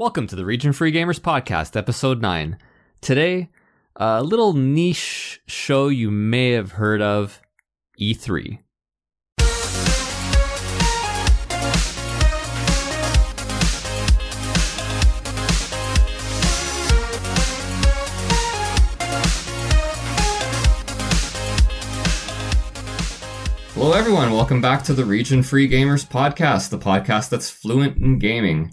Welcome to the Region Free Gamers Podcast, Episode 9. Today, a little niche show you may have heard of E3. Hello, everyone. Welcome back to the Region Free Gamers Podcast, the podcast that's fluent in gaming.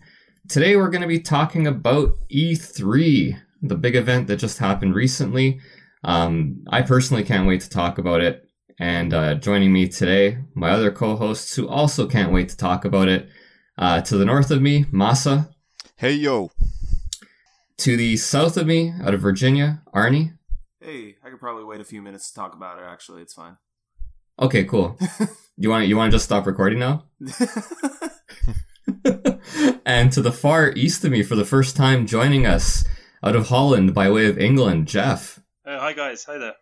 Today, we're going to be talking about E3, the big event that just happened recently. Um, I personally can't wait to talk about it. And uh, joining me today, my other co hosts who also can't wait to talk about it. Uh, to the north of me, Masa. Hey, yo. To the south of me, out of Virginia, Arnie. Hey, I could probably wait a few minutes to talk about it. Actually, it's fine. Okay, cool. you want you want to just stop recording now? and to the far east of me, for the first time, joining us out of Holland by way of England, Geoff. Uh, hi guys, hi there.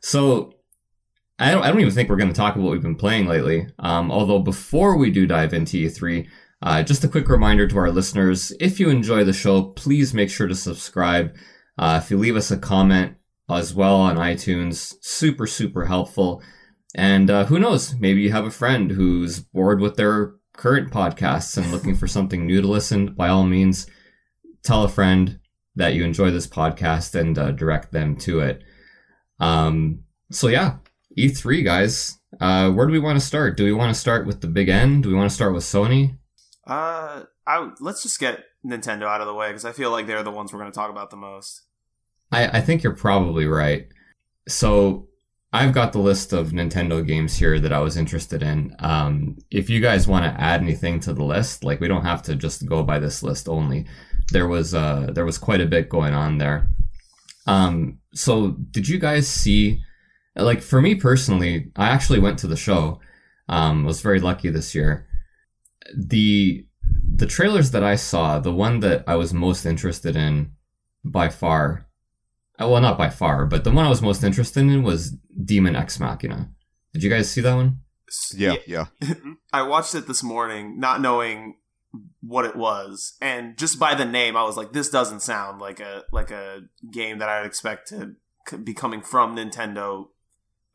So, I don't I don't even think we're going to talk about what we've been playing lately. Um, although before we do dive into E3, uh, just a quick reminder to our listeners: if you enjoy the show, please make sure to subscribe. Uh, if you leave us a comment as well on iTunes. Super, super helpful. And uh, who knows? Maybe you have a friend who's bored with their current podcasts and looking for something new to listen. By all means, tell a friend that you enjoy this podcast and uh, direct them to it. Um, so yeah, E3 guys. Uh, where do we want to start? Do we want to start with the big end? Do we want to start with Sony? Uh, I let's just get Nintendo out of the way because I feel like they're the ones we're going to talk about the most. I, I think you're probably right. So I've got the list of Nintendo games here that I was interested in. Um, if you guys want to add anything to the list, like we don't have to just go by this list only. There was uh, there was quite a bit going on there. Um, so did you guys see? Like for me personally, I actually went to the show. Um, was very lucky this year. The the trailers that I saw, the one that I was most interested in by far well, not by far, but the one I was most interested in was Daemon X Machina. Did you guys see that one? Yeah, yeah. I watched it this morning, not knowing what it was, and just by the name, I was like, "This doesn't sound like a like a game that I'd expect to be coming from Nintendo."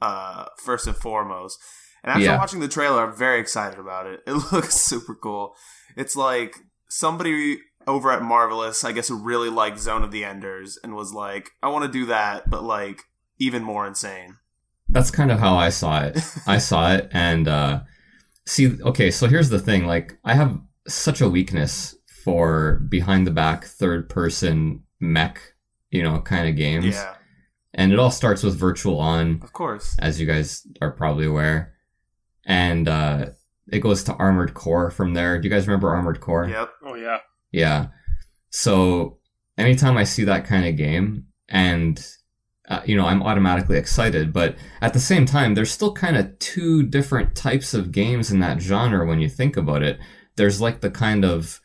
Uh, first and foremost, and after Yeah. watching the trailer, I'm very excited about it. It looks super cool. It's like somebody over at Marvelous, I guess, really liked Zone of the Enders and was like, I want to do that, but like even more insane. That's kind of how I saw it. I saw it and uh see okay, so here's the thing, like I have such a weakness for behind the back third person mech, you know, kind of games. Yeah, And it all starts with Virtual On, of course. as you guys are probably aware. And uh it goes to Armored Core from there. Do you guys remember Armored Core? Yep. Oh yeah. Yeah. So anytime I see that kind of game, and uh, you know, I'm automatically excited. But at the same time, there's still kind of two different types of games in that genre when you think about it. There's like the kind of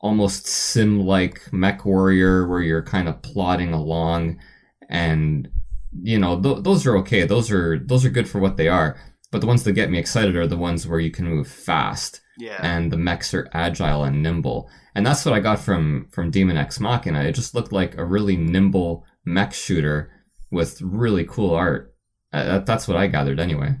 almost sim-like mech warrior where you're kind of plodding along, and you know, th- those are okay. Those are those are good for what they are. But the ones that get me excited are the ones where you can move fast Yeah. and the mechs are agile and nimble. And that's what I got from from Daemon X Machina. It just looked like a really nimble mech shooter with really cool art. Uh, that, that's what I gathered anyway.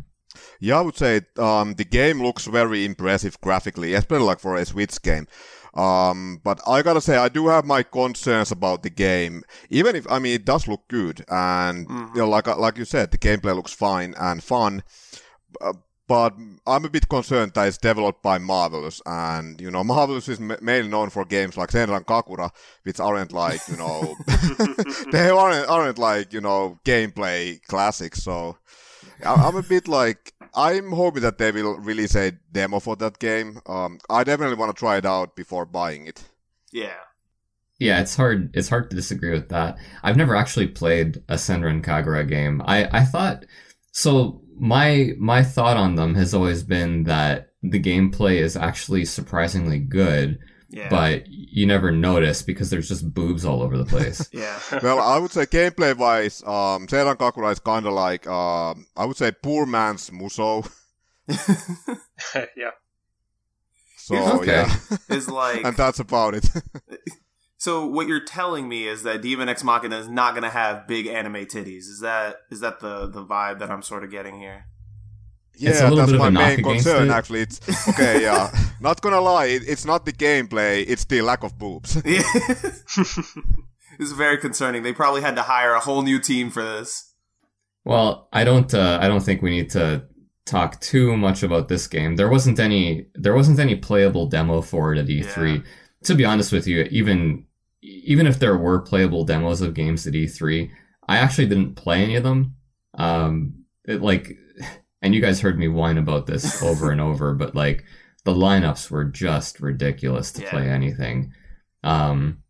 Yeah, I would say um, the game looks very impressive graphically, especially like for a Switch game. Um, but I gotta say, I do have my concerns about the game. Even if I mean, it does look good, and Mhm. you know, like like you said, the gameplay looks fine and fun. Uh, but I'm a bit concerned that it's developed by Marvelous, and you know, Marvelous is ma- mainly known for games like Senran Kagura, which aren't like you know, they aren't aren't like you know gameplay classics. So I- I'm a bit like I'm hoping that they will release a demo for that game. Um, I definitely want to try it out before buying it. yeah. Yeah, it's hard. It's hard to disagree with that. I've never actually played a Senran Kagura game. I I thought so. My my thought on them has always been that the gameplay is actually surprisingly good, Yeah. but you never notice because there's just boobs all over the place. yeah. well, I would say gameplay wise, um, Senran Kagura is kind of like um, I would say poor man's Musou. yeah. So Okay. yeah, is like and that's about it. So what you're telling me is that Daemon X Machina is not going to have big anime titties. Is that is that the the vibe that I'm sort of getting here? yeah, It's a little that's my main concern. it. Actually, it's okay. Yeah, not gonna lie, it, it's not the gameplay; it's the lack of boobs. Yeah. this very concerning. They probably had to hire a whole new team for this. Well, I don't. Uh, I don't think we need to talk too much about this game. There wasn't any. There wasn't any playable demo for it at E3. Yeah. To be honest with you, even even if there were playable demos of games at E3, I actually didn't play any of them. Um, it, like, and you guys heard me whine about this over and over, but like the lineups were just ridiculous to Yeah. play anything. Um,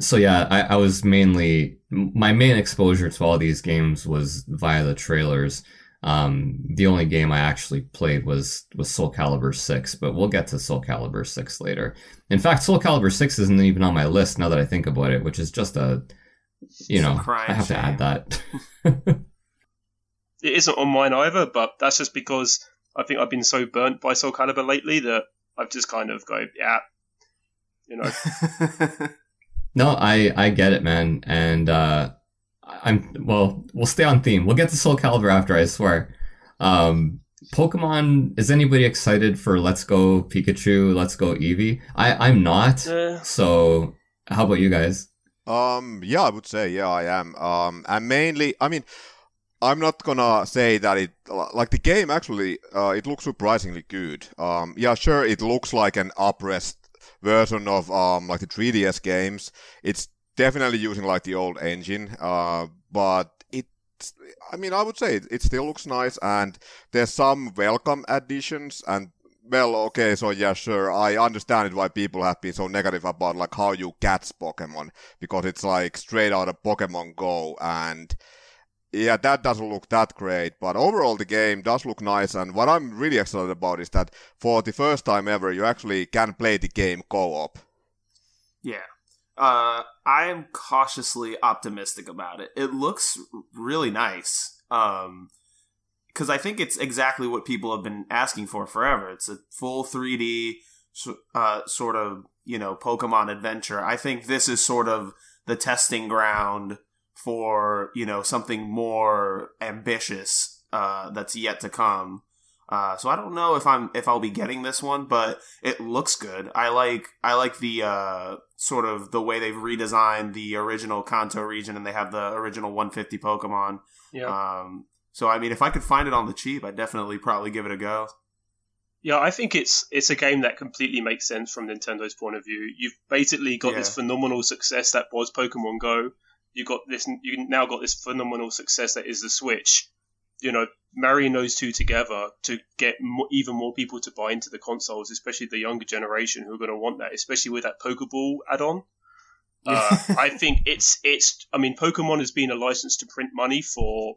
so yeah, I, I was mainly my main exposure to all these games was via the trailers. Um, the only game I actually played was was Soul Calibur Six, but we'll get to Soul Calibur Six later. In fact, Soul Calibur Six isn't even on my list now that I think about it, which is just a, you know, I have to add that. It isn't on mine either, but that's just because I think I've been so burnt by Soul Calibur lately that I've just kind of go, yeah, you know. No, I I get it, man, and uh, I'm well. We'll stay on theme. We'll get to Soul Calibur after, I swear. Um, Pokemon. Is anybody excited for Let's Go Pikachu? Let's Go Eevee? I I'm not. Eh, So how about you guys? Um, yeah, I would say yeah, I am. Um, and mainly, I mean, I'm not gonna say that it like the game actually. Uh, it looks surprisingly good. Um, yeah, sure, it looks like an uprest version of um like the 3DS games. It's definitely using like the old engine. Uh, but it. I mean, I would say it, it still looks nice, and there's some welcome additions, and well, okay, so yeah, sure, I understand it why people have been so negative about like how you catch Pokemon because it's like straight out of Pokemon Go and yeah, that doesn't look that great, but overall the game does look nice and what I'm really excited about is that for the first time ever you actually can play the game co-op. Yeah. Uh, I am cautiously optimistic about it. It looks really nice. Um, because I think it's exactly what people have been asking for forever. It's a full 3D, uh, sort of, you know, Pokemon adventure. I think this is sort of the testing ground for, you know, something more ambitious, uh, that's yet to come. Uh, so I don't know if I'm if I'll be getting this one, but it looks good. I like I like the uh, sort of the way they've redesigned the original Kanto region, and they have the original 150 Pokemon. yeah. Um, so I mean, if I could find it on the cheap, I'd definitely probably give it a go. Yeah, I think it's it's a game that completely makes sense from Nintendo's point of view. You've basically got this phenomenal success that was Pokemon Go. You got this. You now got this phenomenal success that is the Switch. You know, marrying those two together to get mo- even more people to buy into the consoles, especially the younger generation who are going to want that, especially with that Pokeball add-on. Uh, I think it's it's. I mean, Pokemon has been a license to print money for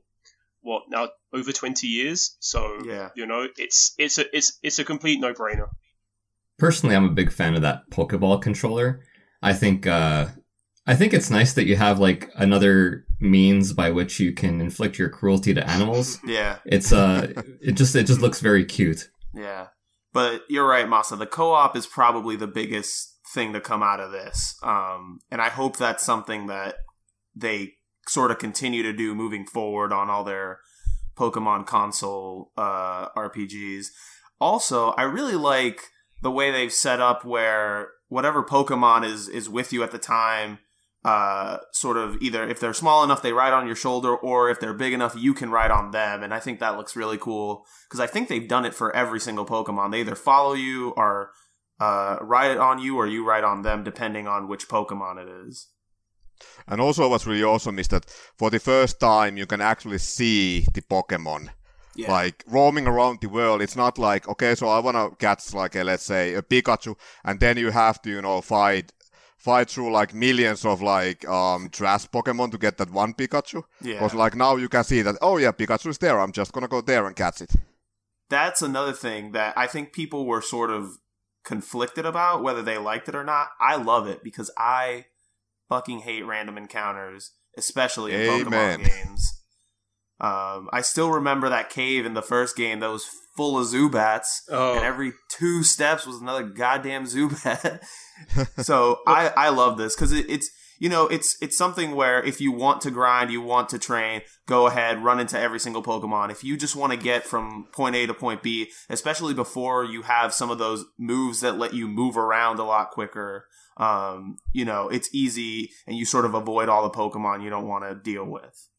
what now over twenty years. So Yeah. you know, it's it's a it's it's a complete no-brainer. Personally, I'm a big fan of that Pokeball controller. I think uh, I think it's nice that you have like another means by which you can inflict your cruelty to animals. Yeah, It's uh, it just it just looks very cute. yeah. But you're right, Masa. The co-op is probably the biggest thing to come out of this, um, and I hope that's something that they sort of continue to do moving forward on all their Pokemon console uh, RPGs. Also, I really like the way they've set up where whatever Pokemon is is with you at the time, uh, sort of either if they're small enough they ride on your shoulder, or if they're big enough you can ride on them. And I think that looks really cool because I think they've done it for every single Pokemon. They either follow you or uh, ride on you, or you ride on them, depending on which Pokemon it is. And also what's really awesome is that for the first time you can actually see the Pokemon. Yeah, like roaming around the world it's not like okay so i want to catch like a let's say a pikachu and then you have to you know fight fight through like millions of like um trash pokemon to get that one pikachu yeah. because like now you can see that oh yeah pikachu is there i'm just gonna go there and catch it that's another thing that I think people were sort of conflicted about whether they liked it or not. I love it because I fucking hate random encounters, especially in Amen. Pokemon games. Um, I still remember that cave in the first game that was full of Zubats, Oh. and every two steps was another goddamn Zubat. so I I love this because it, it's you know it's it's something where if you want to grind, you want to train, go ahead, run into every single Pokemon. If you just want to get from point A to point B, especially before you have some of those moves that let you move around a lot quicker, um, you know it's easy, and you sort of avoid all the Pokemon you don't want to deal with.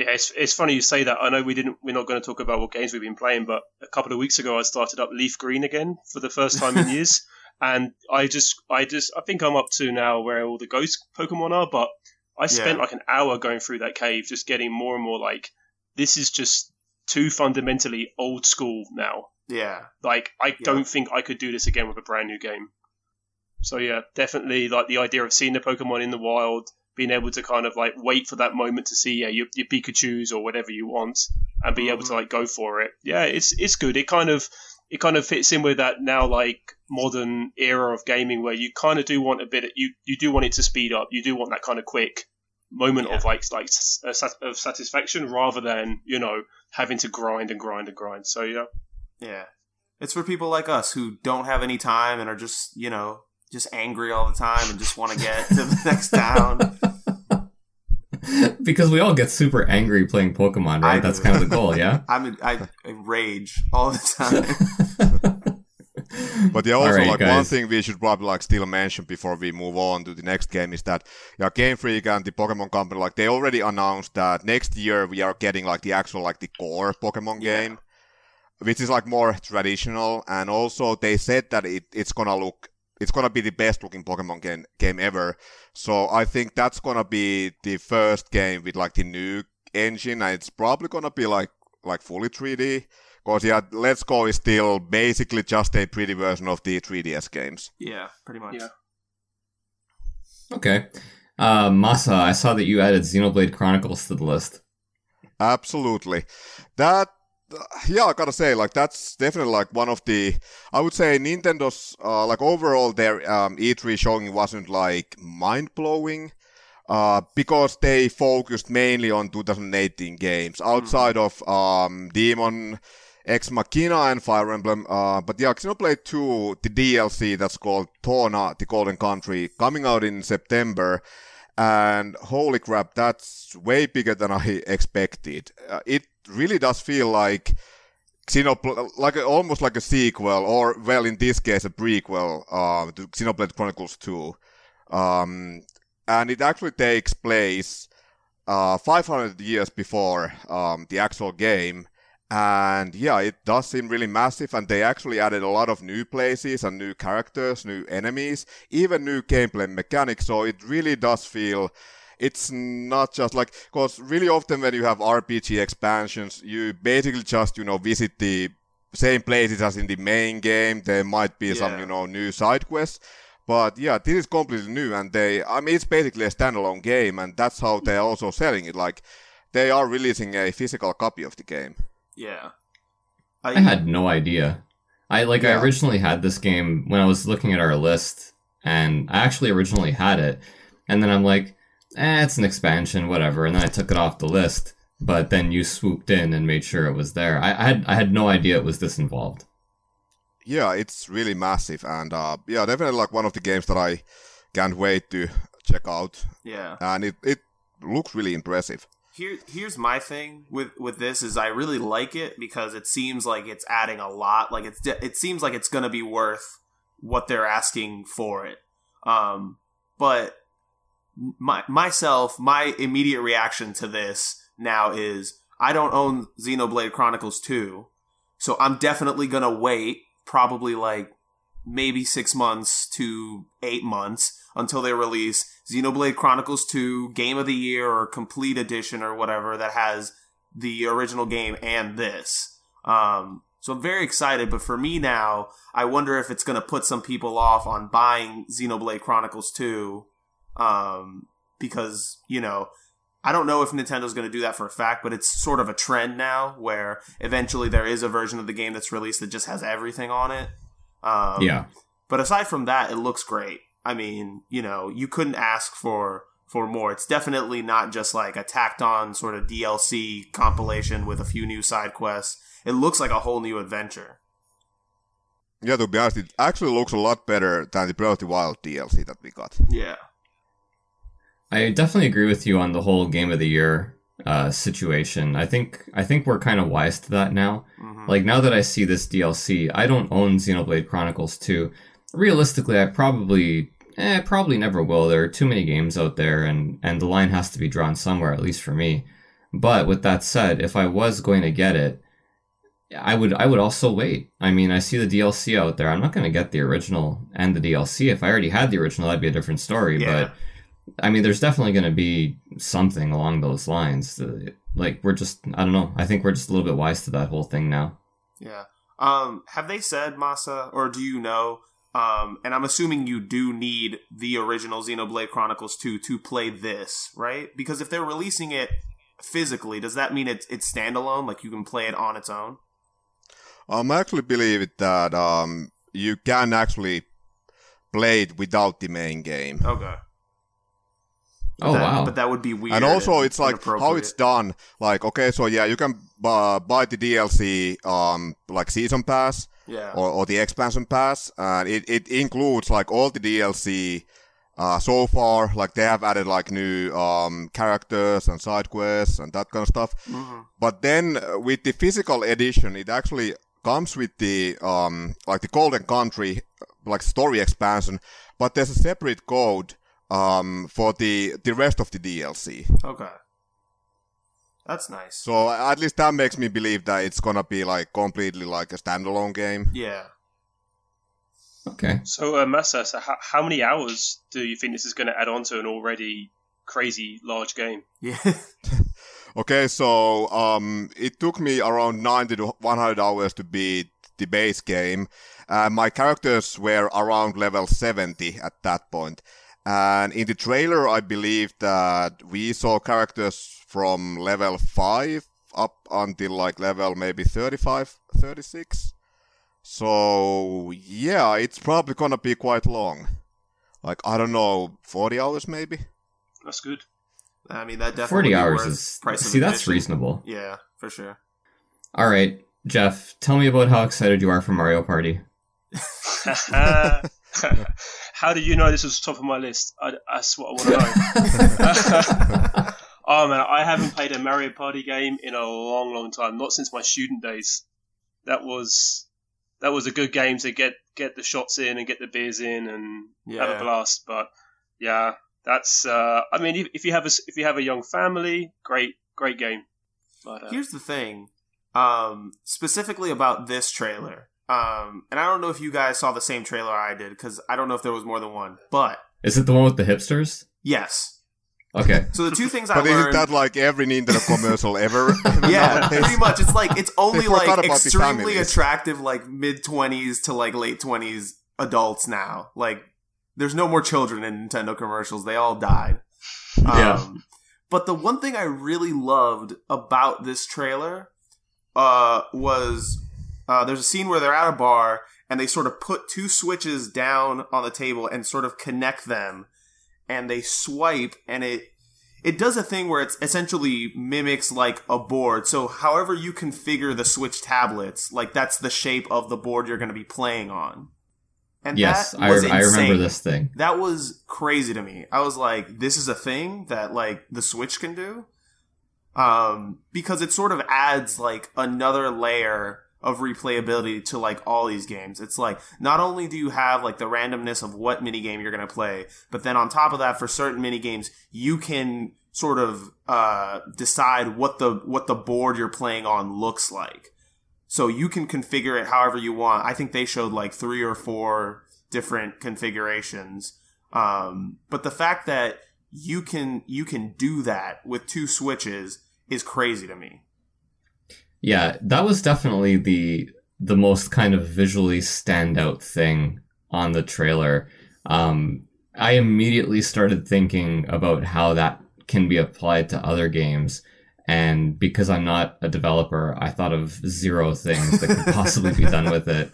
Yeah, it's, it's funny you say that. I know we didn't. We're not going to talk about what games we've been playing, but a couple of weeks ago I started up Leaf Green again for the first time in years, and I just, I just, I think I'm up to now where all the ghost Pokemon are. But I spent Yeah. like an hour going through that cave, just getting more and more like, this is just too fundamentally old school now. Yeah, Like, I Yeah. don't think I could do this again with a brand new game. So yeah, definitely like the idea of seeing the Pokemon in the wild, being able to kind of like wait for that moment to see yeah your, your Pikachu's or whatever you want, and be able to mm-hmm. like go for it. Yeah, it's it's good. It kind of it kind of fits in with that now like modern era of gaming where you kind of do want a bit of, you you do want it to speed up. You do want that kind of quick moment of like like of satisfaction rather than you know having to grind and grind and grind. So yeah. yeah. It's for people like us who don't have any time and are just you know just angry all the time and just want to get to the next town. because we all get super angry playing Pokemon, right? I That's do. kind of the goal, yeah? I'm in, I, I rage all the time. But yeah, also Alright, like one thing we should probably like still mention before we move on to the next game is that yeah, Game Freak and the Pokemon Company like they already announced that next year we are getting like the actual like the core Pokemon Yeah. game, which is like more traditional, and also they said that it, it's gonna look it's gonna be the best looking Pokemon game game ever. So I think that's gonna be the first game with like the new engine, and it's probably gonna be like like fully 3D. Because yeah, Let's Go is still basically just a pretty version of the 3DS games. yeah, pretty much. Yeah. Okay. Uh, Masa, I saw that you added Xenoblade Chronicles to the list. Absolutely. That, yeah, I gotta say, like, that's definitely like one of the, I would say Nintendo's, uh, like, overall, their um, E3 showing wasn't like mind blowing. Uh, because they focused mainly on 2018 games outside of um, Daemon X Machina and Fire Emblem. Uh, but yeah, Xenoblade 2, the DLC that's called Torna, the Golden Country, coming out in September. And holy crap, that's way bigger than I expected. Uh, it really does feel like Xenoblade, like a, almost like a sequel, or well, in this case, a prequel uh, to Xenoblade Chronicles 2. Um, and it actually takes place uh, 500 years before um, the actual game. And yeah, it does seem really massive, and they actually added a lot of new places and new characters, new enemies, even new gameplay mechanics. So it really does feel it's not just like because really often when you have RPG expansions, you basically just you know visit the same places as in the main game. There might be some you know new side quests, but yeah, this is completely new, and they I mean it's basically a standalone game, and that's how mm. they're also selling it. Like they are releasing a physical copy of the game. Yeah. I had no idea. I like I originally had this game when I was looking at our list, and I actually originally had it, and then I'm like, eh, it's an expansion, whatever, and then I took it off the list. But then you swooped in and made sure it was there. I, I had I had no idea it was this involved. Yeah, it's really massive, and uh, yeah, definitely like one of the games that I can't wait to check out, Yeah. and it it looks really impressive. Here, here's my thing with with this is I really like it because it seems like it's adding a lot. Like it's it seems like it's going to be worth what they're asking for it. Um, but my myself, my immediate reaction to this now is I don't own Xenoblade Chronicles 2, so I'm definitely going to wait probably like maybe 6 months to 8 months until they release Xenoblade Chronicles 2 Game of the Year or Complete Edition or whatever that has the original game and this. Um, so I'm very excited, but for me now, I wonder if it's going to put some people off on buying Xenoblade Chronicles 2 um, because, you know, I don't know if Nintendo's going to do that for a fact, but it's sort of a trend now where eventually there is a version of the game that's released that just has everything on it. Um, yeah. but aside from that, it looks great. I mean, you know, you couldn't ask for for more. It's definitely not just like a tacked on sort of DLC compilation with a few new side quests. It looks like a whole new adventure. Yeah, to be honest, it actually looks a lot better than the Breath of the Wild DLC that we got. Yeah. I definitely agree with you on the whole game of the year uh, situation. I think I think we're kind of wise to that now. Mhm. Like now that I see this DLC, I don't own Xenoblade Chronicles 2. Realistically, I probably eh, probably never will. There are too many games out there and and the line has to be drawn somewhere at least for me. But with that said, if I was going to get it, I would I would also wait. I mean, I see the DLC out there. I'm not going to get the original and the DLC. If I already had the original, that'd be a different story, Yeah. but I mean, there's definitely going to be something along those lines. Like we're just, I don't know. I think we're just a little bit wise to that whole thing now. Yeah. Um, have they said Masa, or do you know? Um, and I'm assuming you do need the original Xenoblade Chronicles 2 to play this, right? Because if they're releasing it physically, does that mean it's it's standalone? Like you can play it on its own? Um, I actually believe that um, you can actually play it without the main game. Okay. But Oh that- wow! But that would be weird. and also, it's like how it's done. Like, okay, so yeah, you can uh, buy the DLC, um, like season pass yeah. or, or the expansion pass, and it, it includes like all the DLC uh, so far. Like they have added like new um, characters and side quests and that kind of stuff. Mhm. But then uh, with the physical edition, it actually comes with the um, like the Golden Country like story expansion, but there's a separate code um, for the the rest of the DLC. Okay. That's nice. So at least that makes me believe that it's gonna be like completely like a standalone game. Yeah. okay. So, uh, Masa, so how, how many hours do you think this is going to add on to an already crazy large game? Yeah. Okay, so um, it took me around 90 to 100 hours to beat the base game. Uh, my characters were around level 70 at that point. And in the trailer, I believe that we saw characters from level 5 up until like level maybe 35, 36. So, yeah, it's probably gonna be quite long. Like, I don't know, 40 hours maybe? That's good. I mean, that definitely Forty hours is price see that's admission. reasonable. Yeah, for sure. All right, Geoff, tell me about how excited you are for Mario Party. How do you know this was top of my list? I, that's what I want to know. oh man, I haven't played a Mario Party game in a long, long time. Not since my student days. That was that was a good game to get get the shots in and get the beers in and have a blast. But yeah, that's. Uh, I mean, if, if you have a s- if you have a young family, great great game. But uh, Here's the thing, um, specifically about this trailer. Um, and I don't know if you guys saw the same trailer I did because I don't know if there was more than one. But Is it the one with the hipsters? yes, Okay. so the two things I But isn't that like every Nintendo commercial ever? yeah, pretty much. It's like it's only like extremely attractive, like mid twenties to like late twenties adults now. Like, there's no more children in Nintendo commercials; they all died. Yeah. Um, but the one thing I really loved about this trailer uh, was uh, there's a scene where they're at a bar and they sort of put two switches down on the table and sort of connect them, and they swipe, and it it does a thing where it essentially mimics like a board. So however you configure the Switch tablets, like that's the shape of the board you're going to be playing on. And yes, that I, I remember this thing. That was crazy to me. I was like, this is a thing that like the Switch can do. Um, because it sort of adds like another layer of replayability to like all these games. It's like not only do you have like the randomness of what minigame you're gonna play, but then on top of that, for certain minigames, you can sort of uh, decide what the what the board you're playing on looks like. So you can configure it however you want. I think they showed like three or four different configurations. Um, but the fact that you can you can do that with two switches is crazy to me. Yeah, that was definitely the the most kind of visually standout thing on the trailer. Um, I immediately started thinking about how that can be applied to other games. And because I'm not a developer, I thought of zero things that could possibly be done with it.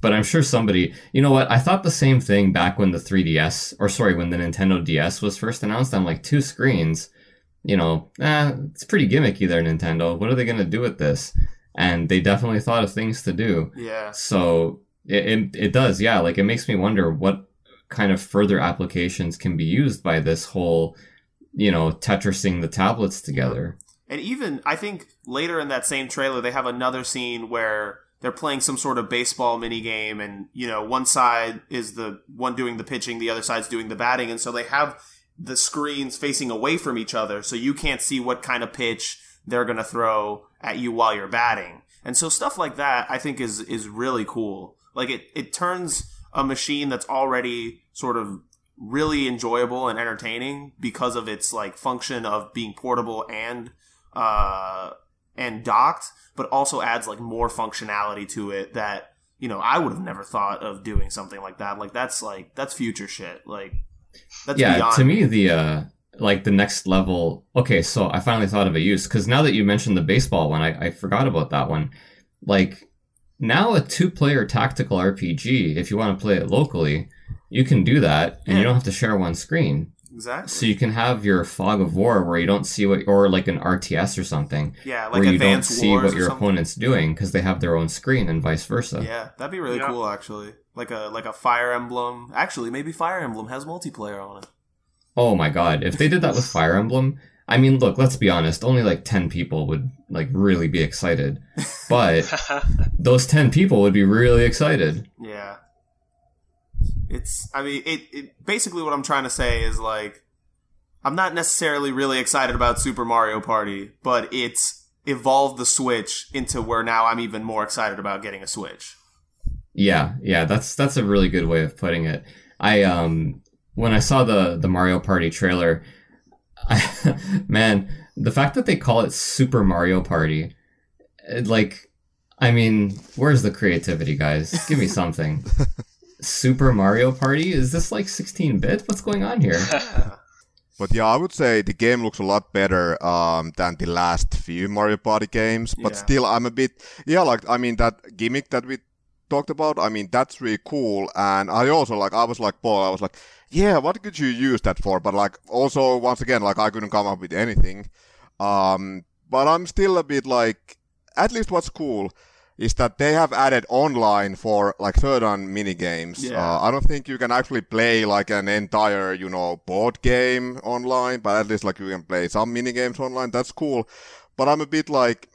But I'm sure somebody, you know what? I thought the same thing back when the 3DS, or sorry, when the Nintendo DS was first announced. I'm like, two screens, you know, eh, it's pretty gimmicky there, Nintendo. What are they going to do with this? And they definitely thought of things to do. Yeah. So it, it, it does, yeah. Like it makes me wonder what kind of further applications can be used by this whole, you know, Tetrising the tablets together. And even I think later in that same trailer, they have another scene where they're playing some sort of baseball mini game, and you know, one side is the one doing the pitching, the other side's doing the batting, and so they have the screens facing away from each other, so you can't see what kind of pitch they're gonna throw at you while you're batting. And so stuff like that, I think, is is really cool. Like it, it turns a machine that's already sort of really enjoyable and entertaining because of its like function of being portable and uh and docked, but also adds like more functionality to it that you know I would have never thought of doing something like that. Like that's like that's future shit. Like that's yeah, beyond to me the uh like the next level. Okay, so I finally thought of a use because now that you mentioned the baseball one, I, I forgot about that one. Like now, a two-player tactical RPG, if you want to play it locally, you can do that, and Yeah. you don't have to share one screen. exactly. So you can have your fog of war where you don't see what, or like an RTS or something, yeah, like where you don't see what your something. opponent's doing because they have their own screen, and vice versa. Yeah, that'd be really Yeah. cool actually. Like a like a Fire Emblem. Actually, maybe Fire Emblem has multiplayer on it. Oh my god, if they did that with Fire Emblem, I mean, look, let's be honest, only like 10 people would like really be excited. But those 10 people would be really excited. Yeah. It's I mean it, it basically what I'm trying to say is like I'm not necessarily really excited about Super Mario Party, but it's evolved the Switch into where now I'm even more excited about getting a Switch. Yeah, yeah, that's that's a really good way of putting it. I um when I saw the the Mario Party trailer, I, man, the fact that they call it Super Mario Party, it, like, I mean, where's the creativity, guys? Give me something. Super Mario Party? Is this like 16 bit? What's going on here? But yeah, I would say the game looks a lot better um, than the last few Mario Party games. But Yeah. still, I'm a bit yeah, like I mean that gimmick that we talked about. I mean that's really cool. And I also like I was like Paul. I was like, yeah, what could you use that for? But like also once again, like I couldn't come up with anything. Um, but I'm still a bit like at least what's cool is that they have added online for like certain mini games. Yeah. Uh, I don't think you can actually play like an entire, you know, board game online, but at least like you can play some mini games online. That's cool. But I'm a bit like,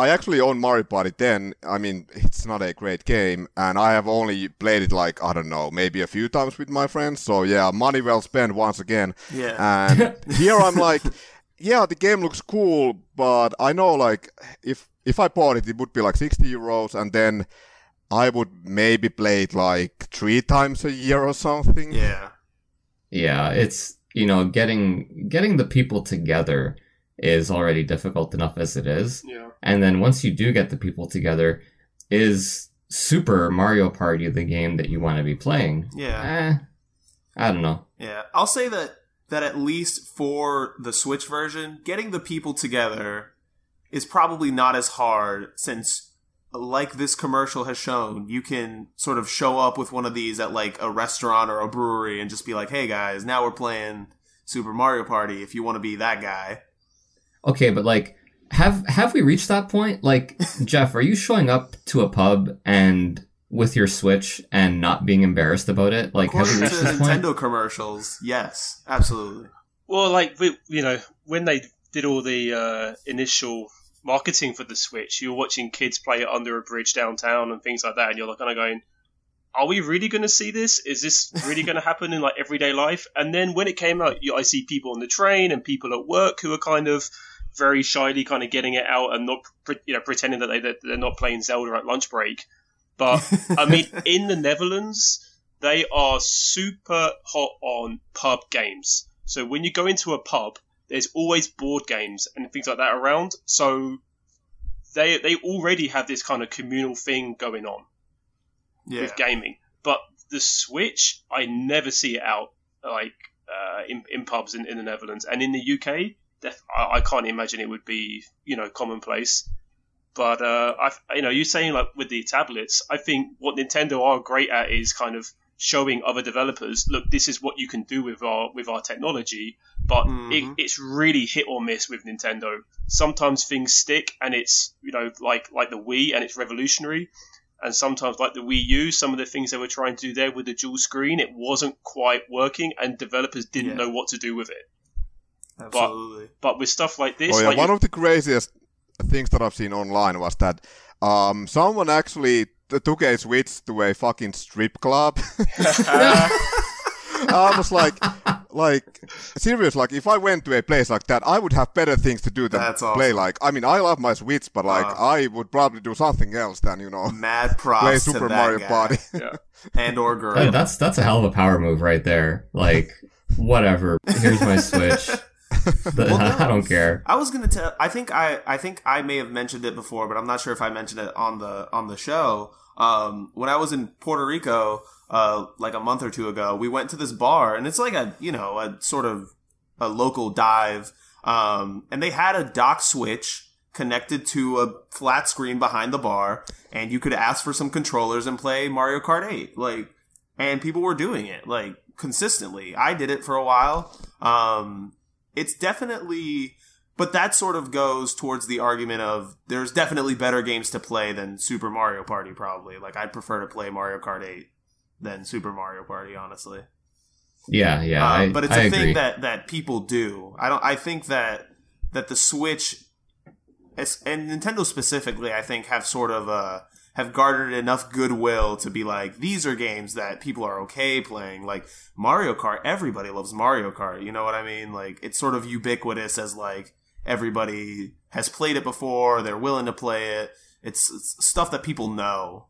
I actually own Mario Party 10. I mean, it's not a great game, and I have only played it like, I don't know, maybe a few times with my friends. So yeah, money well spent once again. Yeah. And here I'm like, yeah, the game looks cool, but I know like if if I bought it, it would be like 60 euros, and then I would maybe play it like three times a year or something. yeah. Yeah, it's you know getting getting the people together is already difficult enough as it is, yeah. and then once you do get the people together, is Super Mario Party the game that you want to be playing? Yeah. Eh, I don't know. Yeah, I'll say that that at least for the Switch version, getting the people together is probably not as hard since like this commercial has shown, you can sort of show up with one of these at like a restaurant or a brewery and just be like, "Hey guys, now we're playing Super Mario Party if you want to be that guy." Okay, but like, have have we reached that point? Like, Geoff, are you showing up to a pub and with your Switch and not being embarrassed about it? Like, have we reached to this point? Nintendo commercials, yes, absolutely. Well, like we, you know, when they did all the uh, initial marketing for the Switch, you're watching kids play it under a bridge downtown and things like that, and you're like kind of going, "Are we really going to see this? Is this really going to happen in like everyday life?" And then when it came out, you, I see people on the train and people at work who are kind of very shyly kind of getting it out and not, you know, pretending that they that they're not playing Zelda at lunch break. But I mean, in the Netherlands, they are super hot on pub games. So when you go into a pub, there's always board games and things like that around. So they they already have this kind of communal thing going on Yeah. with gaming. But the Switch, I never see it out like uh, in, in pubs in, in the Netherlands and in the UK. Def- I, I can't imagine it would be you know commonplace. But uh, I, you know, you're saying like with the tablets, I think what Nintendo are great at is kind of showing other developers, look, this is what you can do with our with our technology. But Mhm. it, it's really hit or miss with Nintendo. Sometimes things stick, and it's you know like like the Wii, and it's revolutionary. And sometimes, like the Wii U, some of the things they were trying to do there with the dual screen, it wasn't quite working, and developers didn't Yeah. know what to do with it. Absolutely. But with stuff like this, Oh yeah, like one you- of the craziest things that I've seen online was that um, someone actually t- took a Switch to a fucking strip club. I was like, like serious. Like if I went to a place like that, I would have better things to do than That's play. Like I mean, I love my Switch, but like Uh. I would probably do something else than you know Mad props play to Super that Mario guy. Party. and or girl. That- that's that's a hell of a power move right there. Like, whatever. Here's my Switch. The- Well, no. I don't care. I was gonna tell. I think I. I think I may have mentioned it before, but I'm not sure if I mentioned it on the on the show. Um, when I was in Puerto Rico, uh, like a month or two ago, we went to this bar, and it's like a you know a sort of a local dive, um, and they had a dock switch connected to a flat screen behind the bar, and you could ask for some controllers and play Mario Kart 8. Like, and people were doing it like consistently. I did it for a while. Um, it's definitely but that sort of goes towards the argument of there's definitely better games to play than Super Mario Party probably. Like I'd prefer to play Mario Kart 8 than Super Mario Party honestly. Yeah, yeah. Um, I, but it's I a agree. thing that that people do. I don't I think that that the Switch and Nintendo specifically I think have sort of uh have garnered enough goodwill to be like these are games that people are okay playing like Mario Kart everybody loves Mario Kart you know what I mean like it's sort of ubiquitous as like everybody has played it before they're willing to play it it's, it's stuff that people know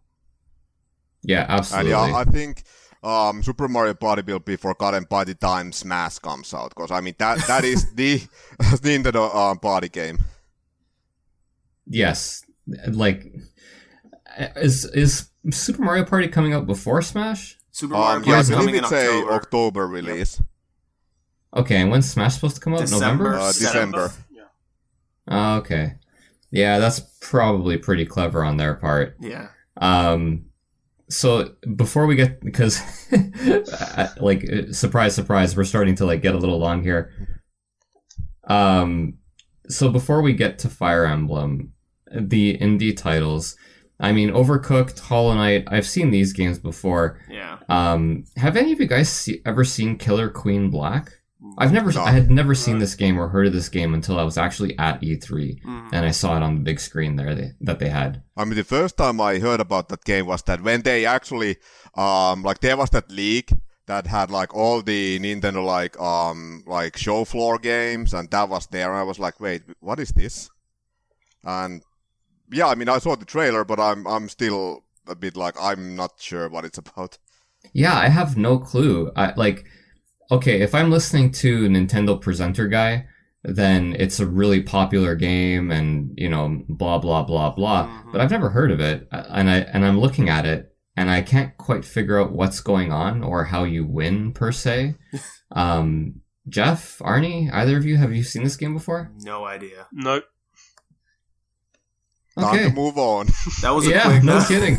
yeah, And absolutely. yeah, I think um, Super Mario Party will be forgotten by the time Smash comes out. Because I mean that that is the the Nintendo uh, party game. yes, like, is is Super Mario Party coming out before Smash? Super Mario Um, yeah, is believe coming in it's a October October release. Okay, and when's Smash supposed to come out? December. November. Uh, December. Yeah. Oh, okay. Yeah, that's probably pretty clever on their part. yeah Um, so before we get, because like surprise, surprise, we're starting to like get a little long here. Um, so before we get to Fire Emblem, the indie titles, I mean, Overcooked, Hollow Knight, I've seen these games before. yeah Um, have any of you guys see, ever seen Killer Queen Black? I've never, No. I had never seen this game or heard of this game until I was actually at E3 Mhm. and I saw it on the big screen there they, that they had. I mean, the first time I heard about that game was that when they actually, um, like there was that league that had like all the Nintendo like, um, like show floor games, and that was there, and I was like, wait, what is this? And yeah, I mean, I saw the trailer, but I'm I'm still a bit like I'm not sure what it's about. Yeah, I have no clue. I like okay, if I'm listening to Nintendo presenter guy, then it's a really popular game and, you know, blah blah blah blah. Mhm. But I've never heard of it. uh, And I and I'm looking at it and I can't quite figure out what's going on or how you win per se. um Geoff, Arnie, either of you have you seen this game before? no idea No. Time to move on. that was a yeah, quick no kidding.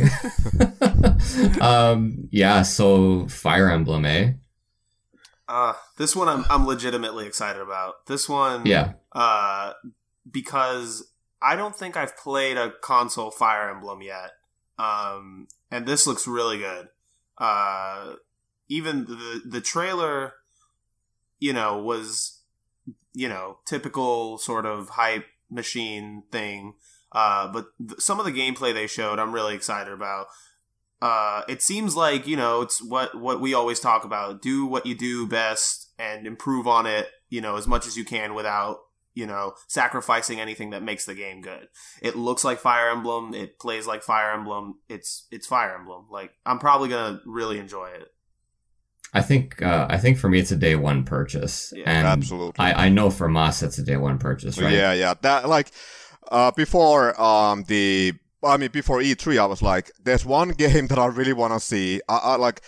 um yeah, so Fire Emblem, eh? Uh, this one I'm I'm legitimately excited about. This one, Yeah. uh, because I don't think I've played a console Fire Emblem yet. Um, and this looks really good. Uh, even the the trailer, you know, was you know typical sort of hype machine thing. Uh, but th- some of the gameplay they showed, I'm really excited about. Uh, it seems like you know it's what what we always talk about: do what you do best and improve on it, you know, as much as you can without you know sacrificing anything that makes the game good. It looks like Fire Emblem. It plays like Fire Emblem. It's it's Fire Emblem. Like I'm probably gonna really enjoy it. I think uh, I think for me it's a day one purchase, Yeah, and Absolutely. I, I know from us it's a day one purchase, right? Yeah, yeah. That like uh, before um the I mean before E3, I was like, there's one game that I really want to see. I, I like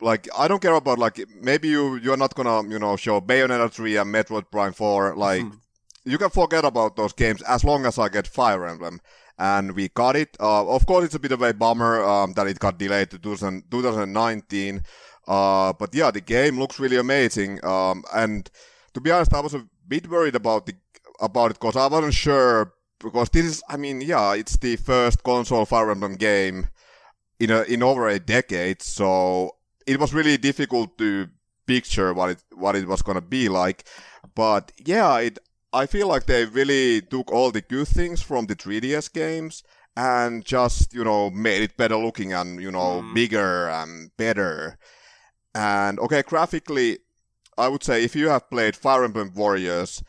like I don't care about like maybe you you're not gonna you know show Bayonetta 3 and Metroid Prime 4 like. Hmm. You can forget about those games as long as I get Fire Emblem. and we got it. Uh, of course, it's a bit of a bummer um, that it got delayed to 2000, 2019. Uh, but yeah, the game looks really amazing. Um, and to be honest, I was a bit worried about the about it because I wasn't sure because this is, I mean, yeah, it's the first console Fire Emblem game in a, in over a decade, so it was really difficult to picture what it what it was gonna be like. But yeah, it I feel like they really took all the good things from the 3DS games and just you know made it better looking and you know mm. bigger and better. And okay, graphically, I would say if you have played Fire Emblem Warriors,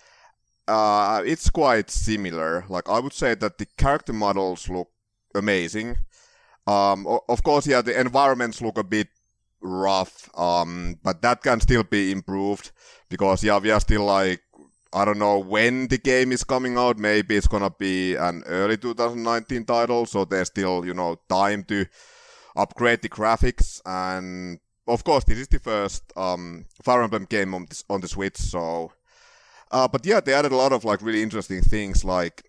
uh, it's quite similar. Like I would say that the character models look amazing. Um, of course, yeah, the environments look a bit rough, um, but that can still be improved because yeah, we are still like I don't know when the game is coming out. Maybe it's gonna be an early 2019 title, so there's still you know time to upgrade the graphics. And of course, this is the first um, Fire Emblem game on, on the Switch, so. Uh, but yeah, they added a lot of like really interesting things, like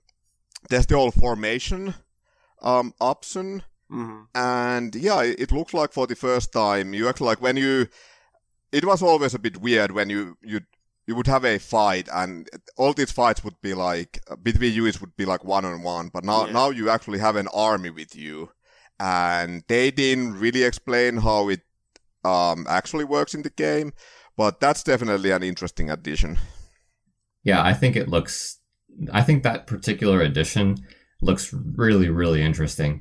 there's the whole formation um, option Mm-hmm. And yeah, it looks like for the first time you actually like when you. It was always a bit weird when you you you would have a fight and all these fights would be like between you it would be like one on one but now yeah. now you actually have an army with you and they didn't really explain how it um, actually works in the game but that's definitely an interesting addition yeah i think it looks i think that particular edition looks really really interesting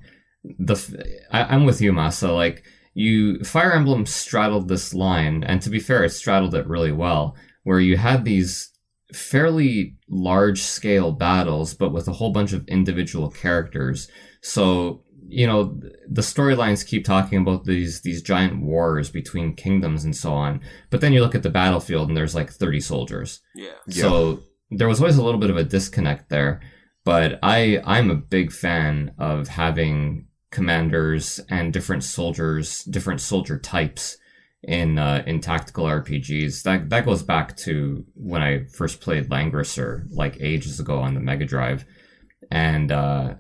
the I, am with you, Masa. Like you, Fire Emblem straddled this line, and to be fair, it straddled it really well, where you had these fairly large scale battles, but with a whole bunch of individual characters. So you know the storylines keep talking about these these giant wars between kingdoms and so on, but then you look at the battlefield and there's like 30 soldiers. Yeah. So there was always a little bit of a disconnect there. But I I'm a big fan of having commanders and different soldiers, different soldier types in uh, in tactical RPGs. That that goes back to when I first played Langrisser, like ages ago on the Mega Drive, and uh,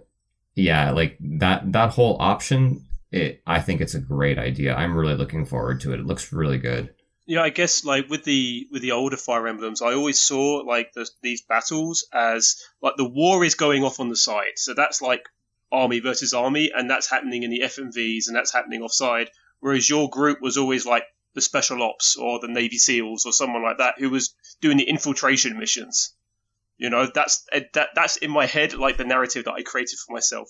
yeah, like that that whole option. It, I think it's a great idea. I'm really looking forward to it. It looks really good. Yeah, I guess like with the with the older Fire Emblems, I always saw like the, these battles as like the war is going off on the side. So that's like army versus army, and that's happening in the FMVs and that's happening offside. Whereas your group was always like the special ops or the Navy SEALs or someone like that who was doing the infiltration missions. You know, that's eh, that that's in my head like the narrative that I created for myself.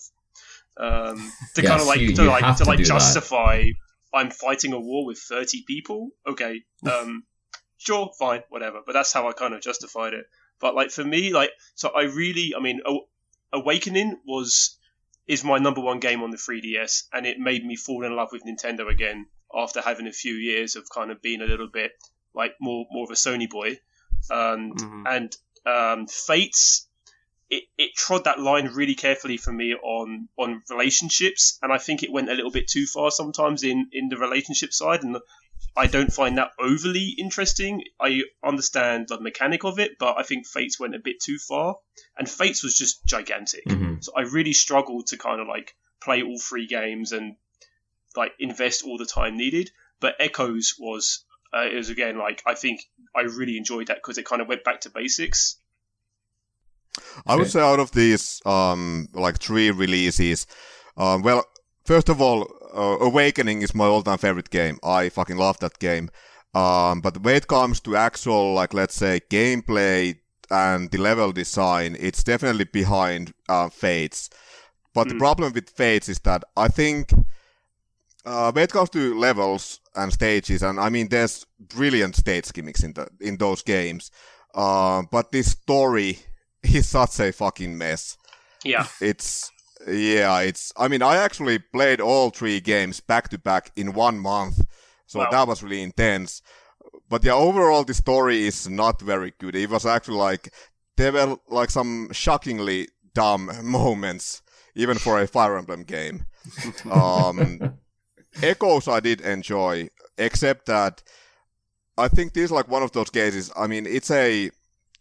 Um, to yes, kind of like you, to you like to like justify that. I'm fighting a war with 30 people. Okay, um, sure, fine, whatever. But that's how I kind of justified it. But like for me, like so I really, I mean, Awakening was is my number one game on the 3DS, and it made me fall in love with Nintendo again after having a few years of kind of being a little bit like more more of a Sony boy. Um, mm-hmm. And um, Fates, it, it trod that line really carefully for me on on relationships, and I think it went a little bit too far sometimes in in the relationship side, and I don't find that overly interesting. I understand the mechanic of it, but I think Fates went a bit too far. And Fates was just gigantic. Mm-hmm. So I really struggled to kind of like play all three games and like invest all the time needed. But Echoes was uh, it was again like I think I really enjoyed that because it kind of went back to basics. I would say out of these um, like three releases, um, well, first of all, uh, Awakening is my all-time favorite game. I fucking love that game. Um, but when it comes to actual, like, let's say, gameplay and the level design, it's definitely behind uh, Fates. But mm. the hmm. problem with Fates is that I think uh, when it comes to levels and stages, and I mean, there's brilliant stage gimmicks in the in those games. Uh, but this story is such a fucking mess. Yeah, it's yeah, it's. I mean, I actually played all three games back to back in one month, so wow. that was really intense. But yeah, overall, the story is not very good. It was actually like there were like some shockingly dumb moments, even for a Fire Emblem game. um, Echoes I did enjoy, except that I think this is like one of those cases. I mean, it's a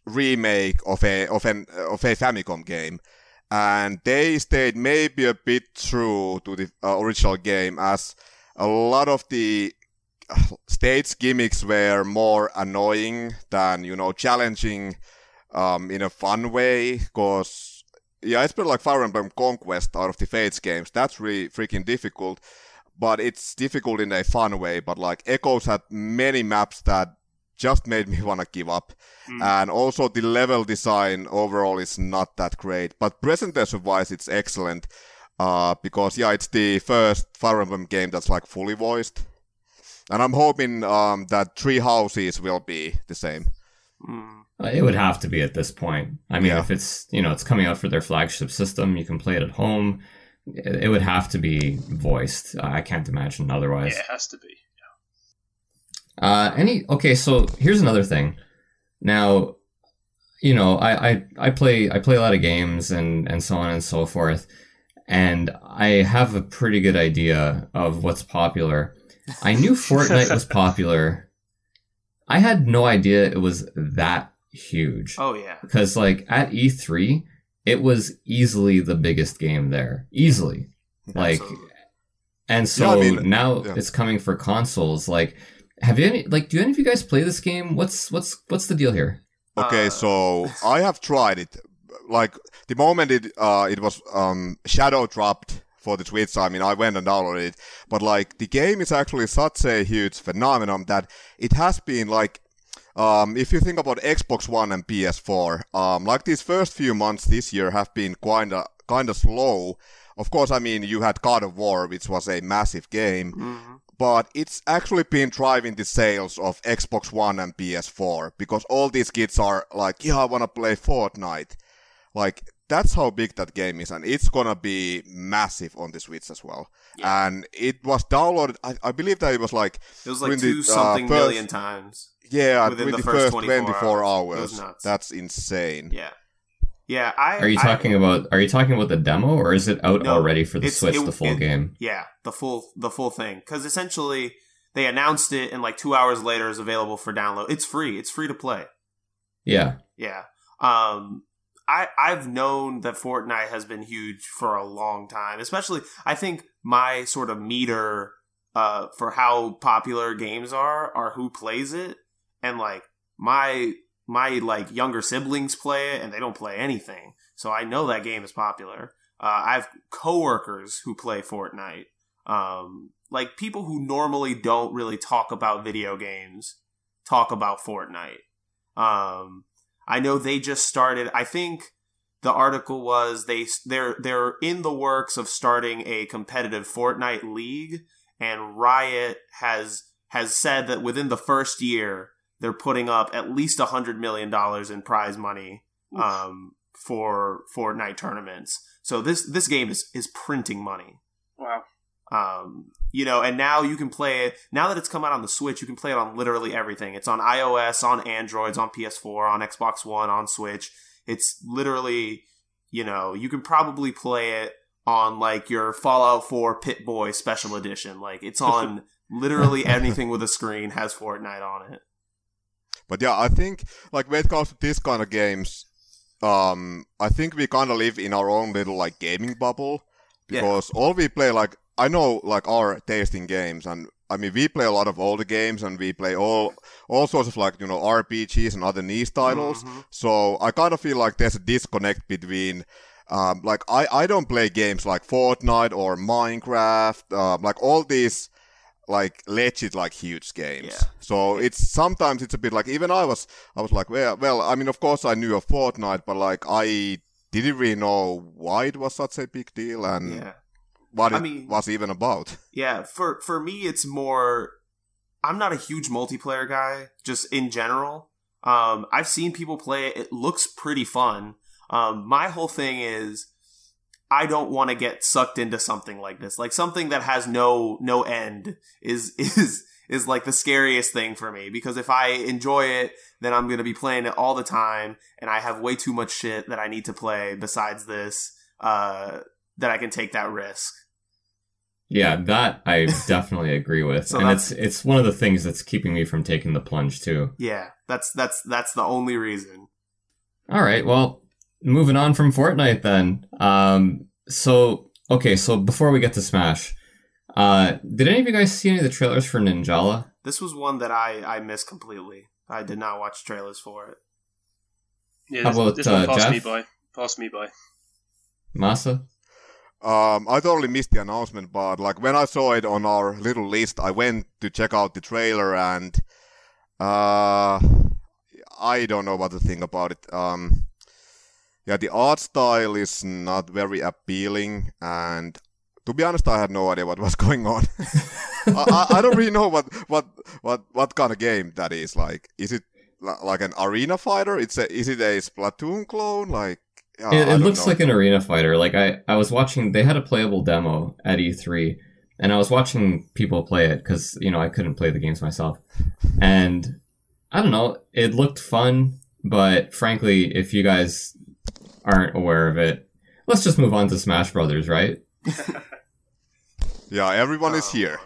remake of a of an of a Famicom game, and they stayed maybe a bit true to the uh, original game as a lot of the uh, stage gimmicks were more annoying than you know challenging um, in a fun way because yeah it's been like Fire Emblem Conquest out of the Fates games that's really freaking difficult but it's difficult in a fun way but like Echoes had many maps that just made me want to give up. Mm. And also the level design overall is not that great, but presentation wise, it's excellent. Uh, because yeah, it's the first Fire Emblem game that's like fully voiced, and I'm hoping um, that Three Houses will be the same. Mm. It would have to be at this point. I mean, yeah. if it's you know it's coming out for their flagship system, you can play it at home. It would have to be voiced. I can't imagine otherwise. Yeah, it has to be. Uh, any okay, so here's another thing. Now, you know, I, I I play I play a lot of games and and so on and so forth, and I have a pretty good idea of what's popular. I knew Fortnite was popular. I had no idea it was that huge. Oh yeah. Because like at E3, it was easily the biggest game there. Easily. Like Absolutely. and so yeah, I mean, now yeah. it's coming for consoles. Like have you any like? Do any of you guys play this game? What's what's what's the deal here? Okay, uh, so I have tried it. Like the moment it uh it was um shadow dropped for the Switch, I mean I went and downloaded it. But like the game is actually such a huge phenomenon that it has been like um, if you think about Xbox One and PS4, um, like these first few months this year have been kinda kinda slow. Of course, I mean you had God of War, which was a massive game, mm-hmm but it's actually been driving the sales of Xbox One and PS4 because all these kids are like, yeah, I want to play Fortnite. Like, that's how big that game is, and it's gonna be massive on the Switch as well. Yeah. And it was downloaded. I, I, believe that it was like it was like two the, something uh, first, million times. Yeah, within the, the, first, 24 hours. hours. That's insane. Yeah. Yeah, I. Are you talking I, about? Are you talking about the demo, or is it out no, already for the Switch, it, the full it, game? Yeah, the full the full thing. Because essentially, they announced it, and like two hours later, is available for download. It's free. It's free to play. Yeah. Yeah. Um, I I've known that Fortnite has been huge for a long time. Especially, I think my sort of meter uh for how popular games are are who plays it, and like my my like younger siblings play it and they don't play anything. So I know that game is popular. Uh, I have coworkers who play Fortnite. Um, like people who normally don't really talk about video games talk about Fortnite. Um, I know they just started. I think the article was they they're they're in the works of starting a competitive Fortnite league, and Riot has has said that within the first year they're putting up at least a hundred million dollars in prize money um, for Fortnite tournaments. So this this game is is printing money. Wow. Um, you know, and now you can play it. Now that it's come out on the Switch, you can play it on literally everything. It's on iOS, on Androids, on PS4, on Xbox One, on Switch. It's literally, you know, you can probably play it on like your Fallout 4 Pip-Boy Special Edition. Like it's on literally anything with a screen has Fortnite on it. But yeah, I think like when it comes to this kind of games, um, I think we kind of live in our own little like gaming bubble because yeah. all we play like I know like our taste in games and I mean we play a lot of older games and we play all all sorts of like you know RPGs and other niche titles. Mm-hmm. So I kind of feel like there's a disconnect between. Um, like I, I don't play games like Fortnite or Minecraft, um, like all these like legit like huge games. Yeah. So it's sometimes it's a bit like even I was I was like well well I mean of course I knew of Fortnite but like I didn't really know why it was such a big deal and yeah. What it I mean, was even about. Yeah, for for me it's more I'm not a huge multiplayer guy just in general. Um I've seen people play it. It looks pretty fun. Um my whole thing is I don't want to get sucked into something like this. Like something that has no no end is is is like the scariest thing for me because if I enjoy it, then I'm going to be playing it all the time and I have way too much shit that I need to play besides this uh that I can take that risk. Yeah, that I definitely agree with. so and it's it's one of the things that's keeping me from taking the plunge too. Yeah, that's that's that's the only reason. All right. Well, moving on from Fortnite then. Um, so okay, so before we get to Smash, uh, did any of you guys see any of the trailers for Ninjala? This was one that I I missed completely. I did not watch trailers for it. Yeah, How about, this one uh, passed me by. Passed me by. Masa? Um, I totally missed the announcement, but like when I saw it on our little list, I went to check out the trailer, and uh, I don't know what to think about it. Um, yeah, the art style is not very appealing, and to be honest, I had no idea what was going on. I, I, I don't really know what, what what what kind of game that is. Like, is it li- like an arena fighter? It's a is it a Splatoon clone? Like, yeah, it it looks know. like an arena fighter. Like I, I was watching. They had a playable demo at E3, and I was watching people play it because you know I couldn't play the games myself, and I don't know. It looked fun, but frankly, if you guys aren't aware of it, let's just move on to Smash Brothers, right? yeah, everyone is Oh, here.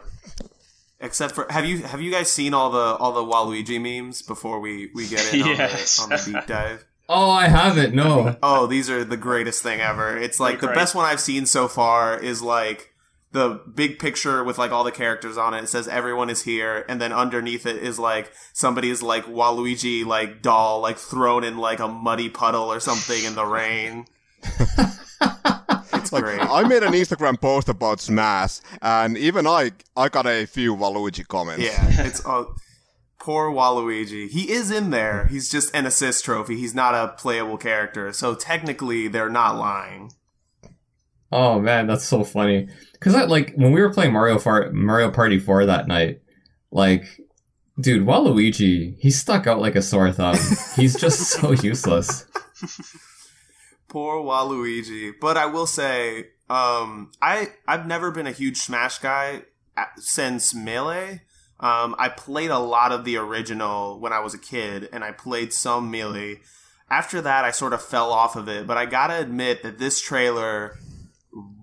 Except for have you have you guys seen all the all the Waluigi memes before we we get in Yes. on, the, on the deep dive? Oh, I haven't. No. Oh, these are the greatest thing ever. It's like the They're great. best one I've seen so far is like the big picture with like all the characters on it. It says everyone is here, and then underneath it is like somebody's like Waluigi like doll like thrown in like a muddy puddle or something in the rain. it's Like, great. I made an Instagram post about Smash, and even I, I got a few Waluigi comments. Yeah, it's uh, poor Waluigi. He is in there. He's just an assist trophy. He's not a playable character. So technically, they're not lying. Oh man, that's so funny. Because I like when we were playing Mario Far- Mario Party Four that night. Like, dude, Waluigi, he stuck out like a sore thumb. He's just so useless. Poor Waluigi. But I will say, um, I I've never been a huge Smash guy since Melee. Um, I played a lot of the original when I was a kid, and I played some Melee. After that, I sort of fell off of it. But I gotta admit that this trailer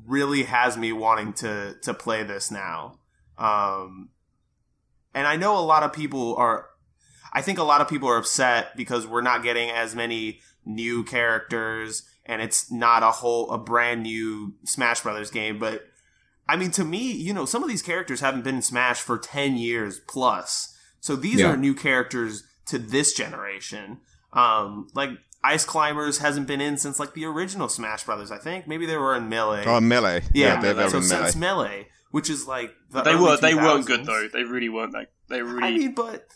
really has me wanting to to play this now. Um, and I know a lot of people are. I think a lot of people are upset because we're not getting as many new characters and it's not a whole a brand new Smash Brothers game. But I mean, to me, you know, some of these characters haven't been in Smash for ten years plus, so these Yeah. are new characters to this generation. Um, like Ice Climbers hasn't been in since like the original Smash Brothers. I think maybe they were in Melee. Oh, Melee. yeah, they were so in Melee. since Melee, which is like the They early were they weren't good though. They really weren't like, They really. I mean, but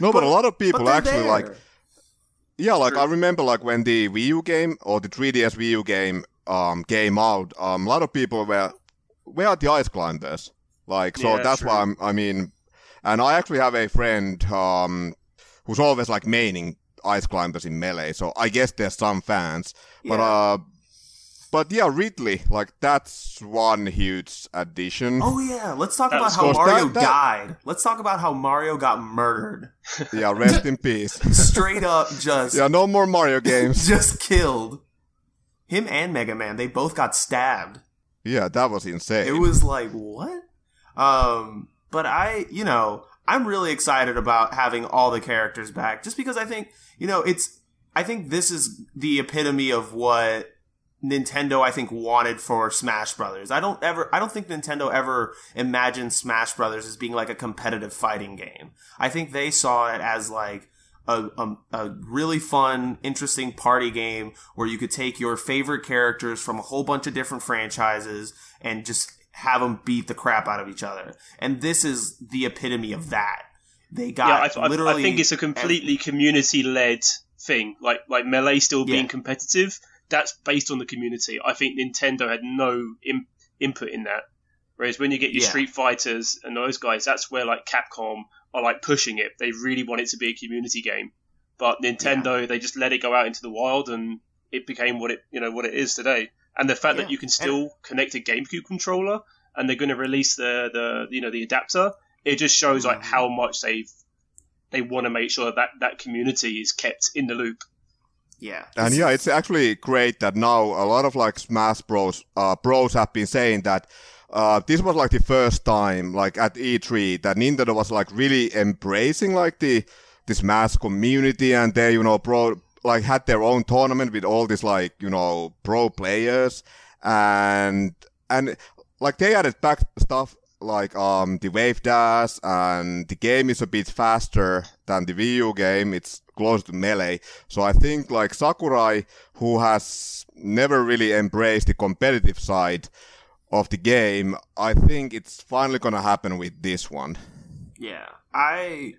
No, but, a lot of people but they're actually like. Yeah, like True. I remember like when the Wii U game or the 3DS Wii U game um came out, um, a lot of people were where are the ice climbers? Like so Yeah, that's true. why I'm, I mean, and I actually have a friend um who's always like maining ice climbers in melee. So I guess there's some fans, but Yeah. uh, but yeah, Ridley, like that's one huge addition. Oh yeah, let's talk That about how. Mario That- that- died. Let's talk about how Mario got murdered. Yeah, rest in peace. Straight up just Yeah, no more Mario games. just killed. Him and Mega Man, they both got stabbed. Yeah, that was insane. It was like, what? Um, but I, you know, I'm really excited about having all the characters back just because I think, you know, it's, I think this is the epitome of what Nintendo, I think, wanted for Smash Brothers. I don't ever, I don't think Nintendo ever imagined Smash Brothers as being like a competitive fighting game. I think they saw it as like, a, a, a really fun, interesting party game where you could take your favorite characters from a whole bunch of different franchises and just have them beat the crap out of each other. And this is the epitome of that. They got yeah, I, I, literally. I think it's a completely community-led thing. Like like melee still being Yeah. competitive. That's based on the community. I think Nintendo had no Im- input in that. Whereas when you get your Yeah. Street Fighters and those guys, that's where like Capcom are like pushing it. They really want it to be a community game. But Nintendo, they just let it go out into the wild, and it became what it you know what it is today. And the fact Yeah. that you can still connect a GameCube controller, and they're going to release the the you know the adapter, it just shows like Mhm. how much they've they want to make sure that that community is kept in the loop. yeah. And yeah, it's actually great that now a lot of like Smash Bros. Uh, pros have been saying that uh, this was like the first time, like at E3, that Nintendo was like really embracing like the this mass community, and they you know pro like had their own tournament with all these like you know pro players and and like they added back stuff like um the wave dash and the game is a bit faster than the Wii U game. It's close to melee. So I think like Sakurai, who has never really embraced the competitive side of the game, I think it's finally gonna happen with this one. Yeah. I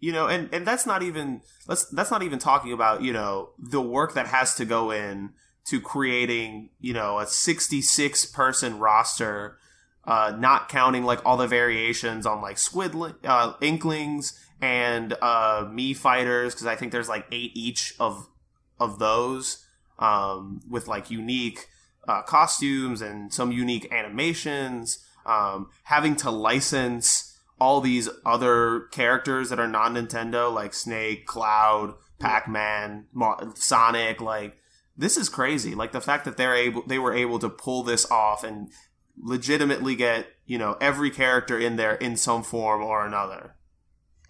you know, and and that's not even let's that's not even talking about, you know, the work that has to go in to creating, you know, a 66 person roster uh, not counting like all the variations on like squid uh, inklings and uh, Mii fighters because I think there's like eight each of of those um, with like unique uh, costumes and some unique animations. Um, having to license all these other characters that are non Nintendo like Snake, Cloud, Pac Man, Sonic, like this is crazy. Like the fact that they're able, they were able to pull this off and legitimately get you know every character in there in some form or another.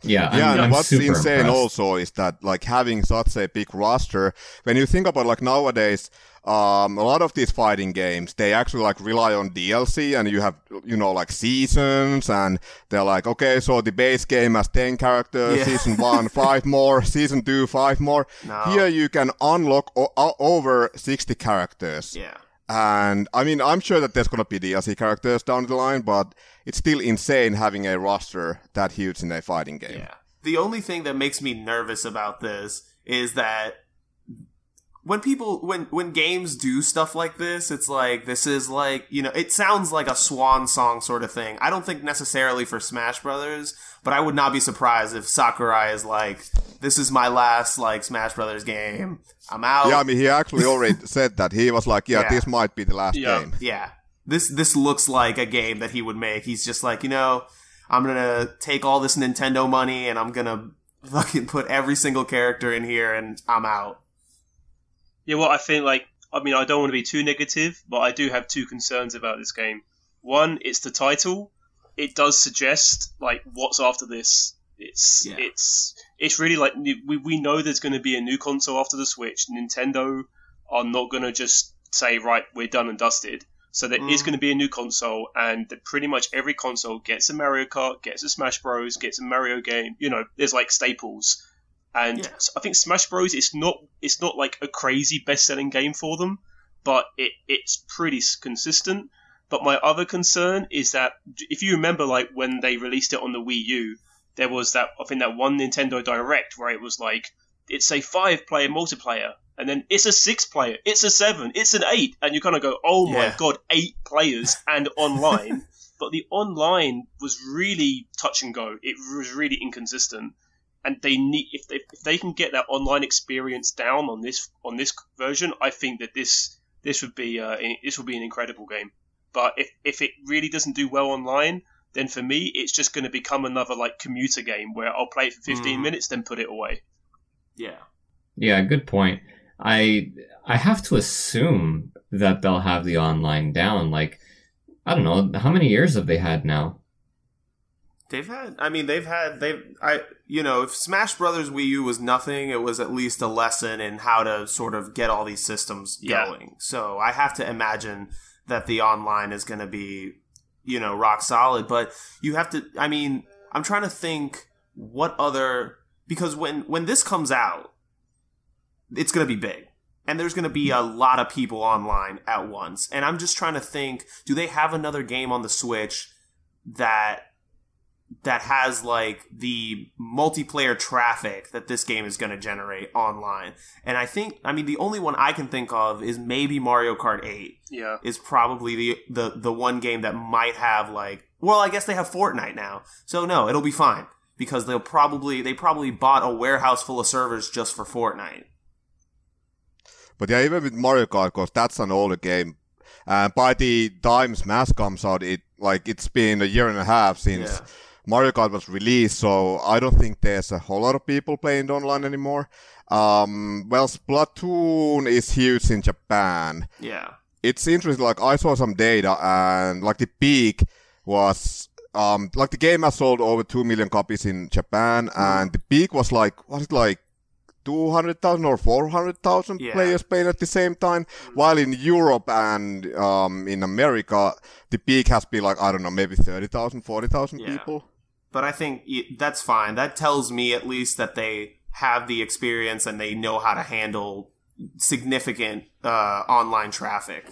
Yeah, yeah. I'm, and I'm what's insane impressed. also is that like having such a big roster. When you think about like nowadays, um, a lot of these fighting games they actually like rely on DLC, and you have you know like seasons, and they're like okay, so the base game has ten characters, Yeah. season one five more, season two five more. No. Here you can unlock o- over sixty characters. Yeah. And I mean, I'm sure that there's gonna be DLC characters down the line, but it's still insane having a roster that huge in a fighting game. Yeah. The only thing that makes me nervous about this is that when people when when games do stuff like this, it's like this is like, you know, it sounds like a swan song sort of thing. I don't think necessarily for Smash Brothers, but I would not be surprised if Sakurai is like this is my last like Smash Brothers game. I'm out. Yeah, I mean, he actually already said that. He was like, yeah, Yeah. this might be the last Yeah. game. yeah this this looks like a game that he would make he's just like you know i'm gonna take all this nintendo money and i'm gonna fucking put every single character in here and i'm out Yeah, well, I think like I mean, I don't want to be too negative, but I do have two concerns about this game. One, it's the title. It does suggest like what's after this. It's Yeah. it's it's really like we we know there's going to be a new console after the Switch. Nintendo are not going to just say right, we're done and dusted. So there is Mhm. going to be a new console, and that pretty much every console gets a Mario Kart, gets a Smash Bros, gets a Mario game. You know, there's like staples. And Yeah. I think Smash Bros. It's not it's not like a crazy best selling game for them, but it it's pretty consistent. But my other concern is that if you remember, like when they released it on the Wii U, there was that I think that one Nintendo Direct where it was like it's a five player multiplayer, and then it's a six player, it's a seven, it's an eight, and you kind of go, oh my Yeah. god, eight players and online. but the online was really touch and go. It was really inconsistent and they need if they if they can get that online experience down on this on this version, I think that this this would be uh, this would be an incredible game. But if if it really doesn't do well online, then for me it's just going to become another like commuter game where I'll play it for 15 Mhm. minutes then put it away. yeah Yeah, good point. I I have to assume that they'll have the online down. Like, I don't know, how many years have they had now? they've had i mean they've had they've i you know if smash brothers wii u was nothing it was at least a lesson in how to sort of get all these systems Yeah. going. So i have to imagine that the online is going to be you know rock solid but you have to i mean i'm trying to think what other because when when this comes out it's going to be big. And there's going to be a lot of people online at once. And i'm just trying to think do they have another game on the switch that that has like the multiplayer traffic that this game is going to generate online and i think i mean the only one i can think of is maybe mario kart 8 Yeah. is probably the the the one game that might have like well i guess they have fortnite now so no it'll be fine because they'll probably they probably bought a warehouse full of servers just for fortnite But yeah, even with Mario Kart, because that's an older game. And by the time Smash comes out, it like it's been a year and a half since Yeah. Mario Kart was released, so I don't think there's a whole lot of people playing it online anymore. Um, well, Splatoon is huge in Japan. yeah It's interesting. Like I saw some data, and like the peak was um like the game has sold over two million copies in Japan, and the peak was like was it like 200,000 or 400,000 Yeah. players playing at the same time, while in Europe and um, in America, the peak has been like, I don't know, maybe 30,000, 40,000 Yeah. people. But I think that's fine. That tells me at least that they have the experience and they know how to handle significant uh, online traffic.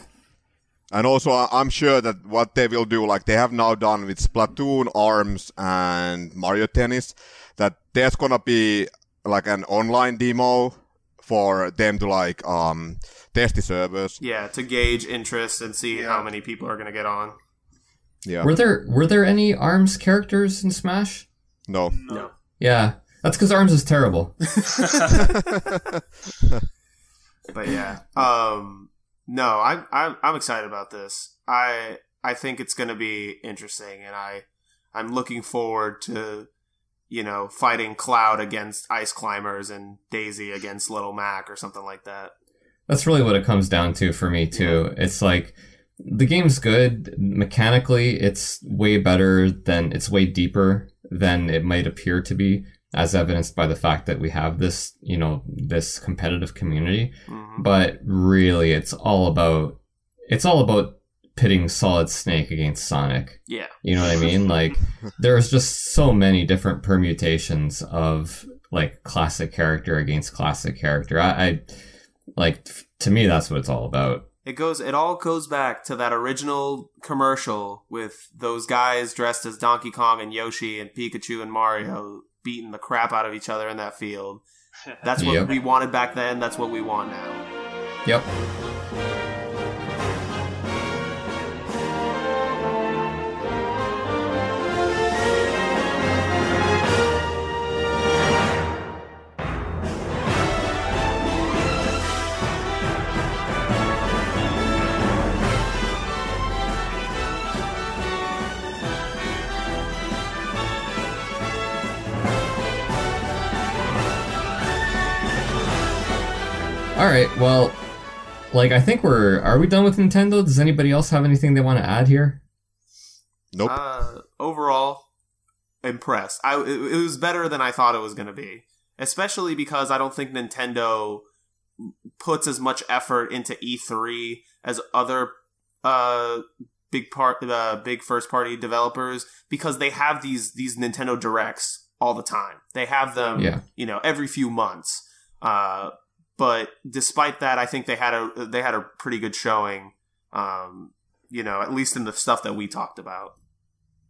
And also, I'm sure that what they will do, like they have now done with Splatoon, ARMS, and Mario Tennis, that there's gonna be like an online demo for them to like um test the servers. Yeah, to gauge interest and see Yeah. how many people are going to get on. Yeah. Were there were there any Arms characters in Smash? No. No. Yeah, that's because Arms is terrible. but yeah um no i'm i'm, I'm excited about this i i think it's going to be interesting and i i'm looking forward to you know fighting cloud against ice climbers and daisy against little mac or something like that That's really what it comes down to for me too. It's like the game's good mechanically. It's way better than it's way deeper than it might appear to be, as evidenced by the fact that we have this, you know, this competitive community. Mhm. But really, it's all about it's all about pitting Solid Snake against Sonic. yeah You know what I mean? Like there's just so many different permutations of like classic character against classic character. I, I like to me that's what it's all about. It goes it all goes back to that original commercial with those guys dressed as donkey kong and yoshi and pikachu and mario beating the crap out of each other in that field that's what Yep. we wanted back then that's what we want now Yep. All right. Well, like I think we're are we done with Nintendo? Does anybody else have anything they want to add here? Nope. Uh, overall, impressed. I it, it was better than I thought it was going to be, especially because I don't think Nintendo puts as much effort into E3 as other uh big part uh, big first party developers because they have these these Nintendo directs all the time. They have them, Yeah. you know, every few months. Uh, but despite that, I think they had a they had a pretty good showing. Um, you know, at least in the stuff that we talked about.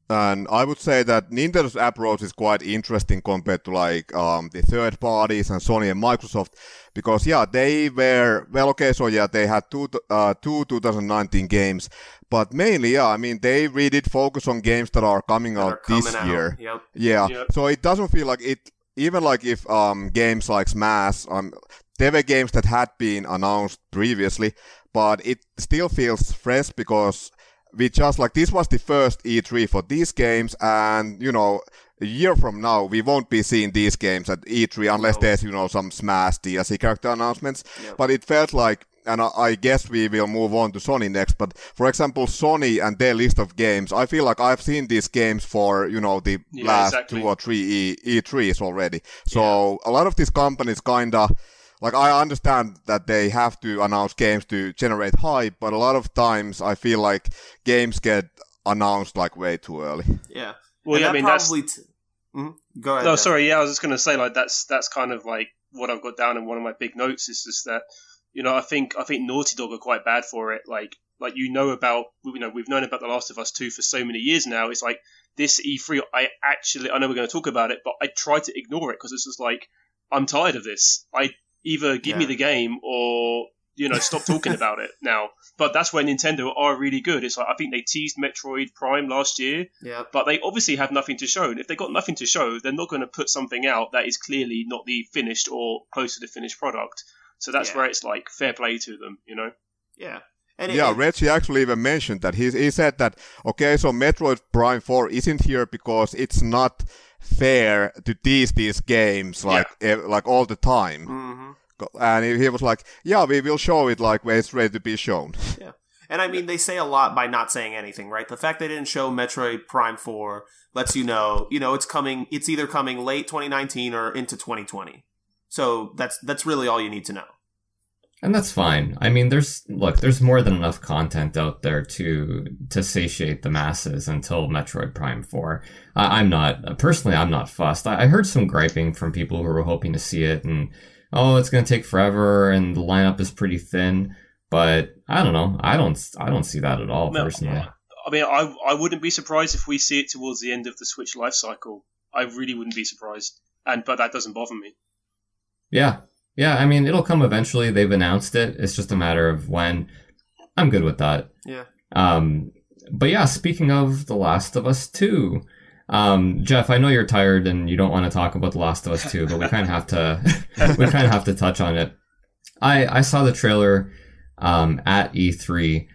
And I would say that Nintendo's approach is quite interesting compared to like um, the third parties and Sony and Microsoft, because yeah, they were well, okay, so yeah, they had two uh, two 2019 games, but mainly yeah, I mean they really did focus on games that are coming that out are coming this out. year. Yep. Yeah, Yep. so it doesn't feel like it. Even like if um, games like Smash, um, they were games that had been announced previously, but it still feels fresh because we just like this was the first E3 for these games, and you know, a year from now we won't be seeing these games at E3 unless No. there's you know some Smash DLC character announcements. But it felt like. And I, I guess we will move on to Sony next. But for example, Sony and their list of games, I feel like I've seen these games for you know the Yeah, last exactly. two or three E E3s already. So a lot of these companies kinda like I understand that they have to announce games to generate hype, but a lot of times I feel like games get announced like way too early. Yeah. Well, yeah, I that mean that's probably t- Mhm. Go ahead. no, Dan. sorry, yeah, I was just going to say like that's that's kind of like what I've got down in one of my big notes is just that you know I think I think Naughty Dog are quite bad for it. Like like you know about you know we've known about The Last of Us two for so many years now. It's like this E3, I actually I know we're going to talk about it, but I try to ignore it because it's just like I'm tired of this. I either give me the game or you know stop talking about it now. But that's where Nintendo are really good. It's like I think they teased Metroid Prime last year yeah. but they obviously have nothing to show. And if they've got nothing to show, they're not going to put something out that is clearly not the finished or close to the finished product. So that's Yeah. where it's like fair play to them, you know? Yeah. And it- yeah, it- Reggie actually even mentioned that. He, he said that, okay, so Metroid Prime 4 isn't here because it's not fair to tease these games like eh, like all the time. Mhm. And he, he was like, yeah, we will show it like when it's ready to be shown. Yeah. And I mean, they say a lot by not saying anything, right? The fact they didn't show Metroid Prime 4 lets you know, you know, it's coming, it's either coming late 2019 or into 2020. So that's that's really all you need to know. And that's fine. I mean, there's look, there's more than enough content out there to to satiate the masses until Metroid Prime Four. Uh, I'm not personally, I'm not fussed. I, I heard some griping from people who were hoping to see it, and oh, it's gonna take forever, and the lineup is pretty thin. But I don't know. I don't. I don't see that at all No, personally. I mean, I I wouldn't be surprised if we see it towards the end of the Switch life cycle. I really wouldn't be surprised, and but that doesn't bother me. Yeah. Yeah, I mean, it'll come eventually. They've announced it. It's just a matter of when. I'm good with that. Yeah. Um, but yeah, speaking of The Last of Us 2, um, Geoff, I know you're tired and you don't want to talk about The Last of Us 2, but we kind of have to, we kind of have to touch on it. I, I saw the trailer, um, at E3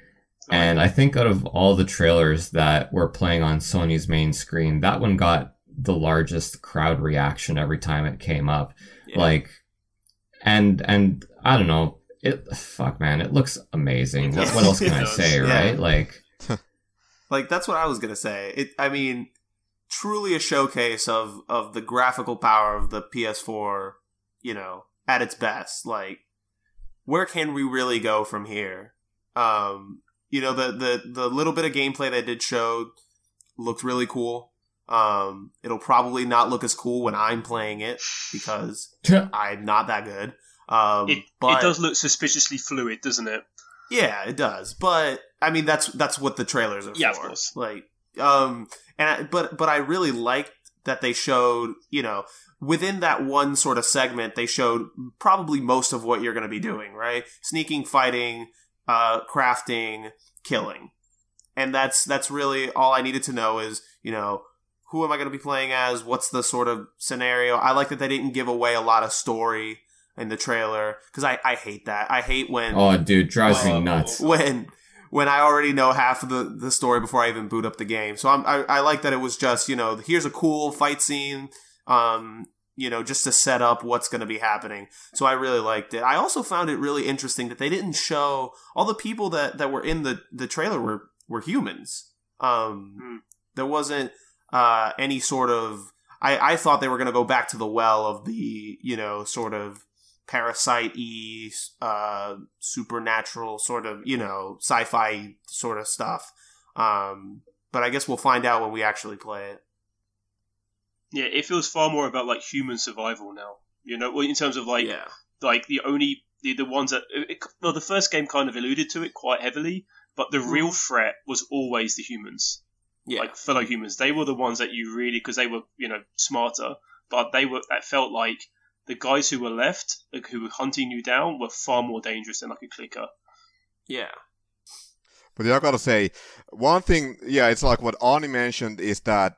and I think out of all the trailers that were playing on Sony's main screen, that one got the largest crowd reaction every time it came up. Yeah. Like, and and I don't know, it fuck man, it looks amazing. What, what else can I say, Yeah. right? Like, Like that's what I was gonna say. It. I mean, truly a showcase of of the graphical power of the PS4. You know, at its best. Like, where can we really go from here? Um, you know, the the the little bit of gameplay they did show looked really cool. Um, it'll probably not look as cool when I'm playing it because I'm not that good. Um, It but it does look suspiciously fluid, doesn't it? yeah, it does. But I mean, that's that's what the trailers are Yeah, of for. course. Like, um, and I, but but I really liked that they showed, you know, within that one sort of segment, they showed probably most of what you're going to be doing, right? Sneaking, fighting, uh, crafting, killing, and that's that's really all I needed to know is, you know. Who am I going to be playing as? What's the sort of scenario? I like that they didn't give away a lot of story in the trailer because I, I hate that. I hate when oh, dude, drives me nuts. when when I already know half of the, the story before I even boot up the game. So I'm, I I like that it was just you know here's a cool fight scene, um you know just to set up what's going to be happening. So I really liked it. I also found it really interesting that they didn't show all the people that that were in the the trailer were were humans. Um, Hmm. there wasn't uh any sort of I I thought they were going to go back to the well of the you know sort of parasite y uh supernatural sort of you know sci-fi sort of stuff. Um but i guess we'll find out when we actually play it. Yeah, it feels far more about like human survival now. You know, well, in terms of like yeah. like the only the, the ones that it, well the first game kind of alluded to it quite heavily but the real threat was always the humans yeah. like fellow humans. They were the ones that you really because they were you know smarter but they were that felt like the guys who were left like, who were hunting you down were far more dangerous than like a clicker. Yeah. But yeah, I gotta say, one thing, yeah, it's like what Arnie mentioned is that,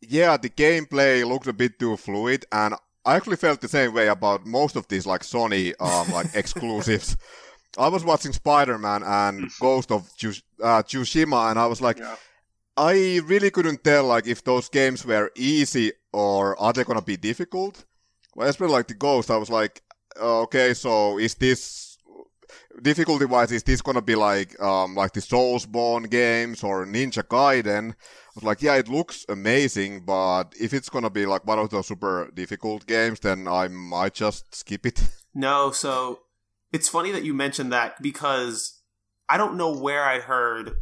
yeah, the gameplay looked a bit too fluid, and I actually felt the same way about most of these like Sony um, like exclusives. I was watching Spider-Man and Ghost of Tsush- uh, Tsushima, and I was like, yeah I really couldn't tell like if those games were easy or are they gonna be difficult. Well, especially like the Ghost, I was like, uh, okay, so is this difficulty wise is this gonna be like um like the Soulsborne games or Ninja Gaiden? I was like, yeah, it looks amazing, but if it's gonna be like one of those super difficult games, then I might just skip it. no so it's funny that you mentioned that because i don't know where i'd heard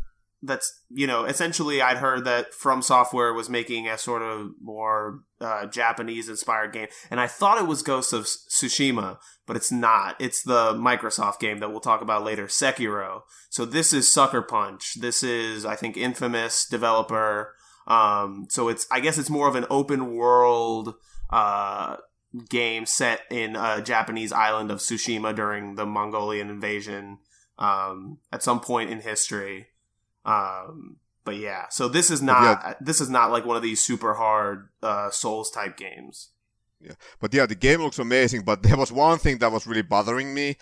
that's you know essentially i'd heard that from software was making a sort of more uh, japanese inspired game and i thought it was ghost of tsushima but it's not. It's the microsoft game that we'll talk about later sekiro. So this is sucker punch. This is i think infamous developer. Um, so it's i guess it's more of an open world uh, game set in a Japanese island of Tsushima during the Mongolian invasion um, at some point in history. Um, but yeah, so this is not this is not like one of these super hard uh, Souls type games. Yeah, But yeah, the game looks amazing, but there was one thing that was really bothering me,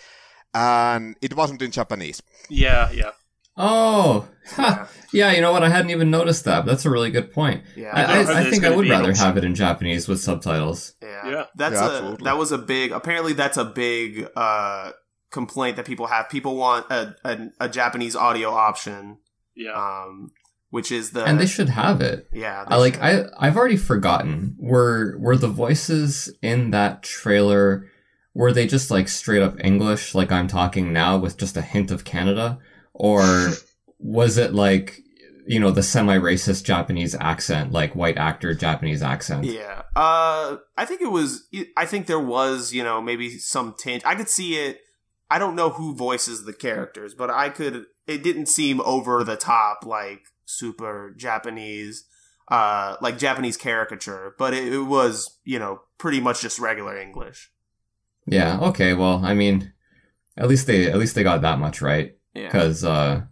and it wasn't in Japanese. yeah yeah Oh, ha. yeah. You know what? I hadn't even noticed that. That's a really good point. Yeah, I, I I, I think I would rather have it in Japanese with subtitles. yeah, Yeah. That's Yeah, a absolutely. that was a big. Apparently, that's a big uh, complaint that people have. People want a, a, a Japanese audio option, yeah um, which is the and they should have it. yeah. I like should. I I've already forgotten were were the voices in that trailer were they just like straight up English, like I'm talking now, with just a hint of Canada, or was it like you know the semi-racist Japanese accent, like white actor Japanese accent? Yeah. Uh, I think it was. I think there was, you know, maybe some tinge. I could see it. I don't know who voices the characters, but I could. It didn't seem over the top, like super Japanese, uh, like Japanese caricature. But it, it was, you know, pretty much just regular English. Yeah. Okay. Well, I mean, at least they at least they got that much right. Yeah. Because, uh,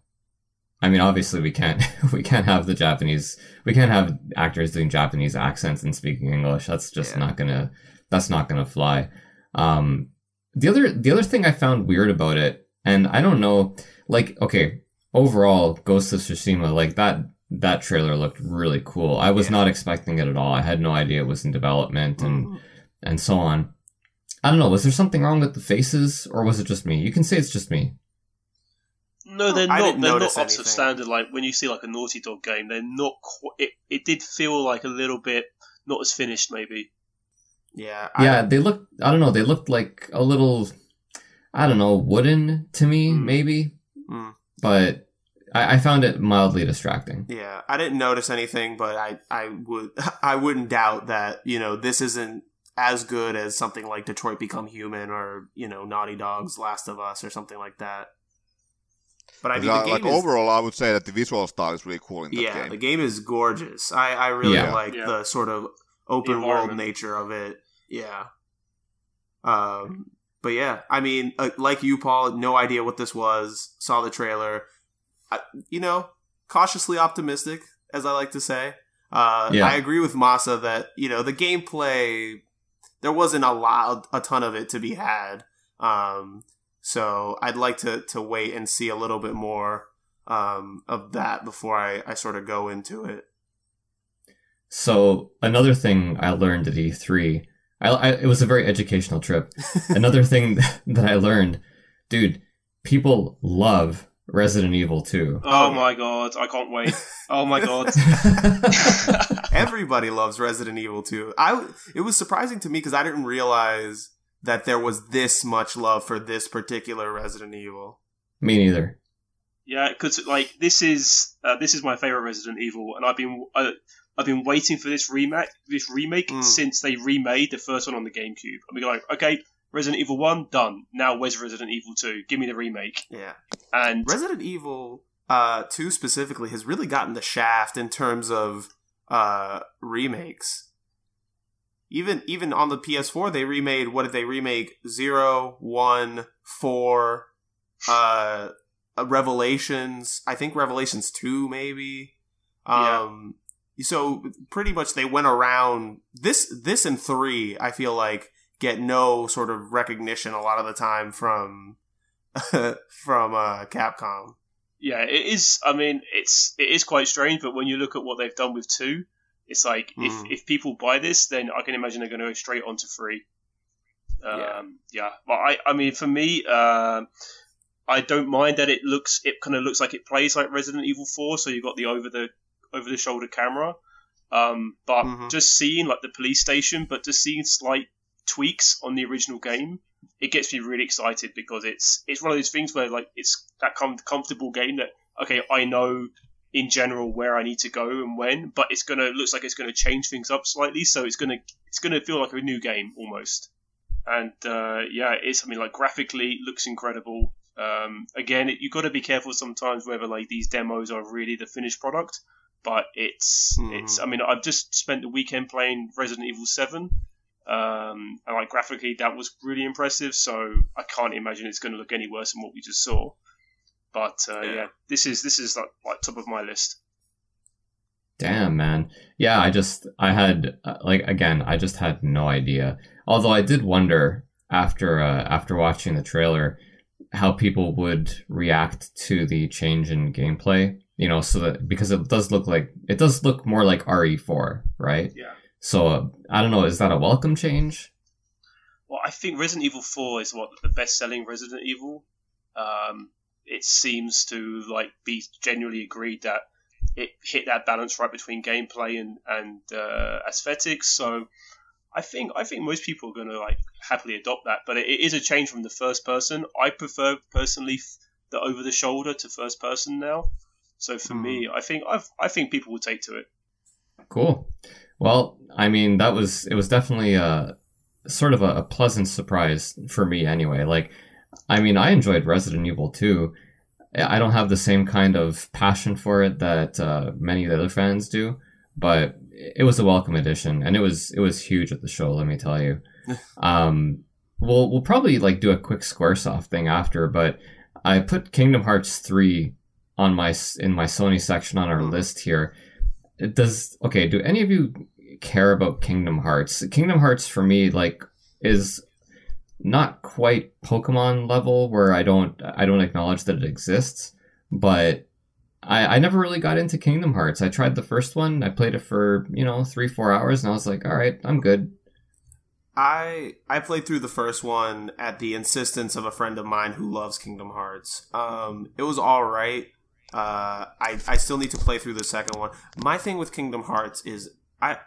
I mean, obviously we can't we can't have the Japanese we can't have actors doing Japanese accents and speaking English. That's just Yeah. not gonna that's not gonna fly. Um, the other the other thing I found weird about it, and I don't know, like, okay, overall, Ghost of Tsushima, like that that trailer looked really cool. I was Yeah. not expecting it at all. I had no idea it was in development and Mhm. and so on. I don't know. Was there something wrong with the faces, or was it just me? You can say it's just me. No, they're not. They're not notice up to standard. Like when you see like a Naughty Dog game, they're not. Qu- it it did feel like a little bit not as finished, maybe. Yeah. I- yeah, they looked. I don't know. They looked like a little. I don't know, wooden to me, Mm. maybe. Mm. But I, I found it mildly distracting. Yeah, I didn't notice anything, but I, I would I wouldn't doubt that you know this isn't as good as something like Detroit Become Human or you know Naughty Dog's Last of Us or something like that. But I mean, the Like, game like is, overall, I would say that the visual style is really cool in that yeah, game. the game is gorgeous. I I really Yeah. like Yeah. the sort of open world nature of it. Yeah. Um. But yeah, I mean, uh, like you, Paul, no idea what this was. Saw the trailer. I, you know, cautiously optimistic, as I like to say. Uh, Yeah. I agree with Masa that you know the gameplay. There wasn't a lot, a ton of it to be had. Um, so I'd like to to wait and see a little bit more um, of that before I, I sort of go into it. So another thing I learned at E3, I, I it was a very educational trip. another thing that I learned, dude, people love Resident Evil 2. Oh, my god, I can't wait. Oh my god. Everybody loves Resident Evil 2. I it was surprising to me because I didn't realize that there was this much love for this particular Resident Evil. Me neither. Yeah, because like this is uh, this is my favorite Resident Evil, and I've been uh, I've been waiting for this remake this remake Mm. since they remade the first one on the GameCube. I'm like, okay, Resident Evil One done. Now where's Resident Evil Two? Give me the remake. Yeah. And Resident Evil uh 2 specifically has really gotten the shaft in terms of uh remakes. Even even on the PS4 they remade what did they remake? Zero, one, four, uh uh, Revelations, I think Revelations 2 maybe. Yeah. Um so pretty much they went around this this and 3 I feel like get no sort of recognition a lot of the time from from uh Capcom. yeah, it is. I mean, it's it is quite strange, but when you look at what they've done with two, it's like Mm. if if people buy this, then I can imagine they're going to go straight on to three. Um, Yeah. yeah. But I, I mean, for me, um I don't mind that it looks, it kind of looks like it plays like Resident Evil Four. So you've got the over the over the shoulder camera. Um, but Mhm. just seeing like the police station, but just seeing slight tweaks on the original game, it gets me really excited because it's it's one of those things where like it's that com- comfortable game that okay, I know in general where I need to go and when, but it's gonna looks like it's gonna change things up slightly, so it's gonna it's gonna feel like a new game almost. And uh, yeah, it's I mean like graphically looks incredible. Um, again, it, you got to be careful sometimes whether like these demos are really the finished product. But it's Mhm. it's I mean I've just spent the weekend playing Resident Evil Seven, um, and like graphically that was really impressive. So I can't imagine it's going to look any worse than what we just saw. But uh, yeah. Yeah. this is this is like, like top of my list. Damn, man. Yeah, I just, I had, uh, like, again, I just had no idea. Although I did wonder after, uh, after watching the trailer, how people would react to the change in gameplay. You know, so that, because it does look like, it does look more like RE4, right? Yeah. So, uh, I don't know, is that a welcome change? Well, I think Resident Evil Four is what the best selling Resident Evil. Um, it seems to like be genuinely agreed that it hit that balance right between gameplay and and uh, aesthetics. So I think I think most people are going to like happily adopt that, but it, it is a change from the first person. I prefer personally the over the shoulder to first person now. So for me, I think I've, I think people will take to it. Cool. Well, I mean, that was it was definitely a sort of a, a pleasant surprise for me anyway. Like, I mean, I enjoyed Resident Evil 2. I don't have the same kind of passion for it that uh, many of the other fans do, but it was a welcome addition, and it was it was huge at the show. Let me tell you. um, we'll we'll probably like do a quick SquareSoft thing after, but I put Kingdom Hearts three on my in my Sony section on our list here. Does okay? Do any of you care about Kingdom Hearts? Kingdom Hearts for me like is not quite Pokemon level where I don't I don't acknowledge that it exists, but I, I never really got into Kingdom Hearts. I tried the first one. I played it for you know three four hours, and I was like, all right, I'm good. I I played through the first one at the insistence of a friend of mine who loves Kingdom Hearts. Um, it was all right. Uh, I I still need to play through the second one. My thing with Kingdom Hearts is I,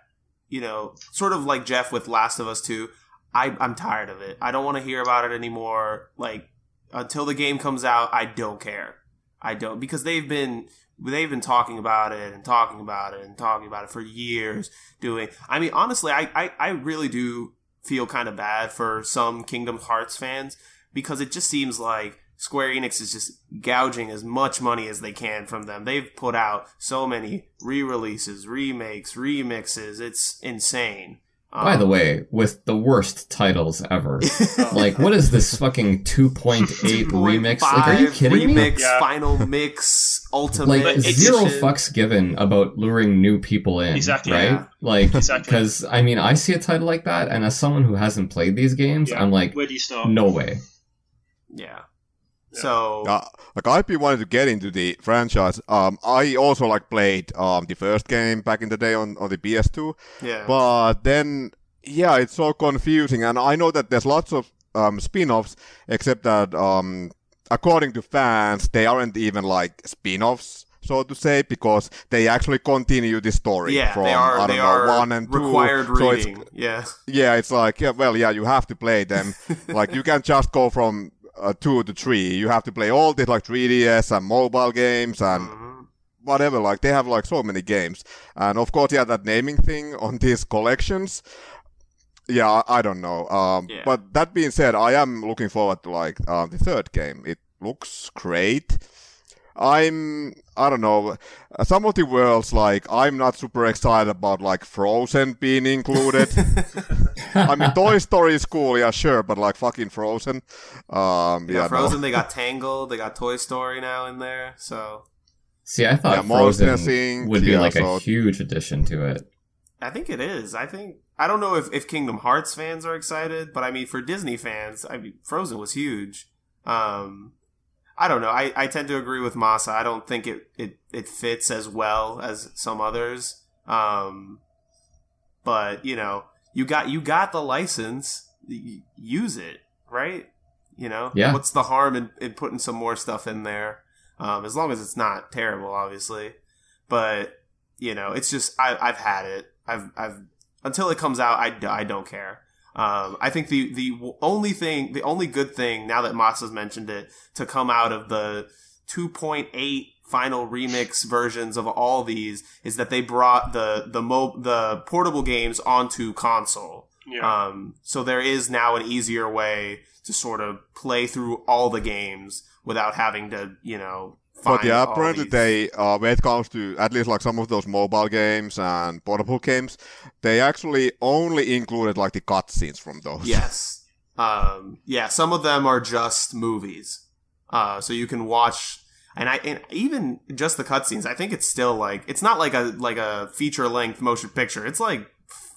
you know, sort of like Geoff with Last of Us Two. I I'm tired of it. I don't want to hear about it anymore. Like until the game comes out, I don't care. I don't because they've been they've been talking about it and talking about it and talking about it for years. Doing. I mean, honestly, I I, I really do feel kind of bad for some Kingdom Hearts fans because it just seems like Square Enix is just gouging as much money as they can from them. They've put out so many re-releases, remakes, remixes. It's insane. By the Um, way, with the worst titles ever. like, what is this fucking 2.8 remix? Like, are you 2.5 kidding me? remix, Yeah. final mix, ultimate. Like, it's- zero edition. fucks given about luring new people in. Exactly. Right? Yeah. Like, Exactly. because, I mean, I see a title like that, and as someone who hasn't played these games, Yeah. I'm like, Where do you start? no way. Yeah. Yeah. So Uh, like I've been wanting to get into the franchise. Um, I also like played um the first game back in the day on, on the PS2, yeah. but then yeah, it's so confusing, and I know that there's lots of um spin-offs, except that um according to fans, they aren't even like spin-offs. So to say, because they actually continue the story yeah, from they are. I don't they know are one and two. required So it's reading. yeah. yeah, it's like yeah, well, yeah, you have to play them. like you can't just go from uh, two to three. You have to play all the like 3DS and mobile games and Mhm. whatever. Like they have like so many games, and of course, yeah, that naming thing on these collections. Yeah, I, I don't know. Um, Yeah. But that being said, I am looking forward to like um, the third game. It looks great. I'm I don't know uh, some of the worlds like I'm not super excited about like Frozen being included. I mean Toy Story is cool, yeah, sure, but like fucking Frozen. Um, They yeah, Frozen. no. They got Tangled. They got Toy Story now in there. So See, I thought Yeah, Frozen Inc., would be yeah, like so- a huge addition to it. I think it is. I think I don't know if, if Kingdom Hearts fans are excited, but I mean for Disney fans, I mean Frozen was huge. Um, I don't know. I, I tend to agree with Masa. I don't think it, it, it fits as well as some others. Um, but you know, you got you got the license. Use it, right? You know, Yeah. What's the harm in, in putting some more stuff in there? Um, as long as it's not terrible, obviously. But you know, it's just I, I've had it. I've I've until it comes out, I, I don't care. Um, I think the the only thing, the only good thing now that Masa's mentioned it to come out of the 2.8 final remix versions of all these is that they brought the the mo- the portable games onto console. Yeah. Um, so there is now an easier way to sort of play through all the games without having to, you know. But find yeah, apparently these- they, uh, when it comes to at least like some of those mobile games and portable games, they actually only included like the cutscenes from those. Yes. Um, yeah, some of them are just movies. Uh, so you can watch and I and even just the cutscenes, I think it's still like it's not like a like a feature length motion picture. It's like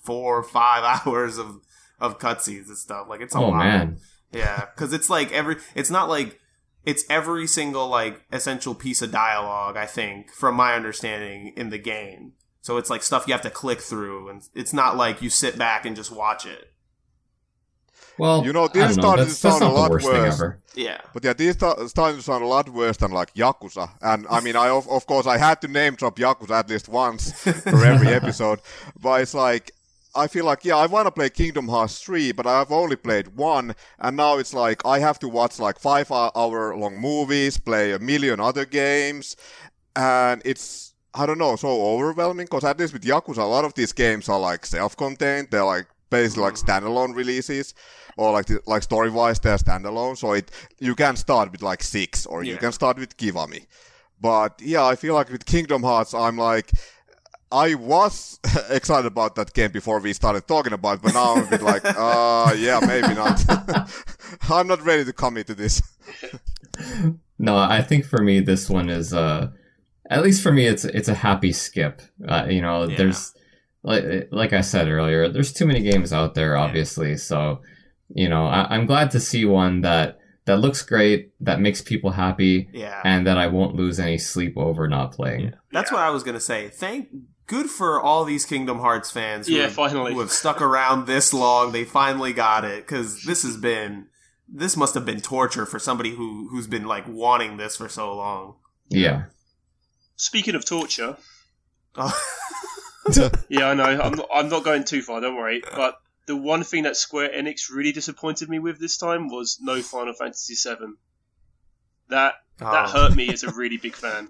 four or five hours of of cutscenes and stuff. Like it's a Oh lot. man. Yeah, because it's like every. It's not like it's every single like essential piece of dialogue. I think, from my understanding, in the game. So it's like stuff you have to click through, and it's not like you sit back and just watch it. Well, You know, I this don't know. started That's, to sound a lot worst worse. Yeah, But yeah, these sta- starting to sound a lot worse than like Yakuza. And I mean, I of, of course I had to name drop Yakuza at least once for every episode. But it's like I feel like yeah, I want to play Kingdom Hearts 3, but I've only played one, and now it's like I have to watch like five hour long movies, play a million other games, and it's I don't know, so overwhelming. Because at least with Yakuza, a lot of these games are like self-contained. They're like basically like mm-hmm. standalone releases, or like the, like story-wise they're standalone. So it you can start with like six, or you can start with Kiwami. But yeah, I feel like with Kingdom Hearts, I'm like. I was excited about that game before we started talking about it, but now I'm a bit like, uh, yeah, maybe not. I'm not ready to commit to this. No, I think for me this one is uh at least for me it's it's a happy skip. Uh, you know, Yeah. there's like like I said earlier, there's too many games out there obviously. So, you know, I, I'm glad to see one that that looks great, that makes people happy, Yeah. and that I won't lose any sleep over not playing. That's what I was gonna say. Thank good for all these Kingdom Hearts fans. Who Yeah, have, finally. who have stuck around this long. They finally got it because this has been this must have been torture for somebody who who's been like wanting this for so long. Yeah. Speaking of torture, Oh. yeah, I know. I'm not, I'm not going too far. Don't worry. But the one thing that Square Enix really disappointed me with this time was no Final Fantasy VII. That that Oh. hurt me as a really big fan.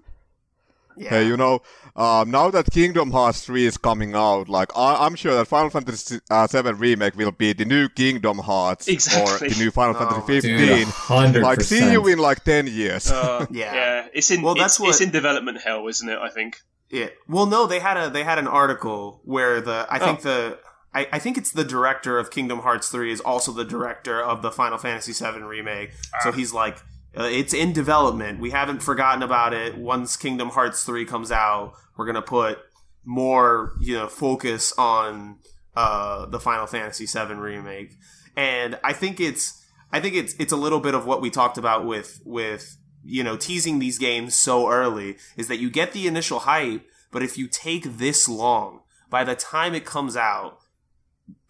Yeah. Hey, you know, um, now that Kingdom Hearts 3 is coming out, like I- I'm sure that Final Fantasy uh, 7 remake will be the new Kingdom Hearts Exactly. or the new Final Oh, Fantasy Dude, 15. hundred Like, see you in like 10 years. Uh, Yeah. yeah, it's in Well, it's, that's what- it's in development hell, isn't it? I think. Yeah. Well, no, they had a they had an article where the I think the I, I think it's the director of Kingdom Hearts three is also the director of the Final Fantasy VII remake. So he's like, uh, it's in development. We haven't forgotten about it. Once Kingdom Hearts three comes out, we're gonna put more you know focus on uh, the Final Fantasy VII remake. And I think it's I think it's it's a little bit of what we talked about with with you know teasing these games so early is that you get the initial hype, but if you take this long, by the time it comes out,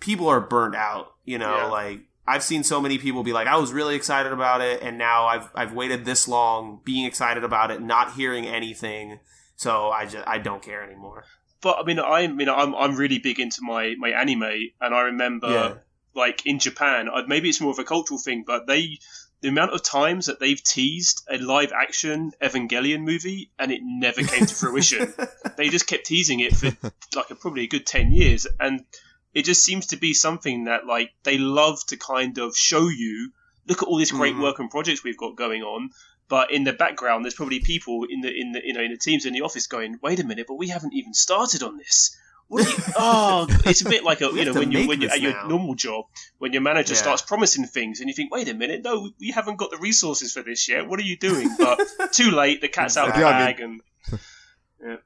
people are burnt out. You know, Yeah. like I've seen so many people be like, I was really excited about it, and now I've I've waited this long being excited about it, not hearing anything. So I just I don't care anymore. But I mean, I mean, I'm I'm really big into my my anime, and I remember Yeah. like in Japan, maybe it's more of a cultural thing, but they the amount of times that they've teased a live action Evangelion movie and it never came to fruition. they just kept teasing it for like a, probably a good 10 years and it just seems to be something that like they love to kind of show you look at all this great Mhm. work and projects we've got going on but in the background there's probably people in the in the you know in the teams in the office going wait a minute but we haven't even started on this what you, oh it's a bit like a you know when you when you're at your normal job when your manager Yeah. starts promising things and you think wait a minute no we- haven't got the resources for this yet what are you doing but too late the cat's out of the. I bag and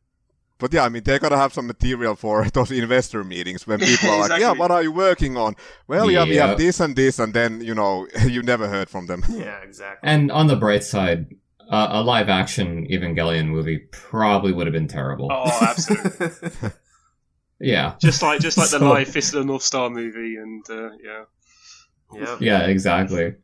But yeah, I mean, they gotta have some material for those investor meetings when people are like, Exactly. yeah, what are you working on? Well, yeah, we Yeah. have this and this, and then, you know, you never heard from them. yeah, exactly. And on the bright side, uh, a live action Evangelion movie probably would have been terrible. oh absolutely Yeah. just like just like the live Fist of the North Star movie and uh, yeah yep. Yeah, exactly.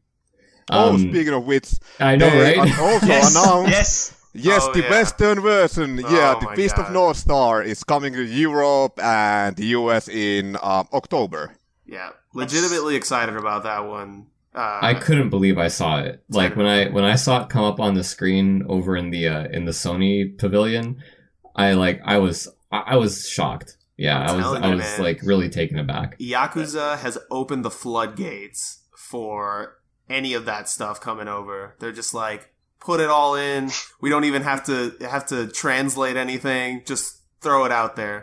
oh, Um, speaking of which, I know, right? also yes announced, yes yes, Oh, the yeah. Western version, Oh, yeah, the my Fist God. of North Star is coming to Europe and the US in um, October. Yeah, legitimately excited about that one. Uh, I couldn't believe I saw it. Like when I when I saw it come up on the screen over in the uh, in the Sony pavilion, I like I was I, I was shocked. Yeah, I'm I was telling I was man. like really taken aback. Yakuza has opened the floodgates for any of that stuff coming over. They're just like, put it all in. We don't even have to have to translate anything. Just throw it out there.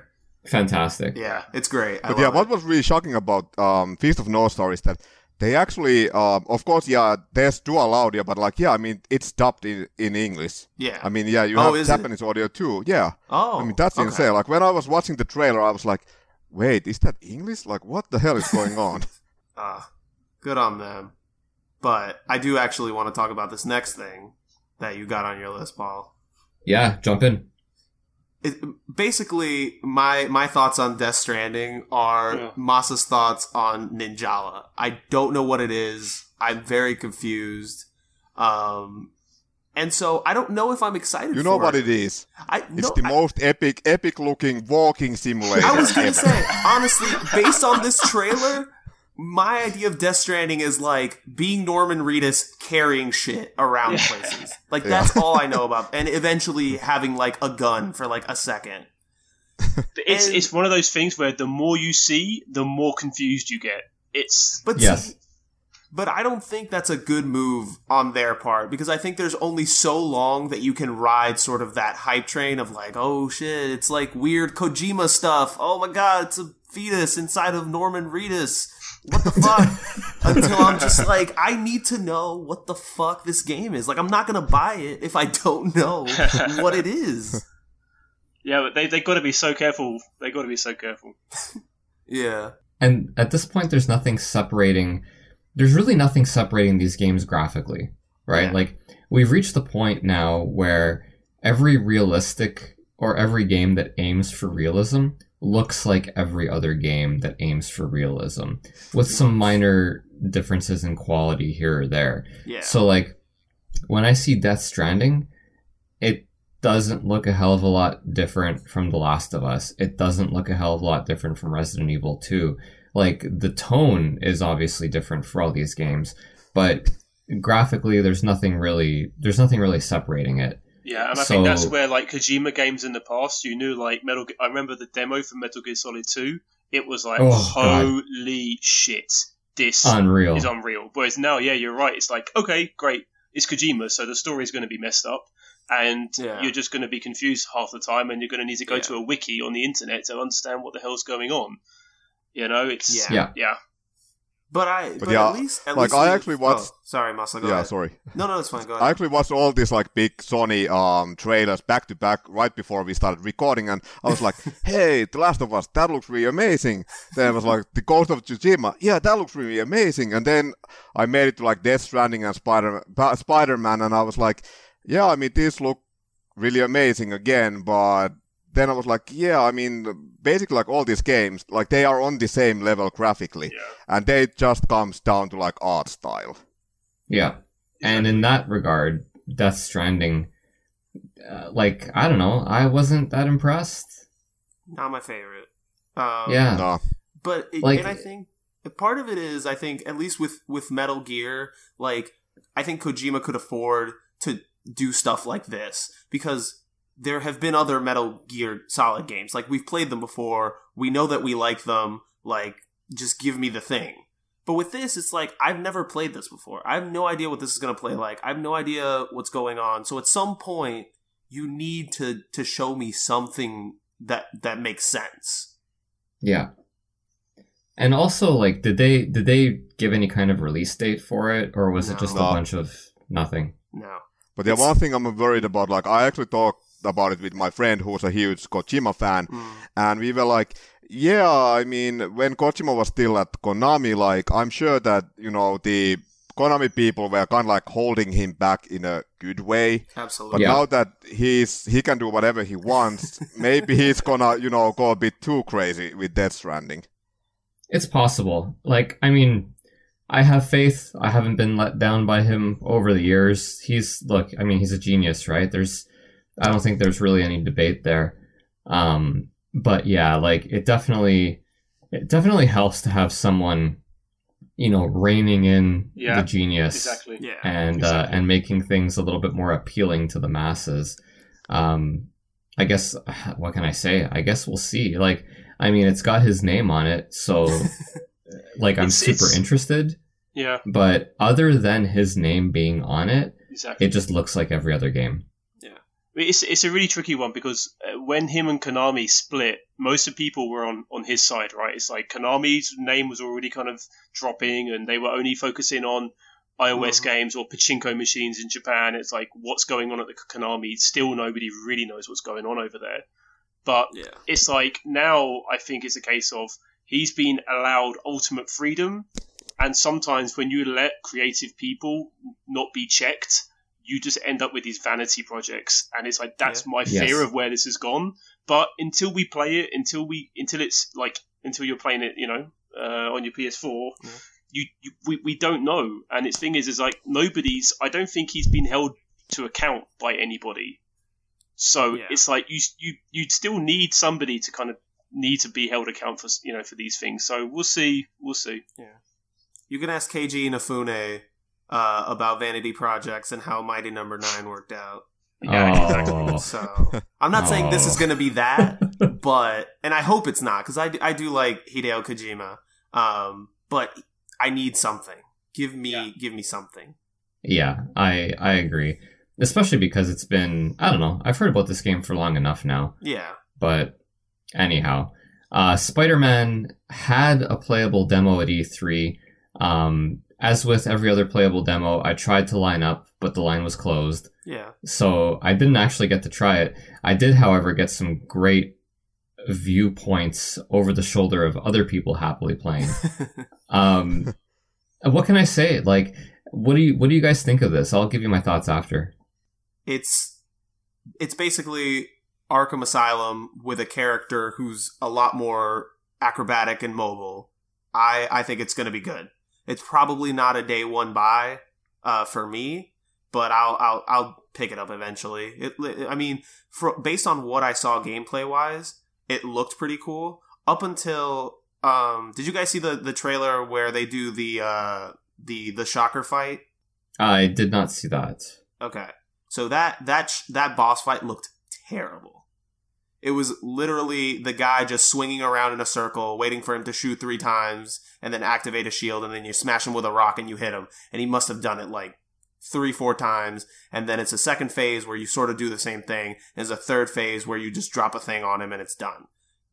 Fantastic. Yeah, it's great. I But yeah, love what it. was really shocking about um, Fist of North Star is that they actually, um, of course, yeah, there's dual audio, but like, yeah, I mean, it's dubbed in, in English. Yeah. I mean, yeah, you Oh, have is it? Japanese audio too. Yeah. oh, I mean, that's okay. insane. Like, when I was watching the trailer, I was like, wait, is that English? Like, what the hell is going on? Ah, good on them. But I do actually want to talk about this next thing that you got on your list, Paul. Yeah, jump in. it, basically my my thoughts on Death Stranding are Yeah. Masa's thoughts on Ninjala. I don't know what it is. I'm very confused. Um, And so I don't know if I'm excited. You know for what it it is? I, It's no, the I- most epic, epic looking walking simulator. I was gonna ever. say, honestly, based on this trailer, my idea of Death Stranding is like being Norman Reedus carrying shit around Yeah. places. Like that's all I know about, and eventually having like a gun for like a second. But It's And- it's one of those things where the more you see, the more confused you get. It's But Yes. see- but I don't think that's a good move on their part because I think there's only so long that you can ride sort of that hype train of like, oh shit, it's like weird Kojima stuff. Oh my god, it's a fetus inside of Norman Reedus. What the fuck? Until I'm just like, I need to know what the fuck this game is. Like, I'm not gonna buy it if I don't know what it is. yeah, but they they got to be so careful. They got to be so careful. Yeah. And at this point, there's nothing separating. There's really nothing separating these games graphically, right? Yeah. Like we've reached the point now where every realistic or every game that aims for realism looks like every other game that aims for realism, with some minor differences in quality here or there. Yeah. So like when I see Death Stranding, it doesn't look a hell of a lot different from The Last of Us. It doesn't look a hell of a lot different from Resident Evil 2. Like the tone is obviously different for all these games, but graphically there's nothing really there's nothing really separating it. Yeah, and I think that's where like Kojima games in the past, you knew like Metal. Ge- I remember the demo for Metal Gear Solid Two. It was like, Oh, God. holy shit, this Unreal. is unreal. Whereas now, yeah, you're right. It's like, okay, great, it's Kojima, so the story's going to be messed up, and Yeah. you're just going to be confused half the time, and you're going to need to go Yeah. to a wiki on the internet to understand what the hell's going on. You know, it's Yeah. Yeah. yeah. But I, but, But yeah, at least, at like, least I we- actually watched- Oh, sorry, Masa, go yeah, ahead. sorry. No, no, it's fine. Go ahead. I actually watched all these like big Sony um trailers back to back right before we started recording, and I was like, "Hey, The Last of Us, that looks really amazing." Then I was like, "The Ghost of Tsushima, yeah, that looks really amazing." And then I made it to like Death Stranding and Spider Spider Man, and I was like, "Yeah, I mean, these look really amazing again." But then I was like, "Yeah, I mean, basically like all these games, like they are on the same level graphically, Yeah. and they just comes down to like art style." Yeah. And in that regard, Death Stranding uh, like I don't know, I wasn't that impressed. Not my favorite. Um, Yeah. No. but it, Like- and I think part of it is I think at least with with Metal Gear, like I think Kojima could afford to do stuff like this because there have been other Metal Gear Solid games. Like we've played them before, we know that we like them. Like just give me the thing. But with this, it's like I've never played this before. I have no idea what this is going to play like. I have no idea what's going on. So at some point, you need to to show me something that that makes sense. Yeah. And also like did they did they give any kind of release date for it or was it just No. a bunch of nothing? No. But the It's- one thing I'm worried about, like I actually talked about it with my friend who's a huge Kojima fan, Mm. and we were like, yeah, I mean, when Kojima was still at Konami, like I'm sure that you know the Konami people were kind of like holding him back in a good way. But Absolutely. Yeah. now that he's he can do whatever he wants, maybe he's gonna you know go a bit too crazy with Death Stranding. It's possible. Like, I mean, I have faith. I haven't been let down by him over the years. He's look, I mean, he's a genius, right? There's I don't think there's really any debate there. Um, but yeah, like it definitely it definitely helps to have someone, you know, reining in Yeah, the genius Exactly. Yeah. and Exactly. uh, and making things a little bit more appealing to the masses. Um, I guess what can I say? I guess we'll see. Like, I mean, it's got his name on it, so like I'm It's- super it's- interested. Yeah, But other than his name being on it, exactly. it just looks like every other game. It's it's a really tricky one because uh, when him and Konami split, most of the people were on on his side, right? It's like Konami's name was already kind of dropping, and they were only focusing on iOS Mhm. games or pachinko machines in Japan. It's like what's going on at the Konami? Still, nobody really knows what's going on over there. But Yeah. it's like now I think it's a case of he's been allowed ultimate freedom, and sometimes when you let creative people not be checked, you just end up with these vanity projects, and it's like that's my Yes. fear of where this has gone. But until we play it, until we until it's like until you're playing it, you know, uh, on your PS4. Yeah. You, you, we, we don't know, and its thing is, is like nobody's. I don't think he's been held to account by anybody. So Yeah. it's like you you you'd still need somebody to kind of need to be held account for you know for these things. So we'll see, we'll see. Yeah. You can ask Keiji Inafune uh, about Vanity Projects and how Mighty Number Nine worked out. Yeah, Oh. exactly. So I'm not saying this is Oh. going to be that, but and I hope it's not because I, do- I do like Hideo Kojima. Um, but I need something. Give me Yeah. give me something. Yeah, I I agree. Especially because it's been I don't know, I've heard about this game for long enough now. Yeah. But anyhow, uh Spider-Man had a playable demo at E3. Um as with every other playable demo, I tried to line up, but the line was closed. Yeah. So I didn't actually get to try it. I did, however, get some great viewpoints over the shoulder of other people happily playing. Um, what can I say? Like, what do you what do you guys think of this? I'll give you my thoughts after. it's it's basically Arkham Asylum with a character who's a lot more acrobatic and mobile. I I think it's going to be good. It's probably not a day one buy uh, for me, but I'll I'll I'll pick it up eventually. It I mean, for, based on what I saw gameplay wise, it looked pretty cool. Up until um, did you guys see the the trailer where they do the uh the the shocker fight? I did not see that. Okay. So that that sh- that boss fight looked terrible. It was literally the guy just swinging around in a circle, waiting for him to shoot three times, and then activate a shield, and then you smash him with a rock and you hit him. And he must have done it like three, four times. And then it's a second phase where you sort of do the same thing. And there's a third phase where you just drop a thing on him and it's done.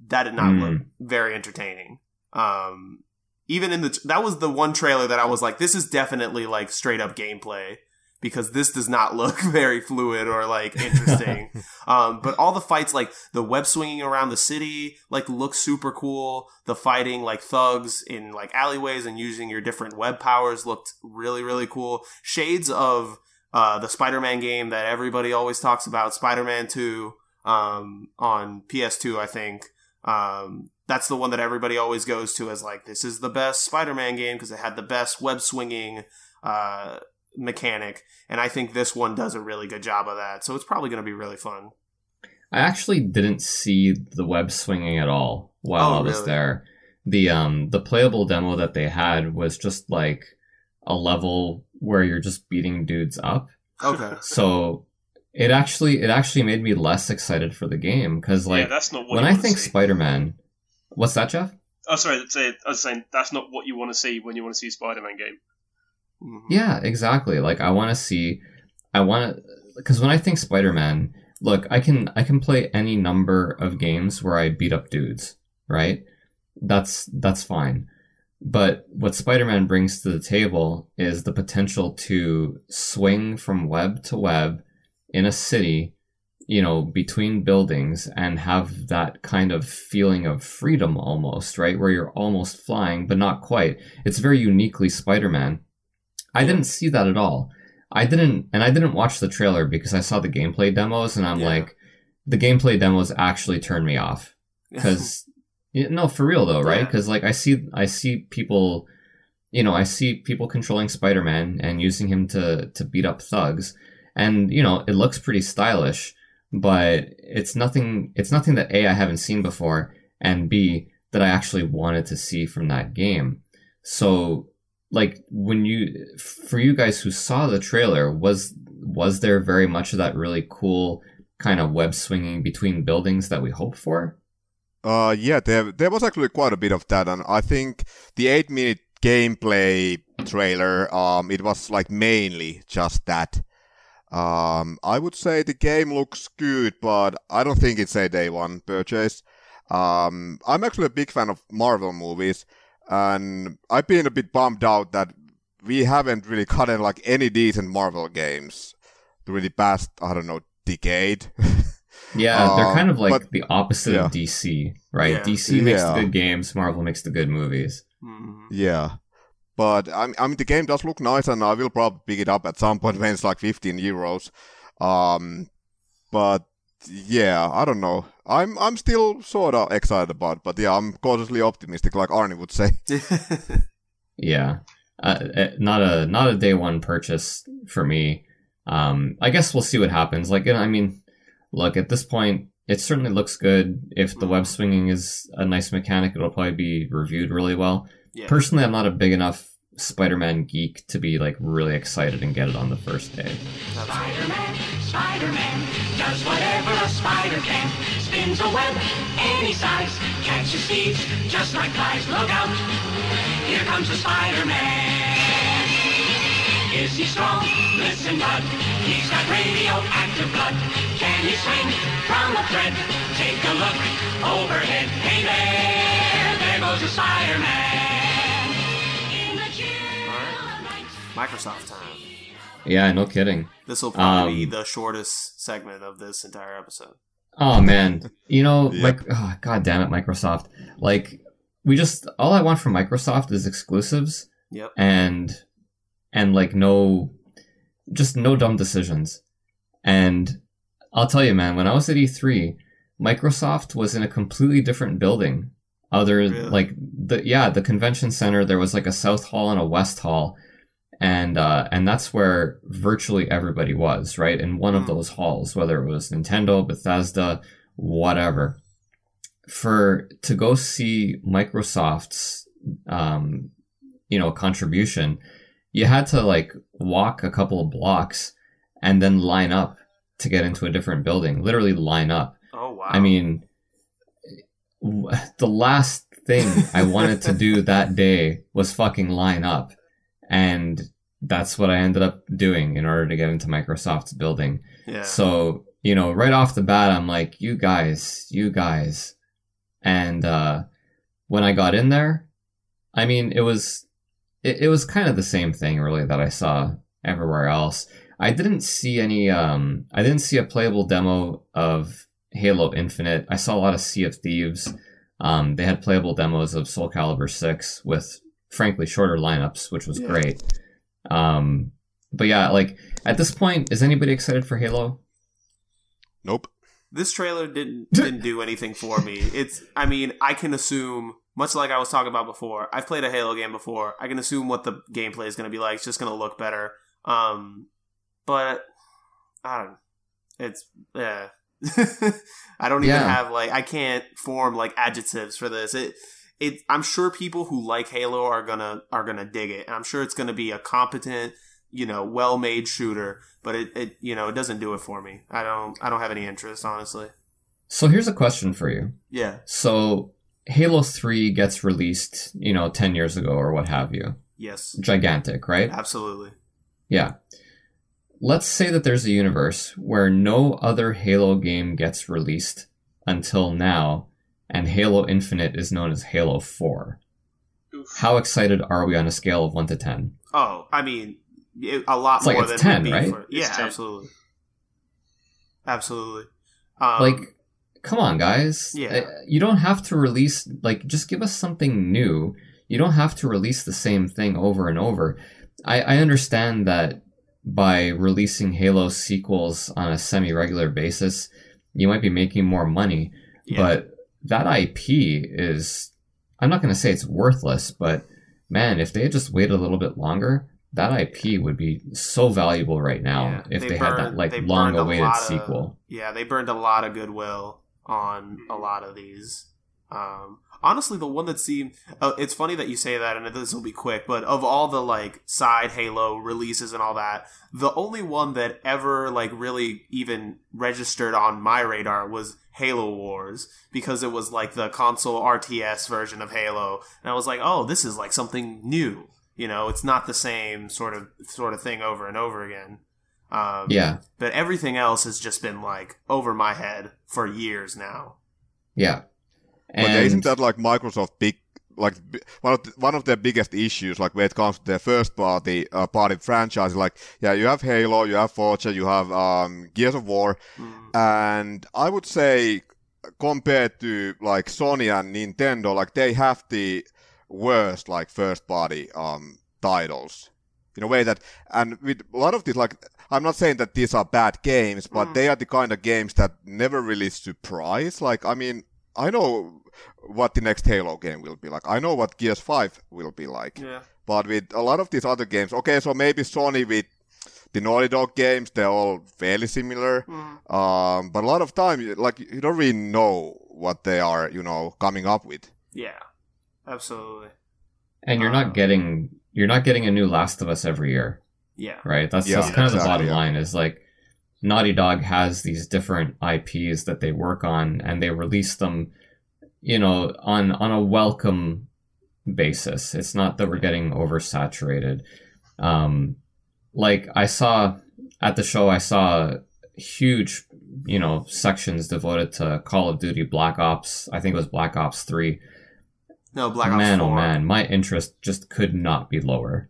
That did not Hmm. look very entertaining. Um, even in the that was the one trailer that I was like, this is definitely like straight up gameplay because this does not look very fluid or like interesting. um, but all the fights, like the web swinging around the city, like looks super cool. The fighting like thugs in like alleyways and using your different web powers looked really really cool. Shades of uh, the Spider-Man game that everybody always talks about, Spider-Man Two um, on PS2, I think. Um, that's the one that everybody always goes to as like this is the best Spider-Man game because it had the best web swinging uh, mechanic, and I think this one does a really good job of that. So it's probably going to be really fun. I actually didn't see the web swinging at all while Oh, I was really? there. The um the playable demo that they had was just like a level where you're just beating dudes up. Okay. So it actually it actually made me less excited for the game because yeah, like that's not what when I think. Spider-Man, what's that, Geoff? Oh, sorry. I was saying that's not what you want to see when you want to see a Spider-Man game. Mhm. Yeah, exactly. Like I want to see, I want to, because when I think Spider Man, look, I can I can play any number of games where I beat up dudes, right? That's that's fine. But what Spider Man brings to the table is the potential to swing from web to web in a city, you know, between buildings and have that kind of feeling of freedom almost, right? Where you're almost flying, but not quite. It's very uniquely Spider Man. I didn't see that at all. I didn't, and I didn't watch the trailer because I saw the gameplay demos, and I'm Yeah. like, the gameplay demos actually turned me off because no, for real though, right? Yeah. Because like I see, I see people, you know, I see people controlling Spider-Man and using him to to beat up thugs, and you know, it looks pretty stylish, but it's nothing. It's nothing that a I haven't seen before, and b that I actually wanted to see from that game. So like when you for you guys who saw the trailer was was there very much of that really cool kind of web swinging between buildings that we hoped for Uh, yeah, there there was actually quite a bit of that, and I think the eight minute gameplay trailer, um, it was like mainly just that. Um, I would say the game looks good, but I don't think it's a day one purchase. Um, I'm actually a big fan of Marvel movies, and I've been a bit bummed out that we haven't really gotten like any decent Marvel games during the past, I don't know, decade. yeah they're Uh, kind of like but- the opposite yeah. of dc right Yeah. dc makes Yeah. the good games marvel makes the good movies Mhm. Yeah. But I mean, I mean, the game does look nice, and I will probably pick it up at some point when it's like 15 euros. Um, but yeah, I don't know. I'm I'm still sort of excited about, but yeah, I'm cautiously optimistic, like Arnie would say. yeah uh, eh, not a not a day one purchase for me Um, I guess we'll see what happens. Like, I mean, look at this point, it certainly looks good. If the web swinging is a nice mechanic, it'll probably be reviewed really well. Yeah. Personally, I'm not a big enough Spider-Man geek to be like really excited and get it on the first day. Spider-Man, Spider-Man, does whatever a spider can. Spins a web any size, catches thieves just like flies. Look out, here comes the Spider-Man. Is he strong? Listen, bud, he's got radioactive blood. Can he swing from a thread? Take a look overhead. Hey there, there goes the Spider-Man. Microsoft time. Yeah, no kidding. This will probably be Um, the shortest segment of this entire episode. Oh man, you know, Yep. like, oh, god damn it, Microsoft. Like, we just all I want from Microsoft is exclusives Yep. and and like no, just no dumb decisions. And I'll tell you, man, when I was at E3, Microsoft was in a completely different building. Other Really? like the yeah, the convention center. There was like a south hall and a west hall, and uh, and that's where virtually everybody was right in one of Mm. those halls, whether it was Nintendo, Bethesda, whatever. For to go see Microsoft's um, you know contribution, you had to like walk a couple of blocks and then line up to get into a different building. Literally line up. Oh wow. I mean, w- the last thing I wanted to do that day was fucking line up. And that's what I ended up doing in order to get into Microsoft's building. yeah. So, you know, right off the bat, I'm like, you guys, you guys. And, uh, when I got in there, I mean, it was, it, it was kind of the same thing really that I saw everywhere else. I didn't see any, um, I didn't see a playable demo of Halo Infinite. I saw a lot of Sea of Thieves. Um, they had playable demos of Soul Calibur 6 with, frankly, shorter lineups, which was Yeah. great. Um, but yeah, like, at this point, is anybody excited for Halo? Nope. this trailer didn't didn't do anything for me. It's I mean, I can assume much like I was talking about before. I've played a Halo game before. I can assume what the gameplay is going to be like. It's just going to look better. Um but I don't it's yeah. I don't even Yeah. have like I can't form like adjectives for this. It it I'm sure people who like Halo are going to are to dig it. And I'm sure it's going to be a competent you know, well-made shooter, but it, it, you know, it doesn't do it for me. I don't, I don't have any interest, honestly. So here's a question for you. Yeah, So Halo 3 gets released, you know, 10 years ago or what have you. yes, Gigantic, right? absolutely. Yeah. Let's say that there's a universe where no other Halo game gets released until now, and Halo Infinite is known as Halo 4. Oof. How excited are we on a scale of 1 to 10? Oh, I mean, it, a lot It's like more it's than 10, be right? For, yeah, 10. absolutely, absolutely. Um, like, come on, guys. Yeah. Uh, You don't have to release, like, just give us something new. You don't have to release the same thing over and over. I, I understand that by releasing Halo sequels on a semi regular basis, you might be making more money. yeah, But that IP is, I'm not going to say it's worthless, but man, if they had just waited a little bit longer, that IP would be so valuable right now yeah. if they, had that like long awaited of- sequel. yeah, they burned a lot of goodwill on a lot of these. Um, honestly, the one that seemed uh, it's funny that you say that, and this will be quick. But of all the like side Halo releases and all that, the only one that ever like really even registered on my radar was Halo Wars because it was like the console RTS version of Halo, and I was like, oh, this is like something new. You know, it's not the same sort of sort of thing over and over again. Um, Yeah, but everything else has just been like over my head for years now. yeah. But isn't that like Microsoft big, like one of the, one of their biggest issues, like when it comes to their first party uh, party franchise? Like, yeah, you have Halo, you have Forza, you have um, Gears of War, Mm. and I would say compared to like Sony and Nintendo, like they have the worst like first party um, titles in a way that, and with a lot of these, like I'm not saying that these are bad games, but Mm. they are the kind of games that never really surprise. Like, I mean, I know what the next Halo game will be like. I know what Gears 5 will be like. Yeah. But with a lot of these other games, okay, so maybe Sony with the Naughty Dog games, they're all fairly similar. Mm. Um, but a lot of time, like you don't really know what they are, you know, coming up with. Yeah, absolutely. And you're Uh, not getting you're not getting a new Last of Us every year, Yeah, right? That's, Yeah, that's kind of the bottom yeah. line is like Naughty Dog has these different IPs that they work on and they release them, you know, on on a welcome basis. It's not that we're getting oversaturated. Um like I saw at the show I saw huge, you know, sections devoted to Call of Duty Black Ops. I think it was Black Ops 3. no Black Ops man, 4. oh man, my interest just could not be lower.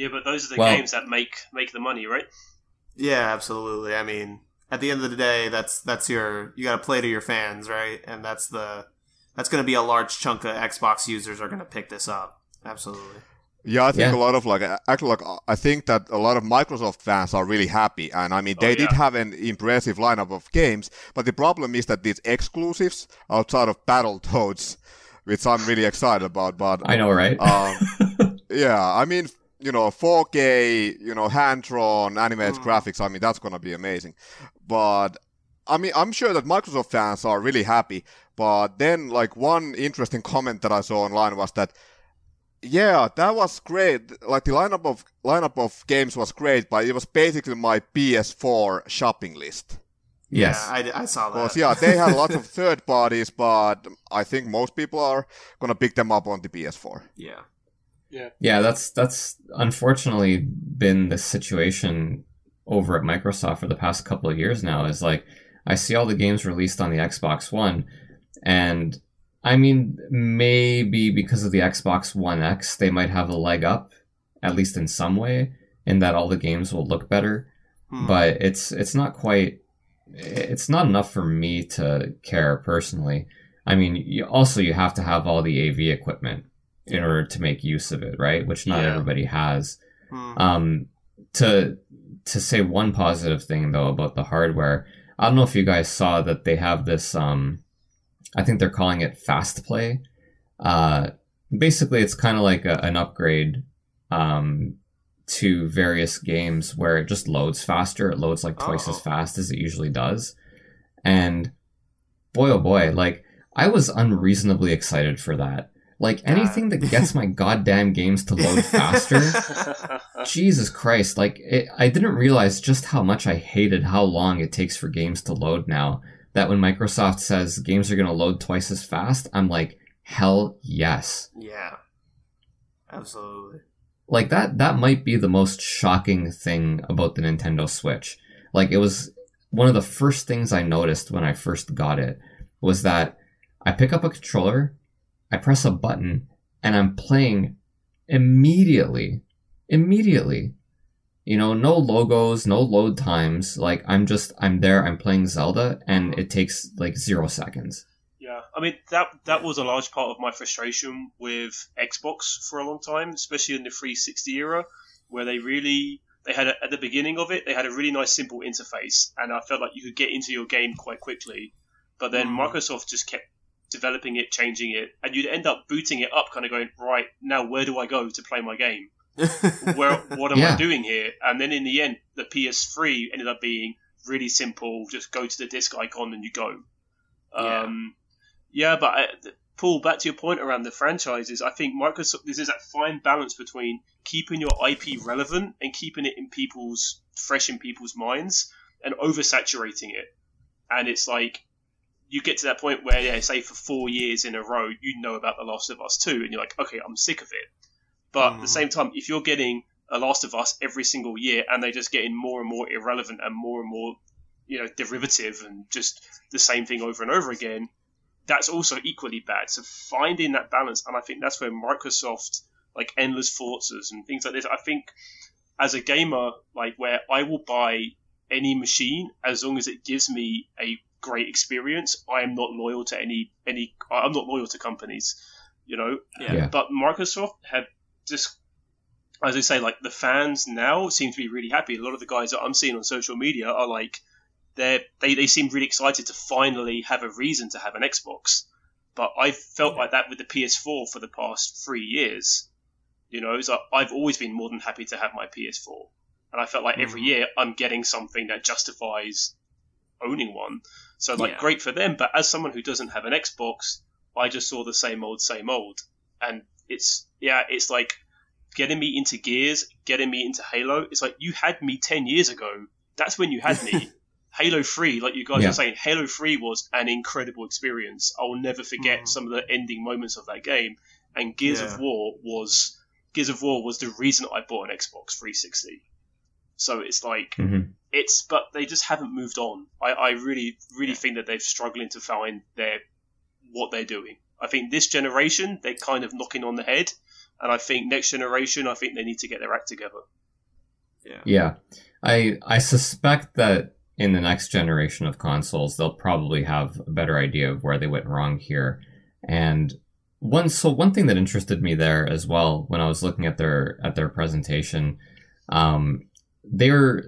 Yeah, Yeah, but those are the Well- games that make make the money, right? yeah, absolutely. I mean, at the end of the day, that's that's your you got to play to your fans, right? And that's the that's going to be a large chunk of Xbox users are going to pick this up. Absolutely. Yeah, I think Yeah. a lot of like actually like I think that a lot of Microsoft fans are really happy, and I mean Oh, they did have an impressive lineup of games, but the problem is that these exclusives outside of Battletoads, which I'm really excited about, but I know, right? um, yeah, I mean you know 4K, you know hand drawn animated Mm. graphics. I mean that's gonna be amazing, but I mean I'm sure that Microsoft fans are really happy, but then like one interesting comment that I saw online was that yeah, that was great. Like the lineup of lineup of games was great, but it was basically my PS4 shopping list. yes. Yeah, I, I saw that. Because yeah, they had lots of third parties, but I think most people are gonna pick them up on the PS4. yeah. Yeah, Yeah, that's that's unfortunately been the situation over at Microsoft for the past couple of years now. Is like I see all the games released on the Xbox One, and I mean maybe because of the Xbox One X, they might have a leg up, at least in some way, in that all the games will look better. Hmm. But it's it's not quite. It's not enough for me to care personally. I mean, you, also you have to have all the AV equipment in order to make use of it, right? Which not Yeah. everybody has. Hmm. Um, to to say one positive thing though about the hardware, I don't know if you guys saw that they have this. Um, I think they're calling it Fast Play. Uh, basically, it's kind of like a, an upgrade um, to various games where it just loads faster. It loads like twice Oh. as fast as it usually does, and boy oh boy, like I was unreasonably excited for that. Like anything that gets my goddamn games to load faster. Jesus Christ, like it, I didn't realize just how much I hated how long it takes for games to load now. That when Microsoft says games are going to load twice as fast, I'm like, hell yes. yeah. Absolutely. Like that that might be the most shocking thing about the Nintendo Switch. Like it was one of the first things I noticed when I first got it was that I pick up a controller, I press a button, and I'm playing immediately. Immediately. You know, no logos, no load times. Like I'm just I'm there, I'm playing Zelda, and it takes like zero seconds. Yeah, I mean that that was a large part of my frustration with Xbox for a long time, especially in the 360 era, where they really they had a, at the beginning of it they had a really nice simple interface, and I felt like you could get into your game quite quickly. But then Mhm. Microsoft just kept developing it, changing it, and you'd end up booting it up, kind of going right now. Where do I go to play my game? where what am I doing here? And then in the end, the PS3 ended up being really simple. Just go to the disc icon and you go. Yeah. Um, yeah, but I, Paul, back to your point around the franchises, I think Microsoft this is that fine balance between keeping your IP relevant and keeping it in people's fresh in people's minds and oversaturating it. And it's like you get to that point where, yeah, say for four years in a row, you know about The Last of Us 2, and you're like, okay, I'm sick of it. But at Mhm. the same time, if you're getting a Last of Us every single year and they're just getting more and more irrelevant and more and more, you know, derivative and just the same thing over and over again, that's also equally bad. So finding that balance, and I think that's where Microsoft, like endless Forzas and things like this, I think as a gamer, like where I will buy any machine as long as it gives me a great experience. I am not loyal to any any. I'm not loyal to companies, you know. Yeah. Yeah. But Microsoft have just, as I say, like the fans now seem to be really happy. A lot of the guys that I'm seeing on social media are like, they they they seem really excited to finally have a reason to have an Xbox. But I've felt like that with the PS4 for the past three years. You know, it's like I've always been more than happy to have my PS4, and I felt like every Mhm. year I'm getting something that justifies owning one. So like, Yeah. great for them. But as someone who doesn't have an Xbox, I just saw the same old, same old, and it's yeah, it's like getting me into Gears, getting me into Halo. It's like you had me ten years ago. That's when you had me. Halo 3, like you guys Yeah. were saying, Halo 3 was an incredible experience. I will never forget Mhm. some of the ending moments of that game. And Gears Yeah. of War was Gears of War was the reason I bought an Xbox 360. So it's like Mhm. it's but they just haven't moved on. I, I really really think that they're struggling to find their what they're doing. I think this generation they're kind of knocking on the head, and I think next generation I think they need to get their act together. Yeah. Yeah. I I suspect that in the next generation of consoles, they'll probably have a better idea of where they went wrong here. And one so one thing that interested me there as well when I was looking at their at their presentation, um, they were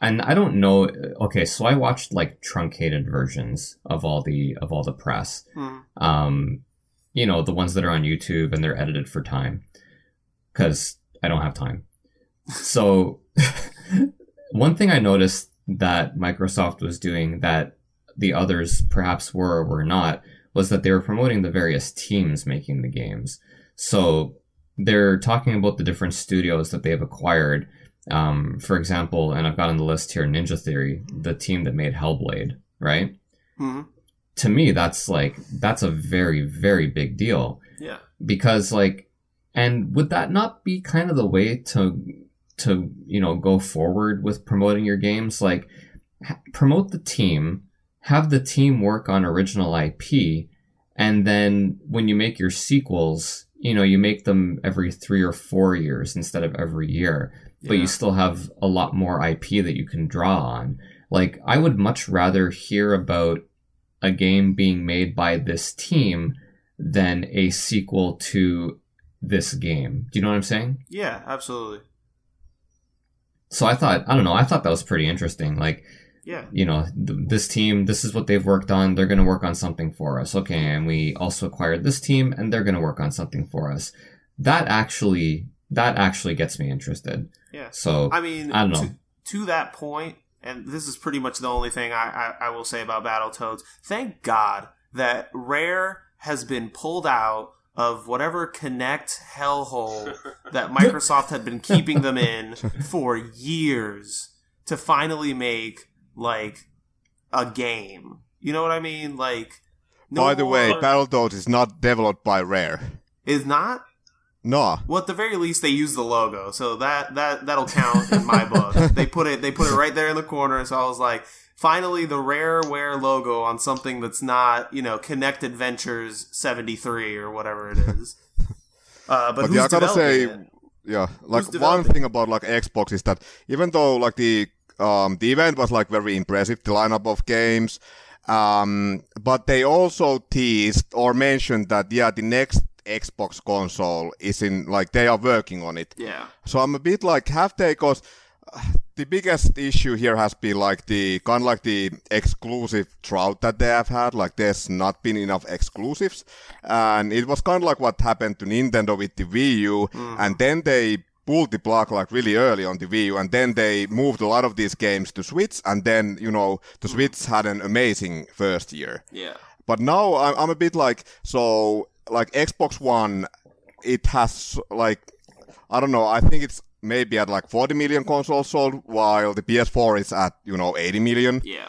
and I don't know okay, so I watched like truncated versions of all the of all the press Mhm. um, you know, the ones that are on YouTube and they're edited for time because I don't have time. So, one thing I noticed that Microsoft was doing that the others perhaps were or were not was that they were promoting the various teams making the games. So, they're talking about the different studios that they've acquired. Um, for example, and I've got on the list here Ninja Theory, the team that made Hellblade, right? Mhm. to me that's like that's a very very big deal Yeah. because like and would that not be kind of the way to to you know go forward with promoting your games like ha- promote the team have the team work on original IP and then when you make your sequels you know you make them every 3 or 4 years instead of every year but Yeah. you still have a lot more IP that you can draw on. Like, I would much rather hear about a game being made by this team than a sequel to this game. Do you know what I'm saying? Yeah, absolutely. So I thought, I don't know, I thought that was pretty interesting. Like, Yeah. you know, th- this team, this is what they've worked on. They're going to work on something for us. Okay. And we also acquired this team and they're going to work on something for us. That actually, that actually gets me interested. Yeah. So, I mean, I don't know. To, to that point, and this is pretty much the only thing I, I, I will say about Battletoads. Thank God that Rare has been pulled out of whatever Kinect hellhole that Microsoft had been keeping them in for years to finally make like a game. You know what I mean? Like, no By the way, more- Battletoads is not developed by Rare. is not. No. Well, at the very least, they use the logo, so that that that'll count in my book. they put it they put it right there in the corner, so I was like, finally, the Rareware logo on something that's not you know Kinect Adventures seventy three or whatever it is. Uh, but But yeah, I gotta say, it? yeah, like one thing about like Xbox is that even though like the um the event was like very impressive, the lineup of games, um, but they also teased or mentioned that yeah, the next Xbox console is in like they are working on it. yeah, So I'm a bit like have they because uh, the biggest issue here has been like the kind of like the exclusive drought that they have had. Like there's not been enough exclusives, and it was kind of like what happened to Nintendo with the Wii U, mm. and then they pulled the plug like really early on the Wii U, and then they moved a lot of these games to Switch, and then you know the mm. Switch had an amazing first year. yeah, But now I'm, I'm a bit like so like Xbox One, it has like I don't know. I think it's maybe at like 40 million consoles sold, while the PS4 is at you know 80 million. yeah.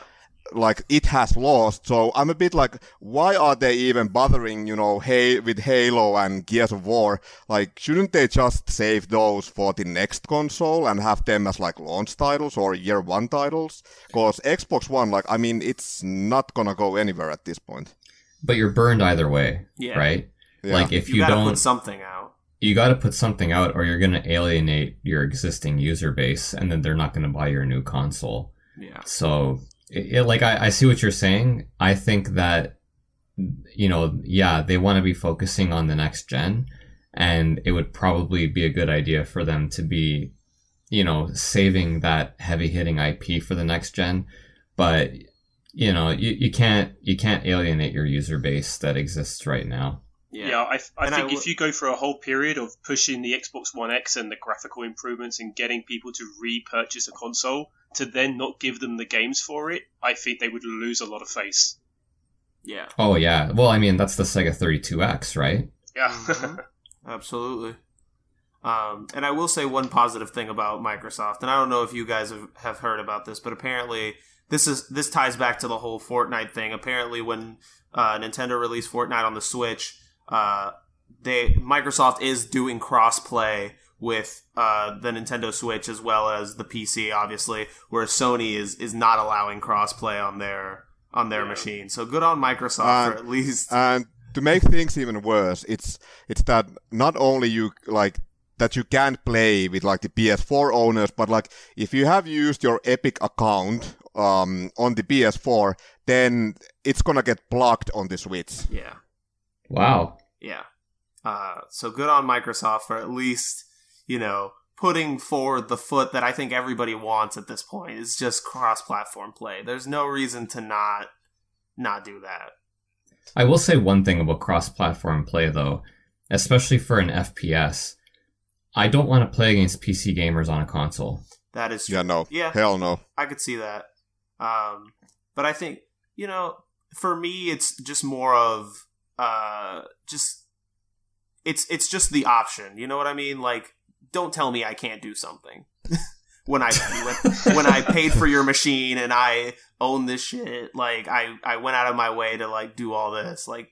Like it has lost. So I'm a bit like, why are they even bothering? You know, hey, with Halo and Gears of War. Like, shouldn't they just save those for the next console and have them as like launch titles or year one titles? Because Xbox One, like, I mean, it's not gonna go anywhere at this point. But you're burned either way, Yeah. right? Yeah. Like if You, you, gotta don't, put something out. you got to put something out, or you're going to alienate your existing user base, and then they're not going to buy your new console. Yeah, So, it, it- like, I, I see what you're saying. I think that, you know, yeah, they want to be focusing on the next gen, and it would probably be a good idea for them to be, you know, saving that heavy hitting IP for the next gen. But, you know, you, you can't you can't alienate your user base that exists right now. Yeah, I, I I think w- if you go for a whole period of pushing the Xbox One X and the graphical improvements and getting people to repurchase a console to then not give them the games for it, I think they would lose a lot of face. Yeah. Oh yeah. Well, I mean that's the Sega 32X, right? Yeah. Mhm. Absolutely. Um, and I will say one positive thing about Microsoft, and I don't know if you guys have, have heard about this, but apparently this is this ties back to the whole Fortnite thing. Apparently, when uh, Nintendo released Fortnite on the Switch, uh, they Microsoft is doing cross-play with uh, the Nintendo Switch as well as the PC, obviously, whereas Sony is is not allowing cross-play on their on their Yeah. machine. So good on Microsoft Uh, for at least And to make things even worse, it's it's that not only you like that you can't play with like the PS4 owners, but like if you have used your Epic account um, on the PS4, then it's gonna get blocked on the Switch. yeah. Wow. Yeah. Uh, so good on Microsoft for at least, you know, putting forward the foot that I think everybody wants at this point is just cross-platform play. There's no reason to not not do that. I will say one thing about cross-platform play though, especially for an FPS. I don't want to play against PC gamers on a console. That is true. Yeah, no, Yeah. hell no. I could see that. Um, but I think, you know, for me, it's just more of, uh, just, it's, it's just the option. You know what I mean? Like, don't tell me I can't do something. when I, when, when I paid for your machine and I own this shit, like, I, I went out of my way to, like, do all this. Like,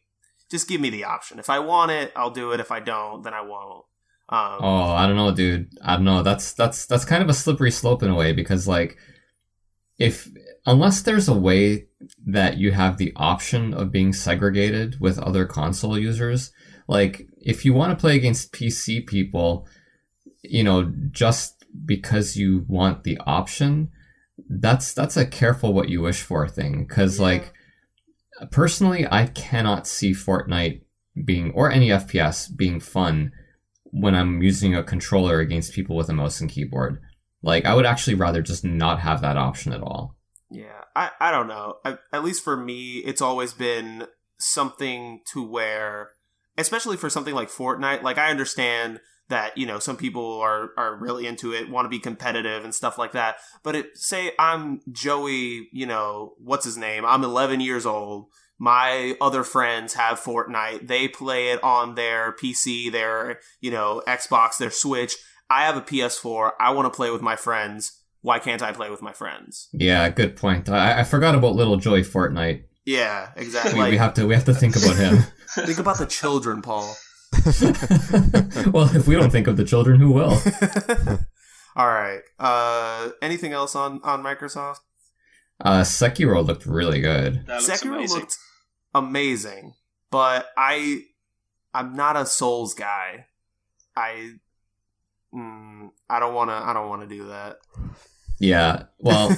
just give me the option. If I want it, I'll do it. If I don't, then I won't. Um, Oh, I don't know, dude. I don't know. That's that's that's kind of a slippery slope in a way because like if unless there's a way that you have the option of being segregated with other console users, like if you want to play against PC people, you know, just because you want the option, that's that's a careful what you wish for thing cuz Yeah. like personally I cannot see Fortnite being or any FPS being fun when I'm using a controller against people with a mouse and keyboard. Like I would actually rather just not have that option at all. Yeah, I, I don't know. I, at least for me, it's always been something to where, especially for something like Fortnite, like I understand that, you know, some people are, are really into it, want to be competitive and stuff like that. But it, say I'm Joey, you know, what's his name? I'm 11 years old. My other friends have Fortnite. They play it on their PC, their, you know, Xbox, their Switch. I have a PS4. I want to play with my friends. Why can't I play with my friends? Yeah, good point. I, I forgot about little Joy Fortnite. Yeah, exactly. We, Like, we have to we have to think about him. think about the children, Paul. well, if we don't think of the children, who will? All right. Uh, anything else on on Microsoft? Uh, Sekiro looked really good. That looks Sekiro amazing. looked amazing, but I I'm not a Souls guy. I mm, I don't want to I don't want to do that. Yeah. Well,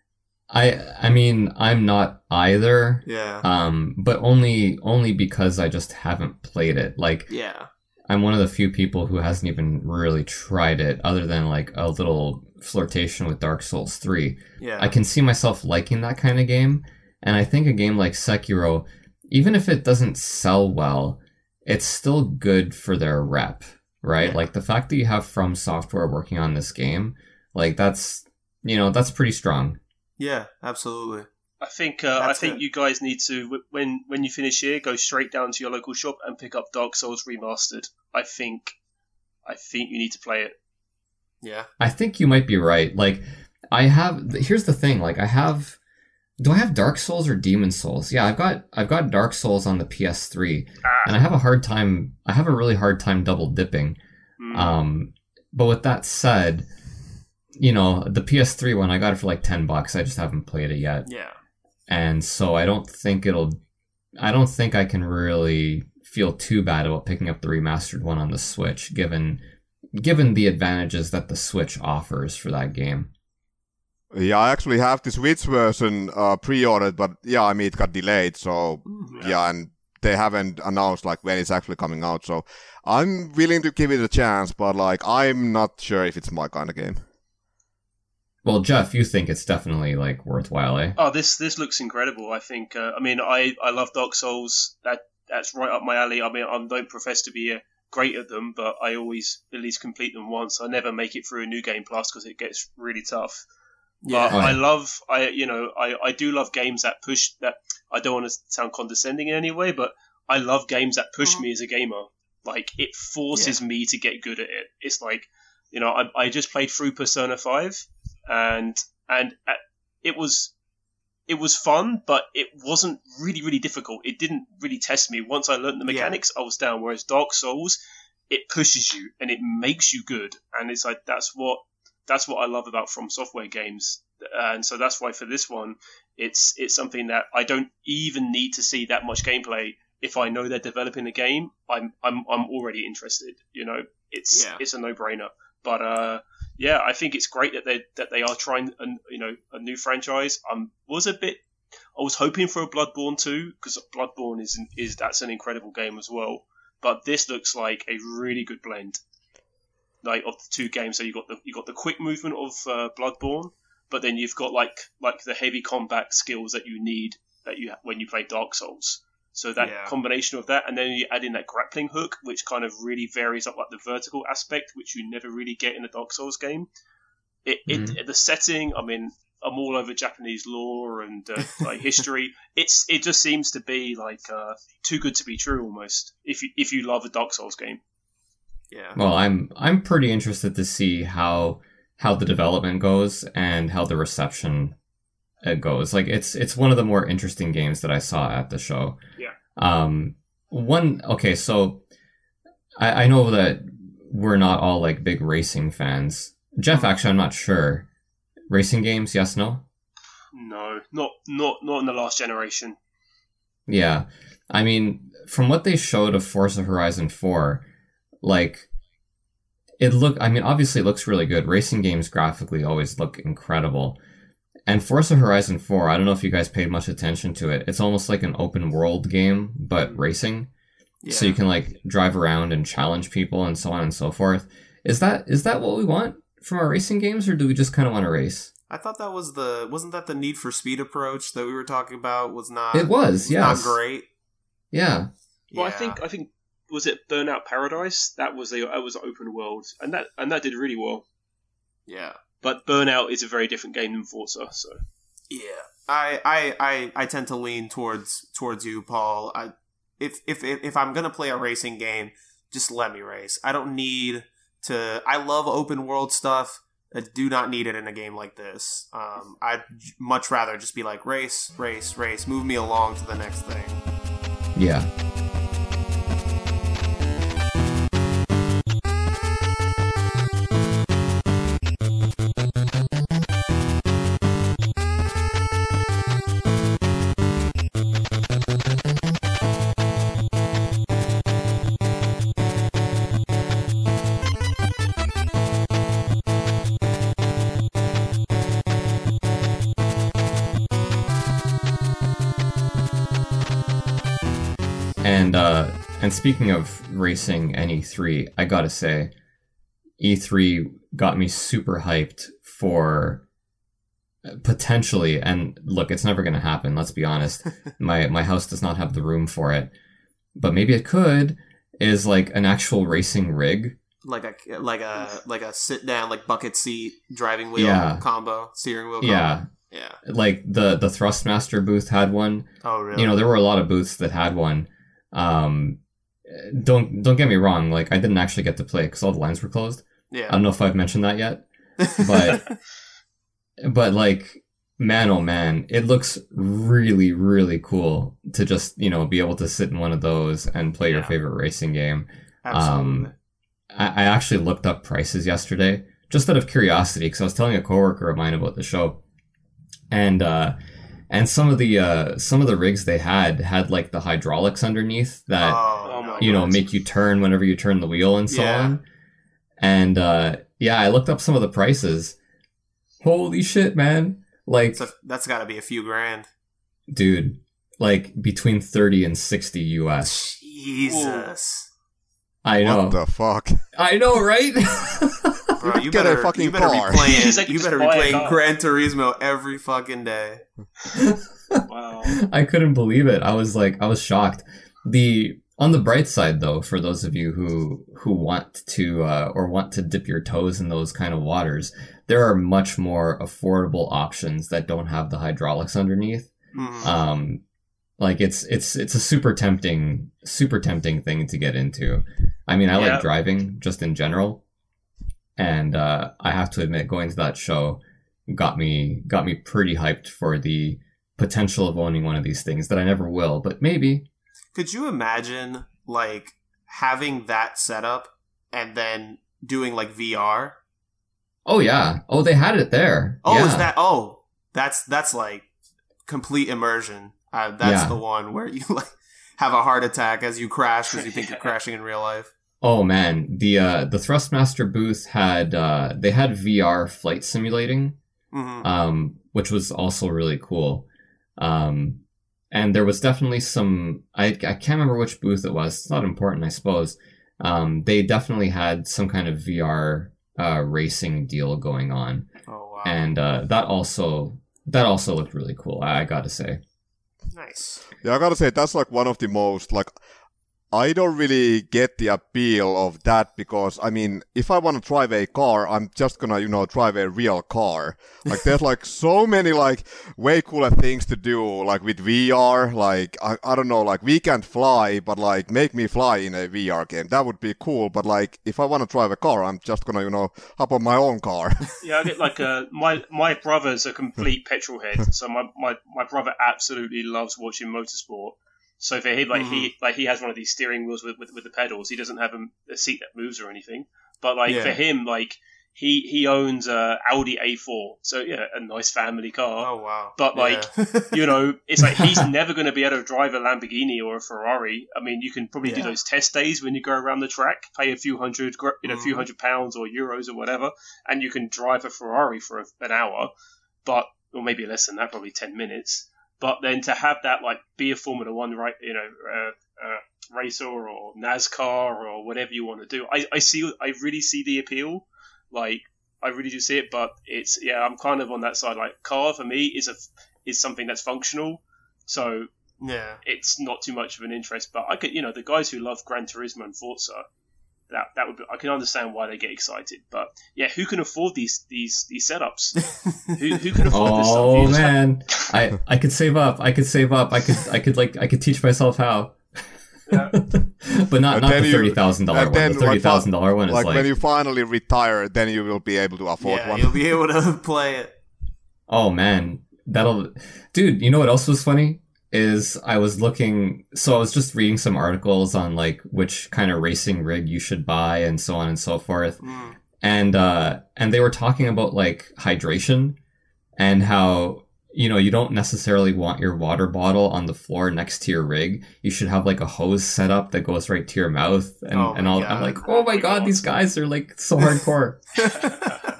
I I mean I'm not either. yeah. Um, but only only because I just haven't played it. Like yeah. I'm one of the few people who hasn't even really tried it, other than like a little flirtation with Dark Souls 3. Yeah. I can see myself liking that kind of game, and I think a game like Sekiro, even if it doesn't sell well, it's still good for their rep, right? Yeah. Like the fact that you have From Software working on this game, like that's you know that's pretty strong. yeah, absolutely. I think uh, I think it. you guys need to when when you finish here, go straight down to your local shop and pick up Dark Souls Remastered. I think I think you need to play it. Yeah. I think you might be right. Like, I have. Here's the thing. Like, I have. Do I have Dark Souls or Demon Souls? Yeah, I've got. I've got Dark Souls on the PS3, and I have a hard time. I have a really hard time double dipping. Mm. Um, but with that said, you know, the PS3 one I got it for like ten bucks. I just haven't played it yet, Yeah. and so I don't think it'll. I don't think I can really feel too bad about picking up the remastered one on the Switch, given given the advantages that the Switch offers for that game. Yeah, I actually have the Switch version uh, pre-ordered, but yeah, I mean it got delayed, so Mhm. yeah, and they haven't announced like when it's actually coming out. So I'm willing to give it a chance, but like I'm not sure if it's my kind of game. Well, Geoff, you think it's definitely like worthwhile, eh? Oh, this this looks incredible. I think. Uh, I mean, I I love Dark Souls. That that's right up my alley. I mean, I don't profess to be a great at them, but I always at least complete them once. I never make it through a new game plus because it gets really tough. Yeah. But I love, I you know, I, I do love games that push that. I don't want to sound condescending in any way, but I love games that push me as a gamer. Like it forces me to get good at it. It's like, you know, I, I just played through Persona Five, and and uh, it was it was fun, but it wasn't really really difficult. It didn't really test me. Once I learned the Yeah. mechanics, I was down. Whereas Dark Souls, it pushes you and it makes you good, and it's like that's what that's what I love about From Software games, and so that's why for this one, it's it's something that I don't even need to see that much gameplay. If I know they're developing a game, I'm I'm I'm already interested. You know, it's Yeah. it's a no brainer. But uh, yeah, I think it's great that they that they are trying a, you know a new franchise. Um, was a bit. I was hoping for a Bloodborne 2 because Bloodborne is is that's an incredible game as well. But this looks like a really good blend, like of the two games. So you got the you got the quick movement of uh, Bloodborne, but then you've got like like the heavy combat skills that you need that you when you play Dark Souls. So that Yeah. combination of that, and then you add in that grappling hook, which kind of really varies up like the vertical aspect, which you never really get in a Dark Souls game. It, it the setting. I mean, I'm all over Japanese lore and uh, like history. It's it just seems to be like uh, too good to be true almost. If you if you love a Dark Souls game, Yeah. Well, I'm I'm pretty interested to see how how the development goes and how the reception uh, goes. Like it's it's one of the more interesting games that I saw at the show. Yeah. Um. One. Okay. So I I know that we're not all like big racing fans. Geoff, actually, I'm not sure. Racing games, yes, no. no, not not not in the last generation. Yeah. I mean, from what they showed of Forza Horizon 4, like, it look I mean, obviously it looks really good. Racing games graphically always look incredible. And Forza Horizon 4, I don't know if you guys paid much attention to it. It's almost like an open world game, but racing. Yeah. So you can like drive around and challenge people and so on and so forth. Is that is that what we want from our racing games, or do we just kind of want to race? I thought that was the wasn't that the Need for Speed approach that we were talking about was not It was, yeah, not great. Yeah. Well, I think I think was it Burnout Paradise? That was the that was open world, and that and that did really well. yeah. But Burnout is a very different game than Forza, so Yeah, I, I, I, I tend to lean towards towards you, Paul. I, if, if if if I'm gonna play a racing game, just let me race. I don't need to. I love open world stuff. I do not need it in a game like this. Um, I'd much rather just be like race, race, race. Move me along to the next thing. Yeah. Speaking of racing and E3, I gotta say, E3 got me super hyped for potentially and look, it's never gonna happen, let's be honest. my my house does not have the room for it. But maybe it could, is like an actual racing rig. Like a like a like a sit down like bucket seat driving wheel Yeah. combo steering wheel. Combo. Yeah. yeah. Like the the Thrustmaster booth had one. Oh really? you know there were a lot of booths that had one um don't don't get me wrong like i didn't actually get to play because all the lines were closed Yeah. i don't know if i've mentioned that yet but but like man oh man it looks really really cool to just you know be able to sit in one of those and play your favorite racing game Absolutely. um, I, I actually looked up prices yesterday just out of curiosity because I was telling a coworker of mine about the show, and uh, and some of the uh, some of the rigs they had had like the hydraulics underneath that oh, Oh you know God. make you turn whenever you turn the wheel and so Yeah. on. And uh, yeah, I looked up some of the prices. Holy shit, man! Like, So that's got to be a few grand. dude, like between thirty and sixty US. Jesus. I know, What the fuck? I know, right? Bro, you Get a better, fucking you better car. be playing. Like, you better be playing. Gran Turismo every fucking day. wow. I couldn't believe it. I was like, I was shocked. the on the bright side though for those of you who who want to uh, or want to dip your toes in those kind of waters there are much more affordable options that don't have the hydraulics underneath Mhm. um like it's it's it's a super tempting super tempting thing to get into i mean i Yeah. like driving just in general and uh i have to admit going to that show got me got me pretty hyped for the potential of owning one of these things that i never will but maybe Could you imagine like having that setup and then doing like VR? oh yeah oh they had it there Oh, yeah. is that? Oh, that's that's like complete immersion. Uh, that's Yeah. the one where you like have a heart attack as you crash because you think you're crashing in real life. Oh man, the uh, the Thrustmaster booth had uh, they had VR flight simulating, hmm um, which was also really cool. Um, and there was definitely some I I can't remember which booth it was. It's not important, I suppose. Um, they definitely had some kind of VR uh, racing deal going on, Oh wow, and uh, that also that also looked really cool. I, I gotta say. nice. Yeah, I gotta say that's like one of the most like I don't really get the appeal of that because I mean, if I want to drive a car, I'm just gonna you know drive a real car. Like there's like so many like way cooler things to do like with VR. Like I, I don't know, like we can't fly, but like make me fly in a VR game. That would be cool. But like if I want to drive a car, I'm just gonna you know hop on my own car. Yeah, I get like uh, my my brother's a complete petrol head, so my, my, my brother absolutely loves watching motorsport. So for him, like he like he has one of these steering wheels with with, with the pedals. He doesn't have a, a seat that moves or anything. But like Yeah. for him, like he he owns a Audi A4, so yeah, a nice family car. Oh wow. But, like, Yeah. You know, it's like he's never going to be able to drive a Lamborghini or a Ferrari. I mean, you can probably do those test days when you go around the track, pay a few hundred, you know, a few Mhm. hundred pounds or euros or whatever, and you can drive a Ferrari for a, an hour, but or maybe less than that, probably ten minutes. But then to have that like be a Formula One, right? You know, uh, uh, racer or NASCAR or whatever you want to do, I, I see, I really see the appeal. Like, I really do see it, but it's yeah, I'm kind of on that side. Like, car for me is a is something that's functional, so yeah. it's not too much of an interest. But I could, you know, the guys who love Gran Turismo and Forza, that that would be, I can understand why they get excited. But yeah, who can afford these these these setups? who, who can afford this stuff? Oh You just have- man, I I could save up. I could save up. I could I could like I could teach myself how. Yeah. but not not the thirty thousand dollar one. The thirty thousand dollar one is like like, when you finally retire, then you will be able to afford yeah, one. you'll be able to play it. oh man, that'll, dude. You know what else was funny is I was looking. So I was just reading some articles on like which kind of racing rig you should buy and so on and so forth. Mm. and uh and they were talking about like hydration and how you know you don't necessarily want your water bottle on the floor next to your rig you should have like a hose set up that goes right to your mouth and, Oh and all, i'm like oh my god these guys are like so hardcore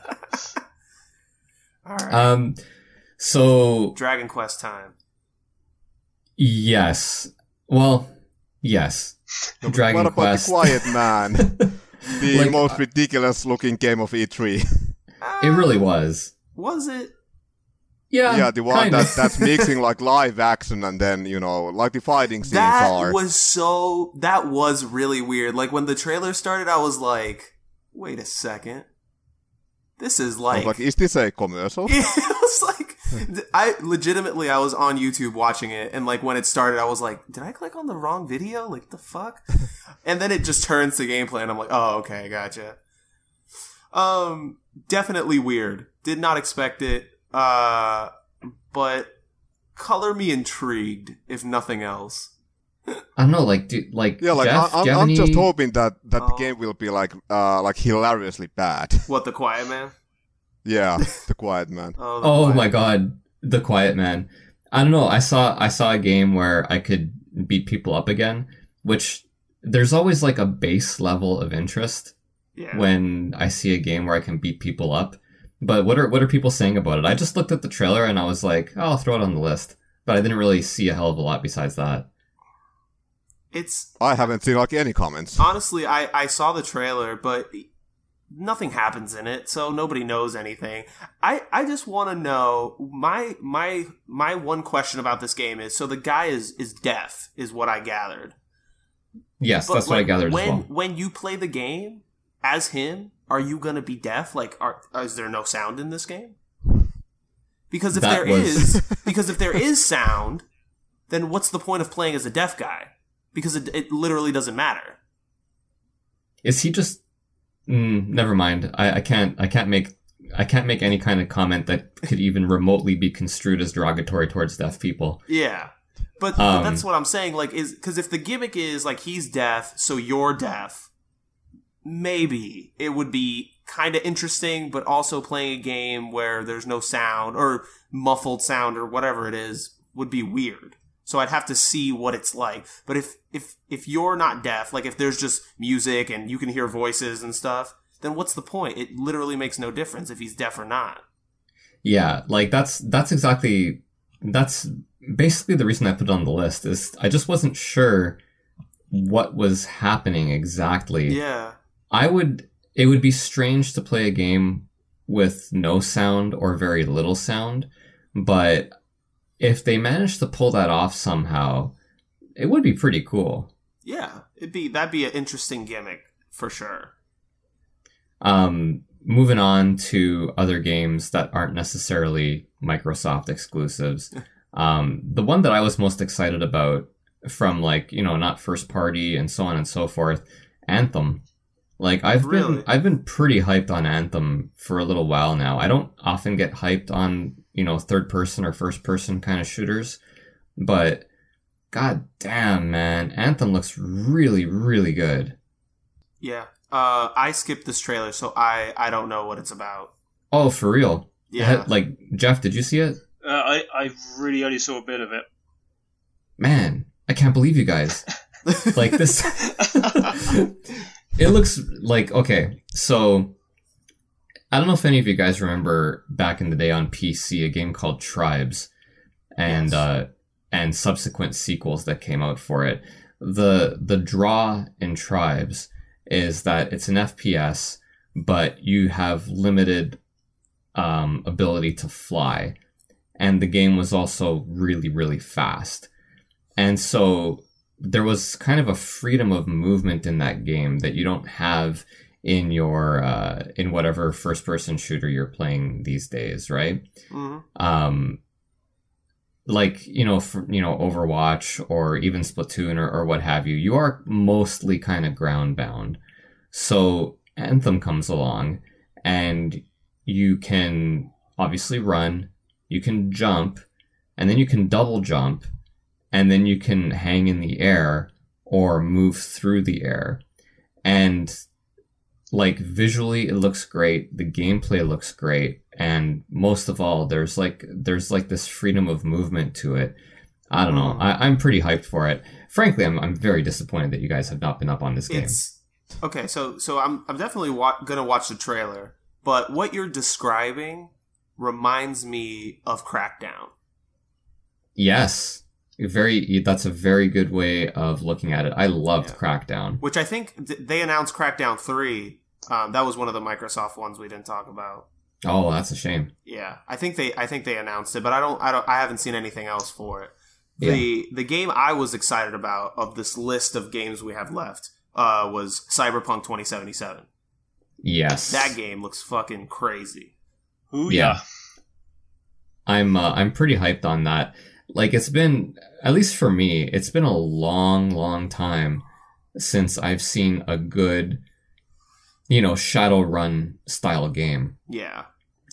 All right. um so Dragon Quest time. Yes well yes dragon what about quest the Quiet Man? the Like, most uh, ridiculous looking game of E E3. it really was Was it? yeah yeah, the one that, that's mixing like live action and then, you know, like the fighting scenes That are. was so. That was really weird. Like when the trailer started, I was like, "Wait a second, this is I like." was like, is this a commercial? it was like, I legitimately, I was on YouTube watching it, and like when it started, I was like, "Did I click on the wrong video? Like the fuck?" and then it just turns to gameplay, and I'm like, "Oh, okay, gotcha." Um, definitely weird. Did not expect it. Uh, but color me intrigued, if nothing else. i don't know like dude like Yeah, like Geoff, I, I'm, have I'm just hoping that that Oh. the game will be like uh like hilariously bad. What the Quiet Man? Yeah, the Quiet Man. Oh, the Oh Quiet my god, the Quiet Man. I don't know. I saw I saw a game where I could beat people up again, which there's always like a base level of interest Yeah. when I see a game where I can beat people up. But what are what are people saying about it? I just looked at the trailer and I was like, oh, I'll throw it on the list. But I didn't really see a hell of a lot besides that. It's I haven't seen like any comments. honestly, I I saw the trailer, but nothing happens in it, so nobody knows anything. I I just want to know my my my one question about this game is so the guy is is deaf, is what I gathered. Yes, But, that's what I gathered when as well. when you play the game as him, are you gonna be deaf? Like, are is there no sound in this game? Because if That there is, was- because if there is sound, then what's the point of playing as a deaf guy? Because it, it literally doesn't matter. Is he just? Mm, never mind. I, I can't. I can't make. I can't make any kind of comment that could even remotely be construed as derogatory towards deaf people. Yeah. But, but Um, that's what I'm saying. Like, is because if the gimmick is like he's deaf, so you're deaf, maybe it would be kind of interesting, but also playing a game where there's no sound or muffled sound or whatever it is would be weird. So I'd have to see what it's like. But if if if you're not deaf, like if there's just music and you can hear voices and stuff, then what's the point? It literally makes no difference if he's deaf or not. Yeah, like that's that's exactly that's basically the reason I put it on the list is I just wasn't sure what was happening exactly. Yeah. I would it would be strange to play a game with no sound or very little sound, but if they managed to pull that off somehow, it would be pretty cool. Yeah. It'd be that'd be an interesting gimmick for sure. Um, moving on to other games that aren't necessarily Microsoft exclusives. Um, the one that I was most excited about from like, you know, not first party and so on and so forth, Anthem. Like I've Really? been I've been pretty hyped on Anthem for a little while now. I don't often get hyped on, you know, third person or first person kind of shooters, but god damn, man, Anthem looks really really good. Yeah. Uh, I skipped this trailer, so I I don't know what it's about. Oh, for real? Yeah. Like Geoff, did you see it? Uh, I I really only saw a bit of it. Man, I can't believe you guys. Like this It looks like okay, so I don't know if any of you guys remember back in the day on PC a game called Tribes and Yes. uh and subsequent sequels that came out for it. The the draw in Tribes is that it's an FPS, but you have limited um, ability to fly. And the game was also really, really fast. And so there was kind of a freedom of movement in that game that you don't have in your uh, in whatever first person shooter you're playing these days, right? Mhm. um like you know for, you know overwatch or even splatoon or, or what have you you are mostly kind of ground bound so anthem comes along and you can obviously run you can jump and then you can double jump and then you can hang in the air or move through the air and like visually it looks great the gameplay looks great and most of all there's like there's like this freedom of movement to it i don't know. I, i'm pretty hyped for it frankly I'm, I'm very disappointed that you guys have not been up on this game It's okay. So so I'm I'm definitely wa- gonna watch the trailer, but what you're describing reminds me of Crackdown. yes very that's a very good way of looking at it i loved Yeah. crackdown which I think th- they announced Crackdown three. Um, that was one of the Microsoft ones we didn't talk about. oh that's a shame Yeah, I think they I think they announced it, but I don't I don't I haven't seen anything else for it. The the game I was excited about of this list of games we have left uh, was Cyberpunk 2077. yes That game looks fucking crazy. Ooh, Yeah. yeah. I'm uh, I'm pretty hyped on that. Like it's been at least for me, it's been a long, long time since I've seen a good, you know, Shadowrun style game, Yeah.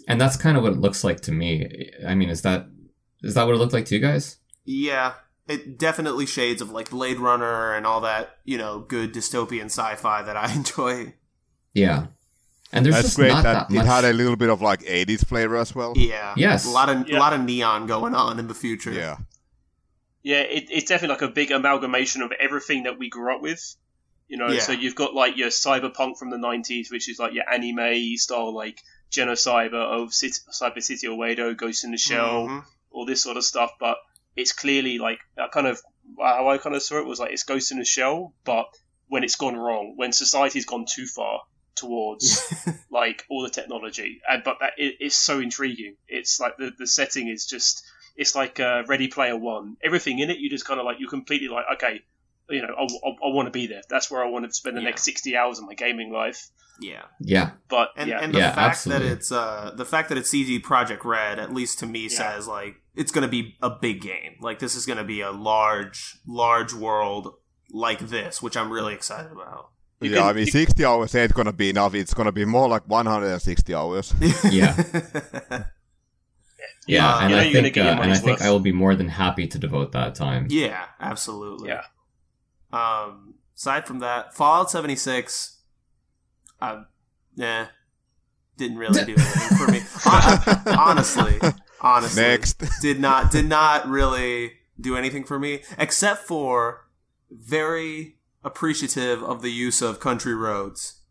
and that's kind of what it looks like to me. I mean, is that is that what it looked like to you guys? Yeah, it definitely shades of like Blade Runner and all that, you know, good dystopian sci-fi that I enjoy. Yeah, and there's That's just great not that, that, it had a little bit of like 80s flavor as well. Yeah. Yes. A lot of Yeah. a lot of neon going on in the future. Yeah. Yeah, it, it's definitely like a big amalgamation of everything that we grew up with. You know, Yeah. so you've got like your cyberpunk from the '90s, which is like your anime style, like Genocyber of City, Cyber City or Oedo, Ghost in the Shell, Mhm. all this sort of stuff. But it's clearly like I kind of how I kind of saw it was like it's Ghost in the Shell, but when it's gone wrong, when society's gone too far towards like all the technology, and but that it, it's so intriguing. It's like the the setting is just it's like uh, Ready Player One. Everything in it, you just kind of like you're completely like okay, you know, I, I, I want to be there. That's where I want to spend the Yeah. next sixty hours of my gaming life. Yeah. Yeah, But And, yeah, and the Yeah, fact absolutely. that it's uh the fact that it's CD Projekt Red, at least to me, Yeah. says like it's gonna be a big game. Like this is gonna be a large, large world like this, which I'm really excited about. You yeah, can- I mean, you- 60 hours ain't gonna be enough. It's gonna be more like 160 hours. Yeah. yeah, Uh, and you know I you're gonna think get your uh, and I think. I will be more than happy to devote that time. yeah, absolutely. Yeah. Um, aside from that, Fallout 76, uh, nah, didn't really do anything for me. Honestly, honestly, Next. did not did not really do anything for me except for very appreciative of the use of country roads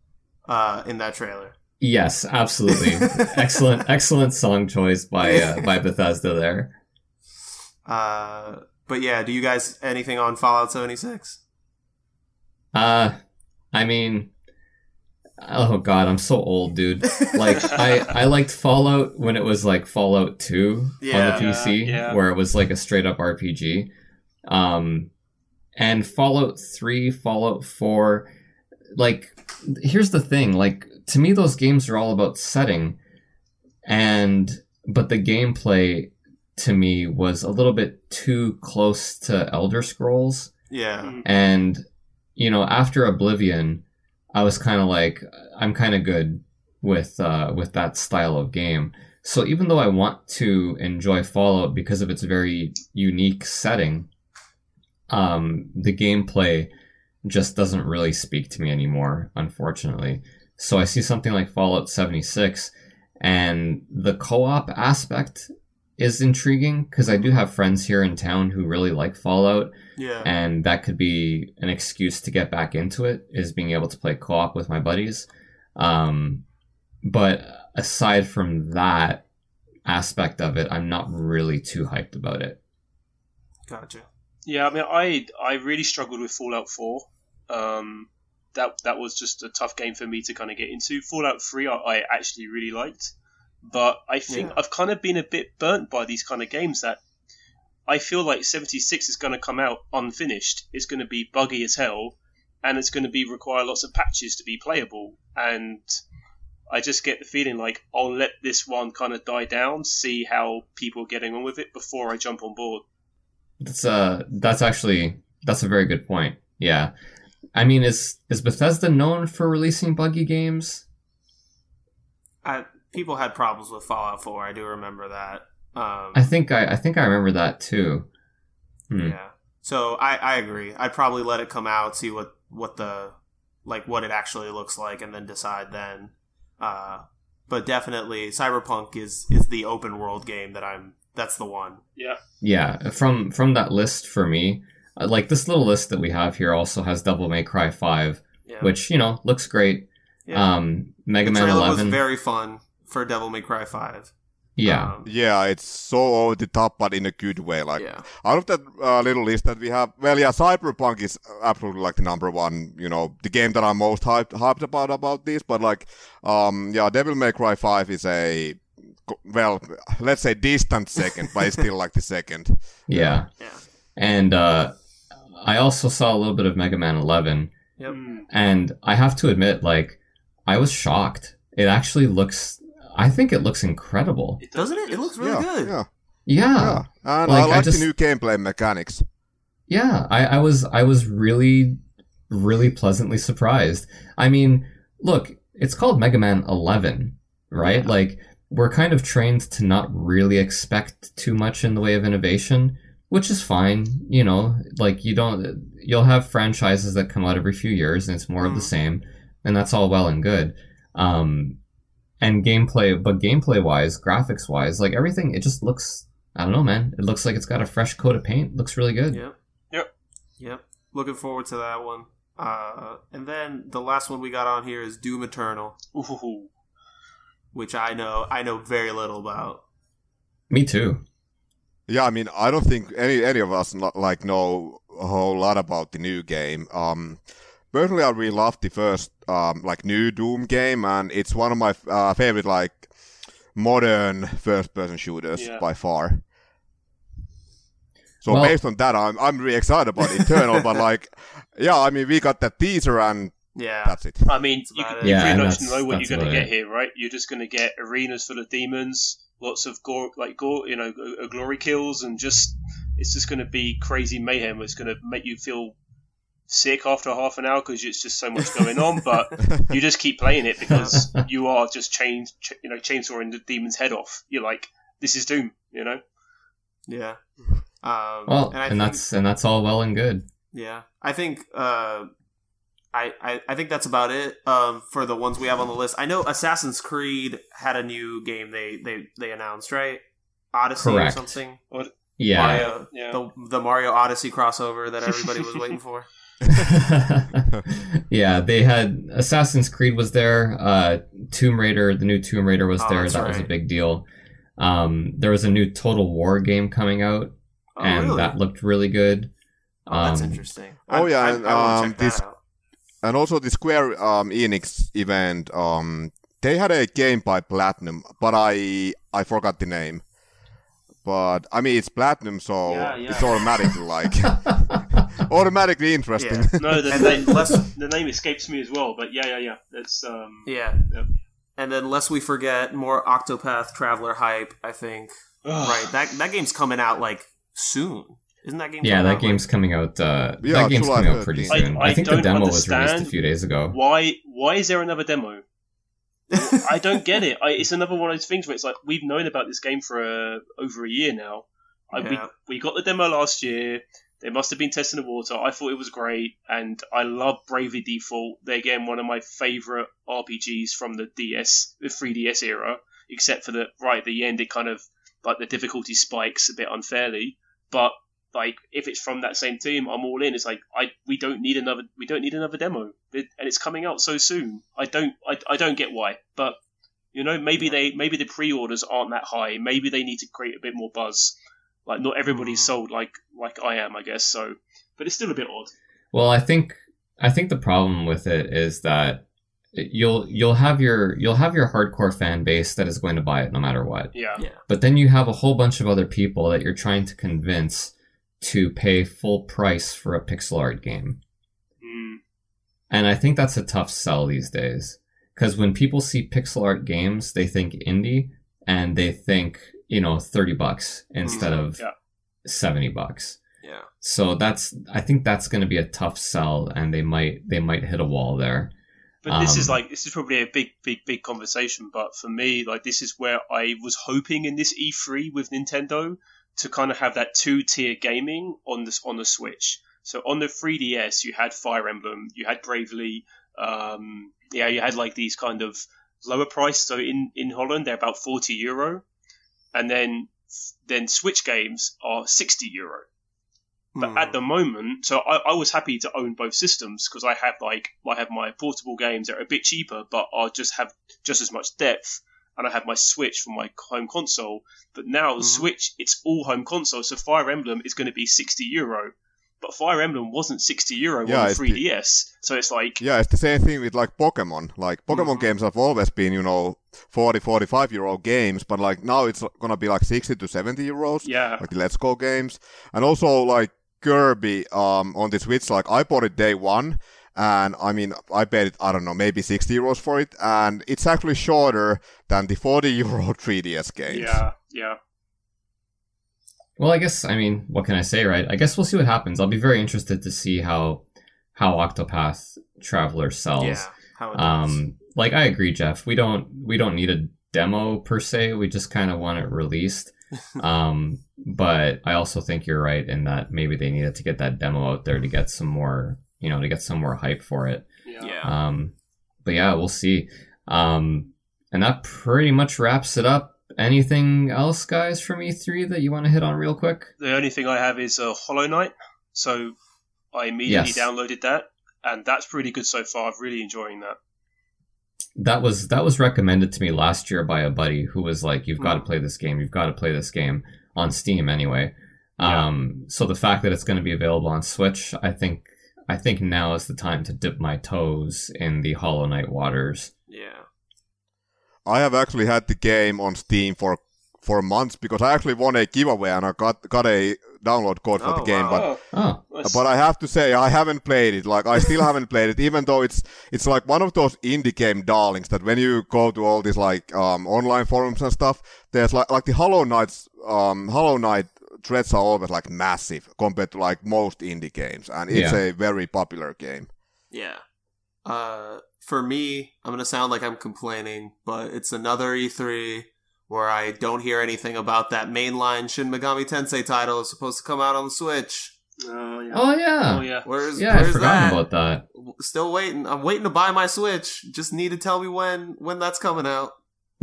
uh, in that trailer. Yes, absolutely. excellent, excellent song choice by uh, by Bethesda there. Uh, but yeah, do you guys anything on Fallout 76? Uh, I mean, oh god, I'm so old, dude. Like I I liked Fallout when it was like Fallout 2 Yeah. on the PC, Yeah, yeah. where it was like a straight up RPG. Um, and Fallout 3, Fallout 4, like here's the thing, like to me those games are all about setting and but the gameplay to me was a little bit too close to Elder Scrolls Yeah, Mm. and you know after oblivion i was kind of like i'm kind of good with uh with that style of game. So even though i want to enjoy fallout because of its very unique setting um the gameplay just doesn't really speak to me anymore unfortunately. So i see something like fallout 76 and the co-op aspect is intriguing because i do have friends here in town who really like fallout yeah, and that could be an excuse to get back into it is being able to play co-op with my buddies um, but aside from that aspect of it i'm not really too hyped about it gotcha. Yeah, I mean, I I really struggled with Fallout 4. Um, that that was just a tough game for me to kind of get into. Fallout 3, I, I actually really liked, but I think Yeah. I've kind of been a bit burnt by these kind of games that I feel like 76 is going to come out unfinished. It's going to be buggy as hell, and it's going to be require lots of patches to be playable. And I just get the feeling like I'll let this one kind of die down, see how people are getting on with it before I jump on board. that's uh that's actually that's a very good point yeah i mean is is bethesda known for releasing buggy games I people had problems with Fallout 4. I do remember that. Um, i think i i think i remember that too Hmm. Yeah. So I, I agree. I'd probably let it come out, see what, what the like what it actually looks like, and then decide then. Uh, but definitely, Cyberpunk is is the open world game that I'm. That's the one. Yeah. Yeah, from from that list for me, uh, like this little list that we have here also has Devil May Cry Five, Yeah. which you know looks great. yeah. Um, Mega the Man Eleven, was very fun for Devil May Cry Five. yeah, Um, Yeah, it's so over the top, but in a good way. Like yeah. out of that uh, little list that we have, well, yeah, Cyberpunk is absolutely like the number one. You know, the game that I'm most hyped, hyped about about this. But like, um, yeah, Devil May Cry Five is a well, let's say distant second, but it's still like the second. yeah, Yeah. And uh, I also saw a little bit of Mega Man Eleven, Yep. And I have to admit, like, I was shocked. It actually looks. I think it looks incredible. It does Doesn't it? It looks really yeah, good. yeah, Yeah, yeah. And Like, I I like just- the new gameplay mechanics. Yeah, I, I was I was really really pleasantly surprised. I mean, look, it's called Mega Man 11, right? Yeah. Like we're kind of trained to not really expect too much in the way of innovation, which is fine. You know, like you don't you'll have franchises that come out every few years and it's more of the Mhm. same, and that's all well and good. Um and gameplay, but gameplay wise, graphics wise, like everything, it just looks I don't know, man. It looks like it's got a fresh coat of paint. Looks really good. Yep. Yep. Yep. Looking forward to that one. Uh, and then the last one we got on here is Doom Eternal, Ooh. which I know I know very little about. Me too. Yeah, I mean, I don't think any any of us like know a whole lot about the new game. Um, personally, I really loved the first um, like new Doom game, and it's one of my uh, favorite like modern first-person shooters Yeah. by far. So Well- based on that, I'm I'm really excited about Eternal. but like, yeah, I mean, we got that teaser and Yeah. that's it. I mean, you, about can- it. you Yeah, pretty much know what you're going to get here, right? You're just going to get arenas full of demons, lots of gore, like gore, you know, uh, glory kills, and just it's just going to be crazy mayhem. It's going to make you feel sick after half an hour because it's just so much going on. But you just keep playing it because you are just chain, ch- you know, chainsawing the demon's head off. You're like, this is Doom, you know. Yeah. Um, Well, and I and, think, that's and that's all well and good. yeah, I think uh, I, I I think that's about it um, for the ones we have on the list. I know Assassin's Creed had a new game they they they announced right, Odyssey Correct. or something. Yeah. Mario, Yeah. the the Mario Odyssey crossover that everybody was waiting for. yeah, they had Assassin's Creed was there. Uh, Tomb Raider, the new Tomb Raider was Oh, there. that's That was a big deal. Um, there was a new Total War game coming out, Oh, and really? that looked really good. oh, that's um, interesting. oh, I- yeah, I, and, I wanna um, this- out. And also the Square um, Enix event, um, they had a game by Platinum, but I I forgot the name. But I mean, it's Platinum, so Yeah, yeah. it's automatically like automatically interesting. Yeah. No, the, then name, less- the name escapes me as well. But yeah, yeah, yeah. It's um. Yeah. Yep. And then lest we forget more Octopath Traveler hype, I think. right. That that game's coming out like soon. Isn't that game yeah, coming that out, game's coming out. Uh, Yeah, that game's July coming out pretty soon. I- I, I think the demo was released a few days ago. Why? Why is there another demo? I don't get it. I, it's another one of those things where it's like we've known about this game for uh, over a year now. I, Yeah. we, we got the demo last year. They must have been testing the water. I thought it was great, and I love Bravely Default. They're again one of my favorite RPGs from the DS, the 3DS era. Except for the right at the end, it kind of like the difficulty spikes a bit unfairly. But like if it's from that same team, I'm all in. It's like I we don't need another we don't need another demo, it, and it's coming out so soon. I don't I, I don't get why, but you know maybe they maybe the pre-orders aren't that high. Maybe they need to create a bit more buzz. Like not everybody's Mm. sold like like I am, I guess. So, but it's still a bit odd. Well, I think I think the problem with it is that you'll you'll have your you'll have your hardcore fan base that is going to buy it no matter what. Yeah, Yeah. But then you have a whole bunch of other people that you're trying to convince to pay full price for a pixel art game. mm, And I think that's a tough sell these days. Because when people see pixel art games, they think indie and they think, you know, 30 bucks instead of Yeah. 70 bucks. Yeah. So that's, I think that's going to be a tough sell and they might, they might hit a wall there. But this is Um, like this is probably a big, big, big conversation. But for me, like this is where I was hoping in this E3 with Nintendo to kind of have that two tier gaming on this on the Switch. So on the 3DS, you had Fire Emblem, you had Bravely, um, yeah, you had like these kind of lower price. So in in Holland, they're about 40 euro, and then then Switch games are 60 euro. But Hmm. at the moment, so I, I was happy to own both systems because I have like I have my portable games that are a bit cheaper, but I just have just as much depth, and I have my Switch for my home console. But now the Mhm. Switch, it's all home console, so Fire Emblem is going to be sixty euro. But Fire Emblem wasn't sixty euro Yeah, on the it's the- 3DS, so it's like Yeah, it's the same thing with like Pokemon. Like Pokemon Mhm. games have always been, you know, 40, 45 euro games, but like now it's gonna be like 60 to 70 euros, yeah, like the Let's Go games. And also like Kirby um, on the Switch, like I bought it day one, and I mean, I paid it, I don't know, maybe 60 euros for it, and it's actually shorter than the 40 euro 3DS games. yeah, yeah. Well, I guess, I mean, what can I say, right? I guess we'll see what happens. I'll be very interested to see how, how Octopath Traveler sells. Yeah. How it does. Um, like I agree, Geoff. We don't we don't need a demo per se. We just kind of want it released. um, but I also think you're right in that maybe they needed to get that demo out there to get some more, you know, to get some more hype for it. yeah. yeah. Um, but yeah, we'll see. Um, and that pretty much wraps it up. Anything else, guys, from E3 that you want to hit on real quick? The only thing I have is uh, Hollow Knight, so I immediately Yes. downloaded that, and that's pretty good so far. I'm really enjoying that. That was that was recommended to me last year by a buddy who was like, "You've got to Hmm. play this game. You've got to play this game on Steam anyway." Yeah. Um, so the fact that it's going to be available on Switch, I think, I think now is the time to dip my toes in the Hollow Knight waters. yeah. I have actually had the game on Steam for for months because I actually won a giveaway and I got got a download code for Oh, the game, wow. but Oh, nice. But I have to say I haven't played it. Like I still haven't played it, even though it's it's like one of those indie game darlings that when you go to all these like um, online forums and stuff, there's like like the Hollow Knights um, Hollow Knight threads are always like massive compared to like most indie games, and it's Yeah. a very popular game. Yeah. Uh, for me, I'm gonna sound like I'm complaining, but it's another E3 where I don't hear anything about that mainline Shin Megami Tensei title is supposed to come out on the Switch. Oh yeah. oh yeah, Oh yeah. Where's yeah. I forgot that? about that. Still waiting. I'm waiting to buy my Switch. Just need to tell me when when that's coming out.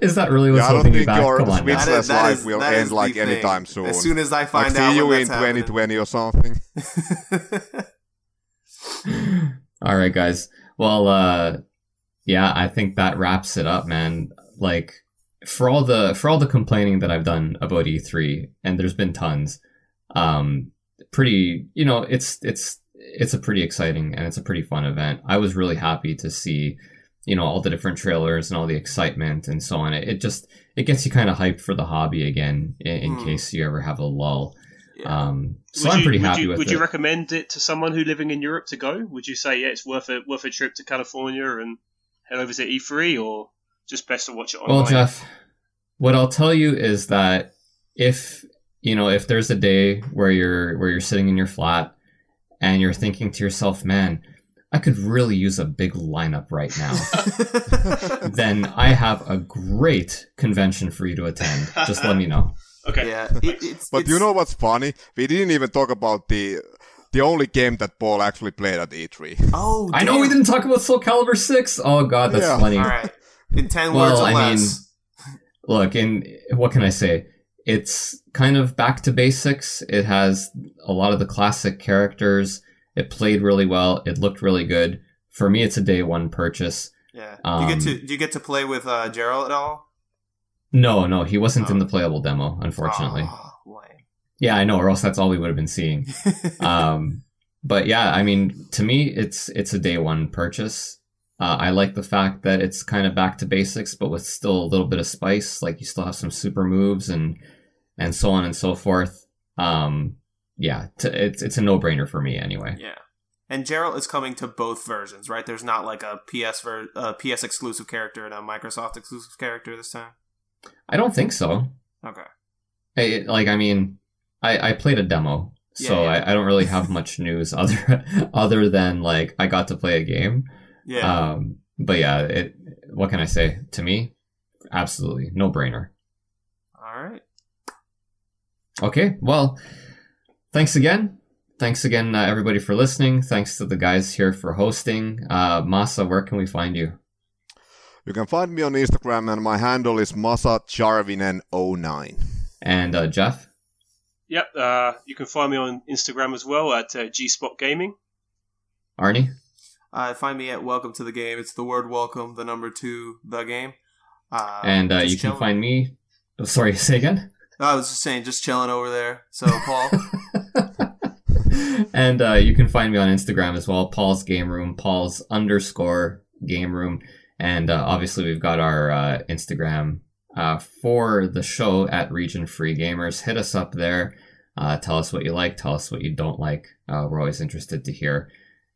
Is that really what's Yeah, I don't holding you think back? your Come on, Switch- now. Switchless life will that end, like, thing. anytime soon. As soon as I Like find see out you when in that's happening. 2020 or something. All right, guys. Well, uh, yeah, I think that wraps it up, man. Like for all the for all the complaining that I've done about E3, and there's been tons. Um, pretty, you know, it's it's it's a pretty exciting and it's a pretty fun event. I was really happy to see, you know, all the different trailers and all the excitement and so on. It, it just it gets you kind of hyped for the hobby again, in, in Hmm. case you ever have a lull. Yeah. Um, so Would I'm you- pretty happy you, with Would it. Would you recommend it to someone who living in Europe to go? Would you say yeah, it's worth a worth a trip to California and head over to E3, or just best to watch it online? Well, Geoff, what I'll tell you is that if you know if there's a day where you're where you're sitting in your flat and you're thinking to yourself, "Man, I could really use a big lineup right now," then I have a great convention for you to attend. Just let me know. okay. yeah. It, it's, But it's, you know what's funny? We didn't even talk about the the only game that Paul actually played at E E3. Oh, I know we didn't talk about Soul Calibur Six. Oh God, that's Yeah. funny. All right. In ten Well, words or I mean, less. Look, and what can I say? It's kind of back to basics. It has a lot of the classic characters. It played really well. It looked really good. For me, it's a day one purchase. yeah. do you get um, to do you get to play with uh, Geralt at all? No, no, he wasn't in Oh. the playable demo, unfortunately. Oh. Yeah, I know, or else that's all we would have been seeing. um, but yeah, I mean, to me, it's it's a day one purchase. Uh, I like the fact that it's kind of back to basics, but with still a little bit of spice. Like you still have some super moves and and so on and so forth. Um, yeah, t- it's it's a no brainer for me anyway. yeah. And Geralt is coming to both versions, right? There's not like a PS ver- a PS exclusive character and a Microsoft exclusive character this time. I don't think so. Okay. I, like, I mean, I, I played a demo, so Yeah, yeah. I, I don't really have much news other other than like I got to play a game. Yeah. Um, but yeah, it. What can I say? To me, absolutely no brainer. all right. Okay, well, thanks again. Thanks again, uh, everybody, for listening. Thanks to the guys here for hosting. Uh, Masa, where can we find you? You can find me on Instagram and my handle is masacharvinen09. And uh, Geoff? Yep. Uh, you can find me on Instagram as well at uh, Spot Gaming. Arnie? Uh, find me at Welcome to the Game. It's the word welcome, the number two, the game. Uh, and uh, you can find me. Oh, sorry, say again? I was just saying, just chilling over there. So, Paul. and uh, you can find me on Instagram as well, Paul's Game Room, Paul's underscore Game Room, and uh, obviously we've got our uh, Instagram uh, for the show at Region Free Gamers. Hit us up there. Uh, tell us what you like. Tell us what you don't like. Uh, we're always interested to hear.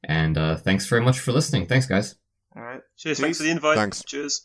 And uh, thanks very much for listening. Thanks, guys. All right. Cheers. Peace. Thanks for the invite. Thanks. Cheers.